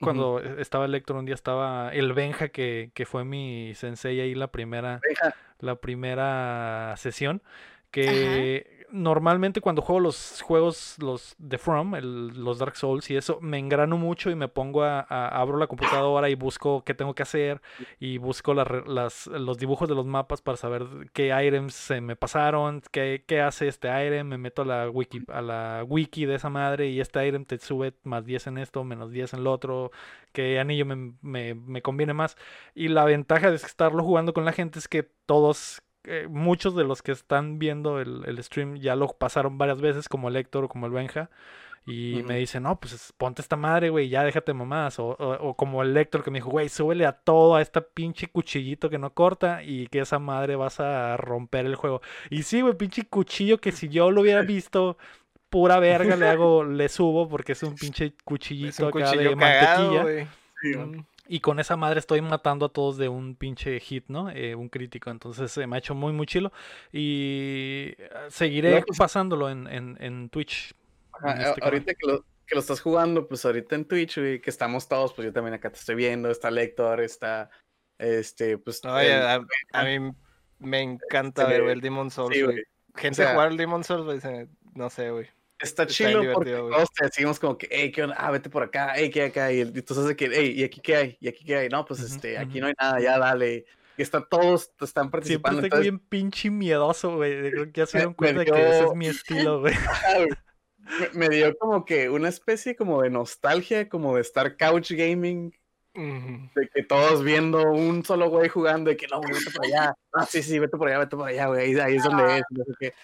cuando estaba el Héctor un día estaba el Benja que, que fue mi sensei ahí la primera Benja. la primera sesión que normalmente cuando juego los juegos los de From el- los Dark Souls y eso me engrano mucho y me pongo a, a- abro la computadora y busco qué tengo que hacer y busco las los dibujos de los mapas para saber qué items se me pasaron qué, qué hace este item me meto a la wiki a la wiki de esa madre y este item te sube más 10 en esto menos 10 en lo otro qué anillo me, me- me conviene más. Y la ventaja de estarlo jugando con la gente es que todos, eh, muchos de los que están viendo el, el stream ya lo pasaron varias veces, como el Héctor o como el Benja. Y me dicen, no, pues es- ponte esta madre, güey, ya déjate mamás. O, o- o como el Héctor que me dijo, güey, súbele a todo, a esta pinche cuchillito que no corta y que esa madre vas a romper el juego. Y sí, güey, pinche cuchillo que si yo lo hubiera visto, pura verga le hago, le subo porque es un pinche Es cuchillito un acá cuchillo de cagado, mantequilla. Sí, Mm. Y con esa madre estoy matando a todos de un pinche hit, ¿no? Eh, un crítico. Entonces eh, me ha hecho muy, muy chilo. Y eh, seguiré pasándolo en, en, en Twitch. Ajá, en este ahorita que lo, que lo estás jugando, pues ahorita en Twitch, güey, que estamos todos, pues yo también acá te estoy viendo, está Lector, está, este, pues... El- a, a mí me encanta ver ve- el Demon Souls, sí, güey. güey. Gente sea- jugar el Demon Souls, güey, se- no sé, güey. Está Está chido porque todos te decimos como que, hey, ¿qué onda? Ah, vete por acá, hey, ¿qué hay acá? Y y sabes de que, hey, ¿y aquí qué hay? ¿Y aquí qué hay? No, pues este, aquí no hay nada, ya dale. Y está, todos están Siempre participando. estoy entonces, bien pinche miedoso, güey. Creo que ya se dieron cuenta de que ese es mi estilo, güey. me, me dio como que una especie como de nostalgia, como de estar couch gaming, de que todos viendo un solo güey jugando, de que no, güey, vete por allá. Ah, sí, sí, vete por allá, vete por allá, güey. Ahí, ahí es donde es. qué.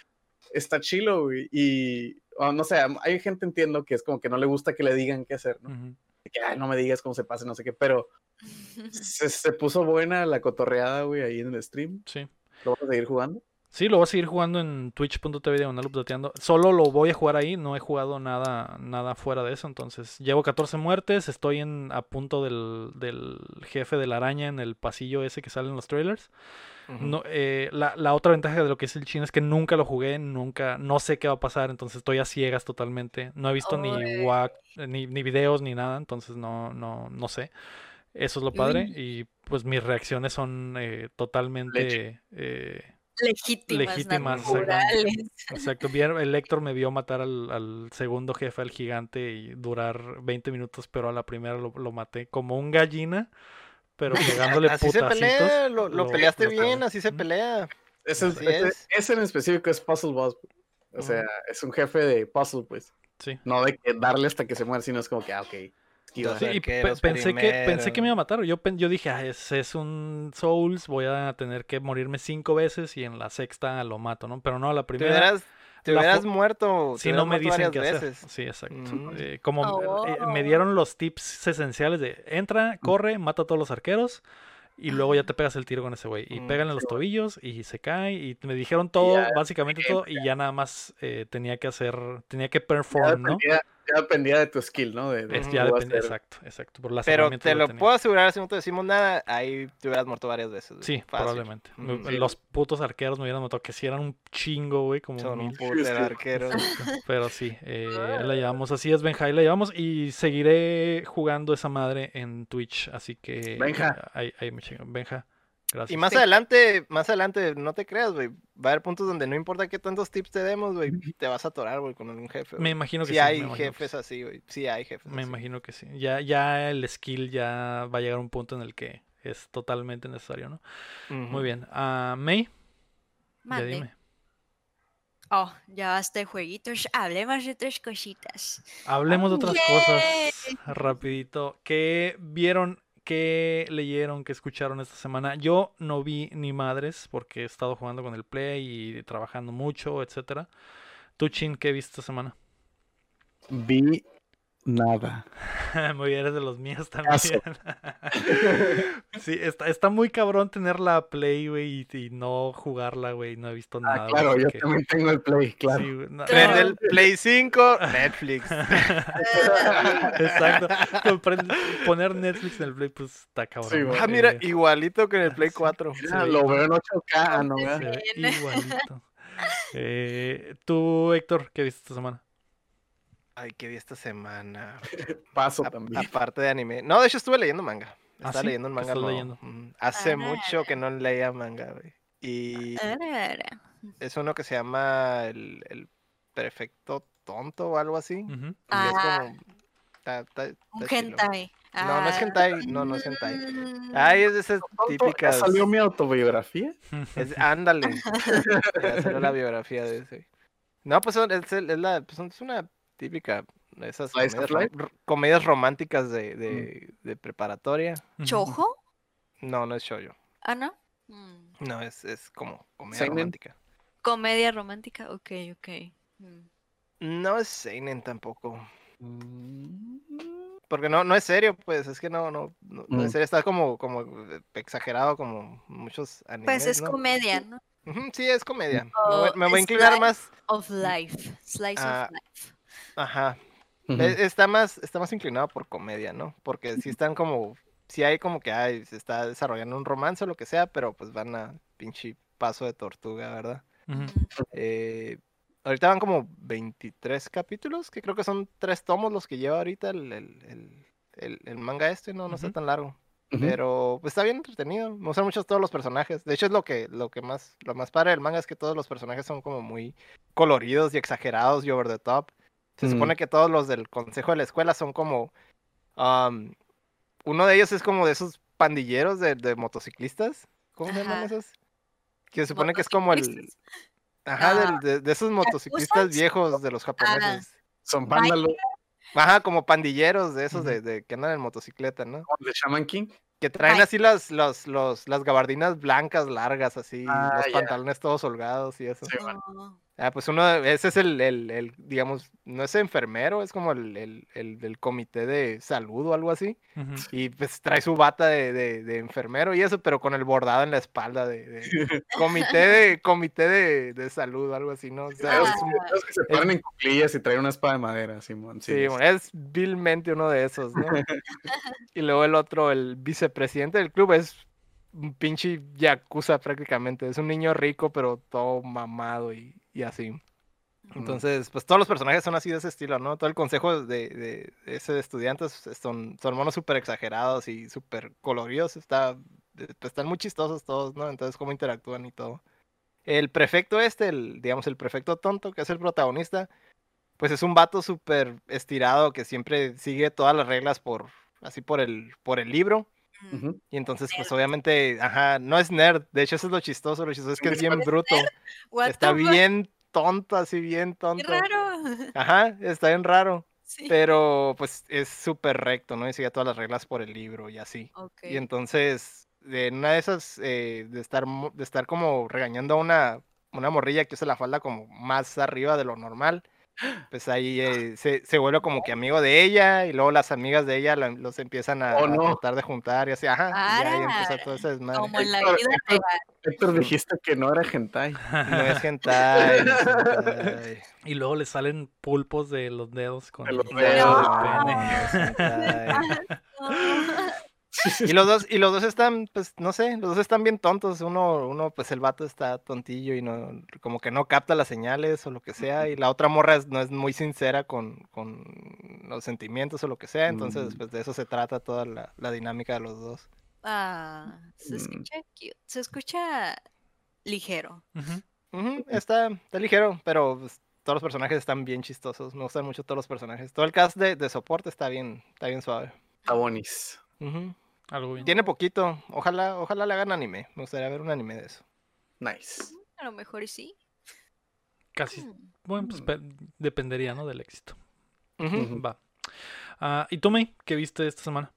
Está chilo, güey. Y, o no sé, hay gente entiendo que es como que no le gusta que le digan qué hacer, ¿no? Que, ay, no me digas cómo se pase, no sé qué, pero se, se puso buena la cotorreada, güey, ahí en el stream. Sí. Lo vamos a seguir jugando. Sí, lo voy a seguir jugando en twitch.tv diagonal updateando. Solo lo voy a jugar ahí, no he jugado nada, nada fuera de eso. Entonces, llevo 14 muertes, estoy en, a punto del, del jefe de la araña en el pasillo ese que sale en los trailers. No, eh, la, la otra ventaja de lo que es el chino es que nunca lo jugué, nunca, no sé qué va a pasar, entonces estoy a ciegas totalmente. No he visto ni, guac- ni, ni videos ni nada, entonces no, no, no sé. Eso es lo padre. Y pues mis reacciones son eh, totalmente eh, Legítimas, Legítimas, naturales. Exacto, vieron- el Héctor me vio matar al, al segundo jefe, al gigante, y durar 20 minutos, pero a la primera lo, lo maté como un gallina, pero pegándole Así se pelea, lo, lo lo- peleaste lo bien, así se pelea. Ese, es- Así ese- es. ese en específico es Puzzle Boss. O sea, es un jefe de puzzle, pues. Sí. No de que darle hasta que se muera, sino es como que, ah, ok. Esquiva. Sí, y pe- pensé que, pensé que me iba a matar. Yo, yo dije, "Ah, es, es un Souls, voy a tener que morirme cinco veces y en la sexta lo mato, ¿no? Pero no, la Te primera. hubieras, te hubieras muerto. te Si no me dicen qué hacer. Sí, exacto. Mm. Eh, como eh, me Oh. dieron los tips esenciales de entra, corre, mata a todos los arqueros y luego ya te pegas el tiro con ese güey. Y Mm, pegan en los tobillos y se cae y me dijeron todo, ya, básicamente todo y ya nada más eh, tenía que hacer, tenía que Ya perform, ¿no? Ya dependía de tu skill, ¿no? De, de Es- lo ya hacer. exacto, exacto. Por las Pero te lo puedo asegurar, si no te decimos nada, ahí te hubieras muerto varias veces. güey. Sí, Fácil. probablemente. Los putos arqueros me hubieran notado que si eran un chingo, güey, como Son un mil. Sí. arqueros. Pero sí, eh, ahí la llevamos. Así es, Benja, ahí la llevamos. Y seguiré jugando esa madre en Twitch. Así que. Benja. Ahí, ahí me chingo. Benja, gracias. Y más Sí. adelante, más adelante, no te creas, güey. Va a haber puntos donde no importa qué tantos tips te demos, güey, te vas a atorar, güey, con algún jefe. Me imagino que Sí sí. hay que jefes sí. así, güey. Sí hay jefes Me así. imagino que sí. Ya, ya el skill ya va a llegar a un punto en el que es totalmente necesario, ¿no? Muy bien. Ah, May, ya Mande. dime. Oh, ya basta de jueguitos. Hablemos de otras cositas. Hablemos de otras cosas rapidito. ¿Qué vieron, qué leyeron, qué escucharon esta semana? Yo no vi ni madres porque he estado jugando con el Play y trabajando mucho, etcétera. ¿Tú, Chin, qué viste esta semana? Vi nada. Muy bien, eres de los míos también. sí, está, está muy cabrón tener la Play, güey, y, y no jugarla, güey. No he visto Ah, nada. claro, yo que- también tengo el play, claro. sí, güey, no- Prende no, el Play 5, Netflix. Exacto. Poner Netflix en el Play, pues está cabrón. Sí, ah, mira, Eh, igualito que en el Play sí. 4. Mira, Sí. Lo veo en 8K, ah, no, igualito. Eh, Tú, Héctor, ¿qué viste esta semana? Ay, qué vi esta semana. Paso A- también. aparte de anime. No, de hecho estuve leyendo manga. ¿Ah, Estaba sí? leyendo un ¿Qué manga estás nuevo. leyendo? Mm, Hace Ah. mucho que no leía manga, güey. Y Arara. es uno que se llama el, el perfecto tonto o algo así. Ujú. Y es Ah. como. Un hentai. No, no es Ah. hentai. No, no es hentai. Ay, es de esas ¿Ya típicas. ¿Salió mi autobiografía? Es, ándale. Ya salió la biografía de ese. No, pues es, el- es la, pues es una típica. Esas comedias, rom- románticas de, de, de preparatoria. ¿Chojo? No, no es shoujo. Ah, ¿no? Mm. No, es, es como comedia Seinen. romántica. Comedia romántica, ok, ok. Mm. No es seinen tampoco. Mm, Porque no, no es serio, pues, es que no, no, no, no es Mm. serio, está como, como exagerado como muchos animes, Pues es ¿no? comedia, ¿no? Sí, es comedia. Me Oh, voy- me voy a inclinar más, Of life. Slice Ah, of life. Ajá, e- está más, está más inclinado por comedia, ¿no? Porque sí están como, sí hay como que ay, se está desarrollando un romance o lo que sea, pero pues van a pinche paso de tortuga, ¿verdad? Eh, ahorita van como 23 capítulos, que creo que son tres tomos los que lleva ahorita el, el, el, el- el manga este, no, no está Ujú. tan largo. Pero pues está bien entretenido. Me gustan mucho todos los personajes. De hecho, es lo que, lo que más, lo más padre del manga es que todos los personajes son como muy coloridos y exagerados y over the top. Se Mm. supone que todos los del consejo de la escuela son como. am, uno de ellos es como de esos pandilleros de, de motociclistas. ¿Cómo se llaman esos? Que se supone que es como el. Ajá, Ah, del- de, de esos motociclistas viejos de los japoneses. Son vándalos Ajá, como pandilleros de esos de, de que andan en motocicleta, ¿no? de Shaman King. Que traen Ay. así las, los, los, las gabardinas blancas largas, así, Ah, los pantalones todos holgados y eso. Sí, bueno. Ah, pues uno, ese es el, el, el, digamos, no es enfermero, es como el, el, el del comité de salud o algo así. Y pues trae su bata de, de, de enfermero y eso, pero con el bordado en la espalda de, de comité de comité de, de salud o algo así, ¿no? O sea, Los es un- los que se paran en cuclillas y traen una espada de madera, Simón. Sí, Sí, sí. bueno, es vilmente uno de esos, ¿no? y luego el otro, el vicepresidente del club, es un pinche yakuza prácticamente. Es un niño rico, pero todo mamado y, y así. Entonces, pues todos los personajes son así de ese estilo, ¿no? Todo el consejo de, de, de ese de estudiantes son, son monos súper exagerados y súper coloridos. Está, eh, pues, están muy chistosos todos, ¿no? Entonces, cómo interactúan y todo. El prefecto este, el, digamos, el prefecto tonto, que es el protagonista, pues es un vato súper estirado que siempre sigue todas las reglas por, así por el, por el libro. Y entonces, pues obviamente, ajá, no es nerd. De hecho, eso es lo chistoso. Lo chistoso es que es bien bruto. Está bien tonto, así bien Qué tonto. raro. Ajá, está bien raro. Sí. Pero pues es súper recto, ¿no? Y sigue todas las reglas por el libro y así. Y entonces, en una de esas, eh, de, estar, de estar como regañando a una, una morrilla que usa la falda como más arriba de lo normal, pues ahí eh, se, se vuelve como que amigo de ella y luego las amigas de ella la- los empiezan a, Oh, tratar de juntar y así, ajá, y ya ahí empieza todo ese desmadre. Como en la Héctor, vida Héctor, real. Héctor, dijiste que no era hentai. No es hentai, no es hentai. Y luego le salen pulpos de los dedos con De los dedos. pene. No. No. Y los dos, y los dos están, pues, no sé, los dos están bien tontos. Uno, uno, pues el vato está tontillo y no, como que no capta las señales o lo que sea. Y la otra morra es- no es muy sincera con, con los sentimientos o lo que sea. Entonces, Mm. pues de eso se trata toda la, la dinámica de los dos. Ah, se Mm. escucha cute. Se escucha ligero. Está, está ligero, pero pues, todos los personajes están bien chistosos. Me gustan mucho todos los personajes. Todo el cast de, de soporte está bien, está bien suave. Está bonis. Algo bien. Tiene poquito. Ojalá, ojalá le hagan anime. Me gustaría ver un anime de eso. Nice. A lo mejor y sí. Casi. Mm. Bueno, pues pe- dependería, ¿no? Del éxito. Va. Ah, ¿Y tú, May? ¿Qué viste esta semana?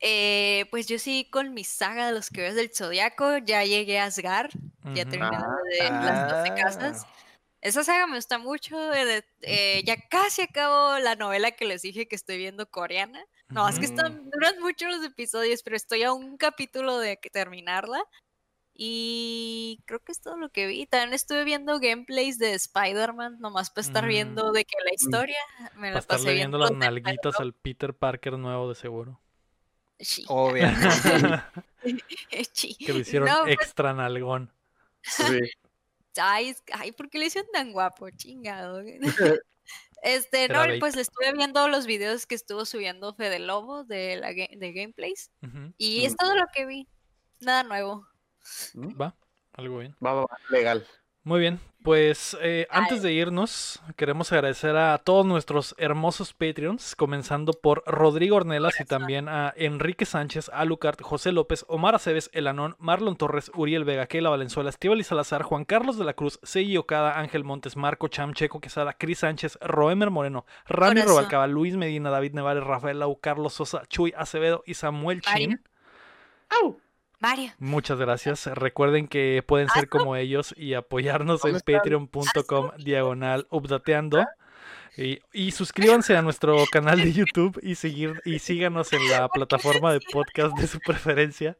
Eh, pues yo sí con mi saga de los que del Zodiaco ya llegué a Asgard, ya Ujú. terminé Ah, de las 12 casas. Esa saga me gusta mucho, eh, eh, ya casi acabo la novela que les dije que estoy viendo coreana. No, es que están, duran mucho los episodios, pero estoy a un capítulo de terminarla. Y creo que es todo lo que vi. También estuve viendo gameplays de Spider-Man, nomás para estar Mm. viendo de que la historia me Para la pasé estarle viendo las nalguitas al Peter Parker nuevo de seguro. Sí. Obviamente. Sí. que lo hicieron No, pues, extra nalgón. Sí. Ay, ay, ¿por qué le hicieron tan guapo? Chingado. Este, no, bait. pues le estuve viendo los videos que estuvo subiendo Fede Lobo de, la, de gameplays. Y es todo lo que vi. Nada nuevo. Va, algo bien. Va, va, va. Legal. Muy bien, pues eh, antes de irnos, queremos agradecer a todos nuestros hermosos Patreons, comenzando por Rodrigo Ornelas y también a Enrique Sánchez, Alucard, José López, Omar Aceves, Elanón, Marlon Torres, Uriel Vega, Keila Valenzuela, Estíbal y Salazar, Juan Carlos de la Cruz, Seiji Okada, Ángel Montes, Marco Cham, Checo Quesada, Cris Sánchez, Roemer Moreno, Rami. Robalcaba, Luis Medina, David Nevares, Rafael Lau, Carlos Sosa, Chuy Acevedo y Samuel. Chin. Mario. Muchas gracias. Recuerden que pueden ser como ellos y apoyarnos en patreon.com diagonal updateando. Y, y suscríbanse a nuestro canal de YouTube y seguir y síganos en la plataforma de podcast de su preferencia.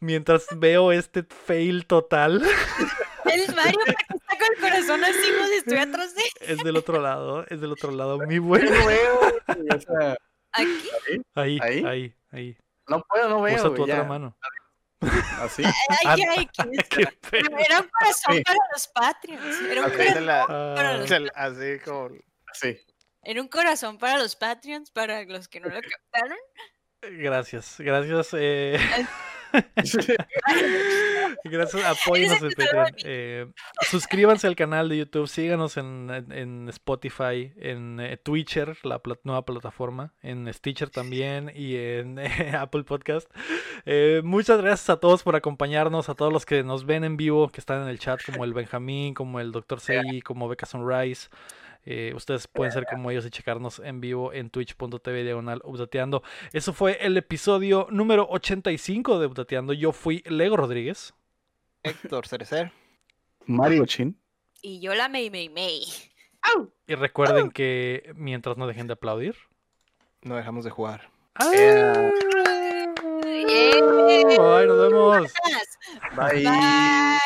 Mientras veo este fail total, El Mario está con el corazón así, como si estuviera atrás de es del otro lado, es del otro lado, mi bueno. Aquí. Ahí, ¿Ahí? ahí, ahí. no puedo, no veo. Usa tu otra mano. Así. Ay, ay, ¿qué es? Qué. Era un corazón Sí. para los Patreons. Era un, corazón la- para Ah, los, la- así como. Así. era un corazón para los Patreons, para los que no lo captaron. gracias, gracias. eh, Gracias, apóyenos en Patreon. Eh, suscríbanse al canal de YouTube, síganos en, en- Spotify, en eh, Twitcher, la nueva plataforma, en Stitcher también y en eh, Apple Podcast. Eh, muchas gracias a todos por acompañarnos, a todos los que nos ven en vivo, que están en el chat, como el Benjamín, como el Dr. Segi, como Beca Sunrise. Eh, ustedes pueden ser como ellos y checarnos en vivo en twitch.tv diagonal updateando. Eso fue el episodio número 85 de Updateando. Yo fui Lego Rodríguez. Héctor Cerecer. Mario Chin. Y yo la Mei Mei Mei. Y recuerden que mientras no dejen de aplaudir. No dejamos de jugar. Yeah. ¡Eh! Ay, nos vemos. Bye. Bye.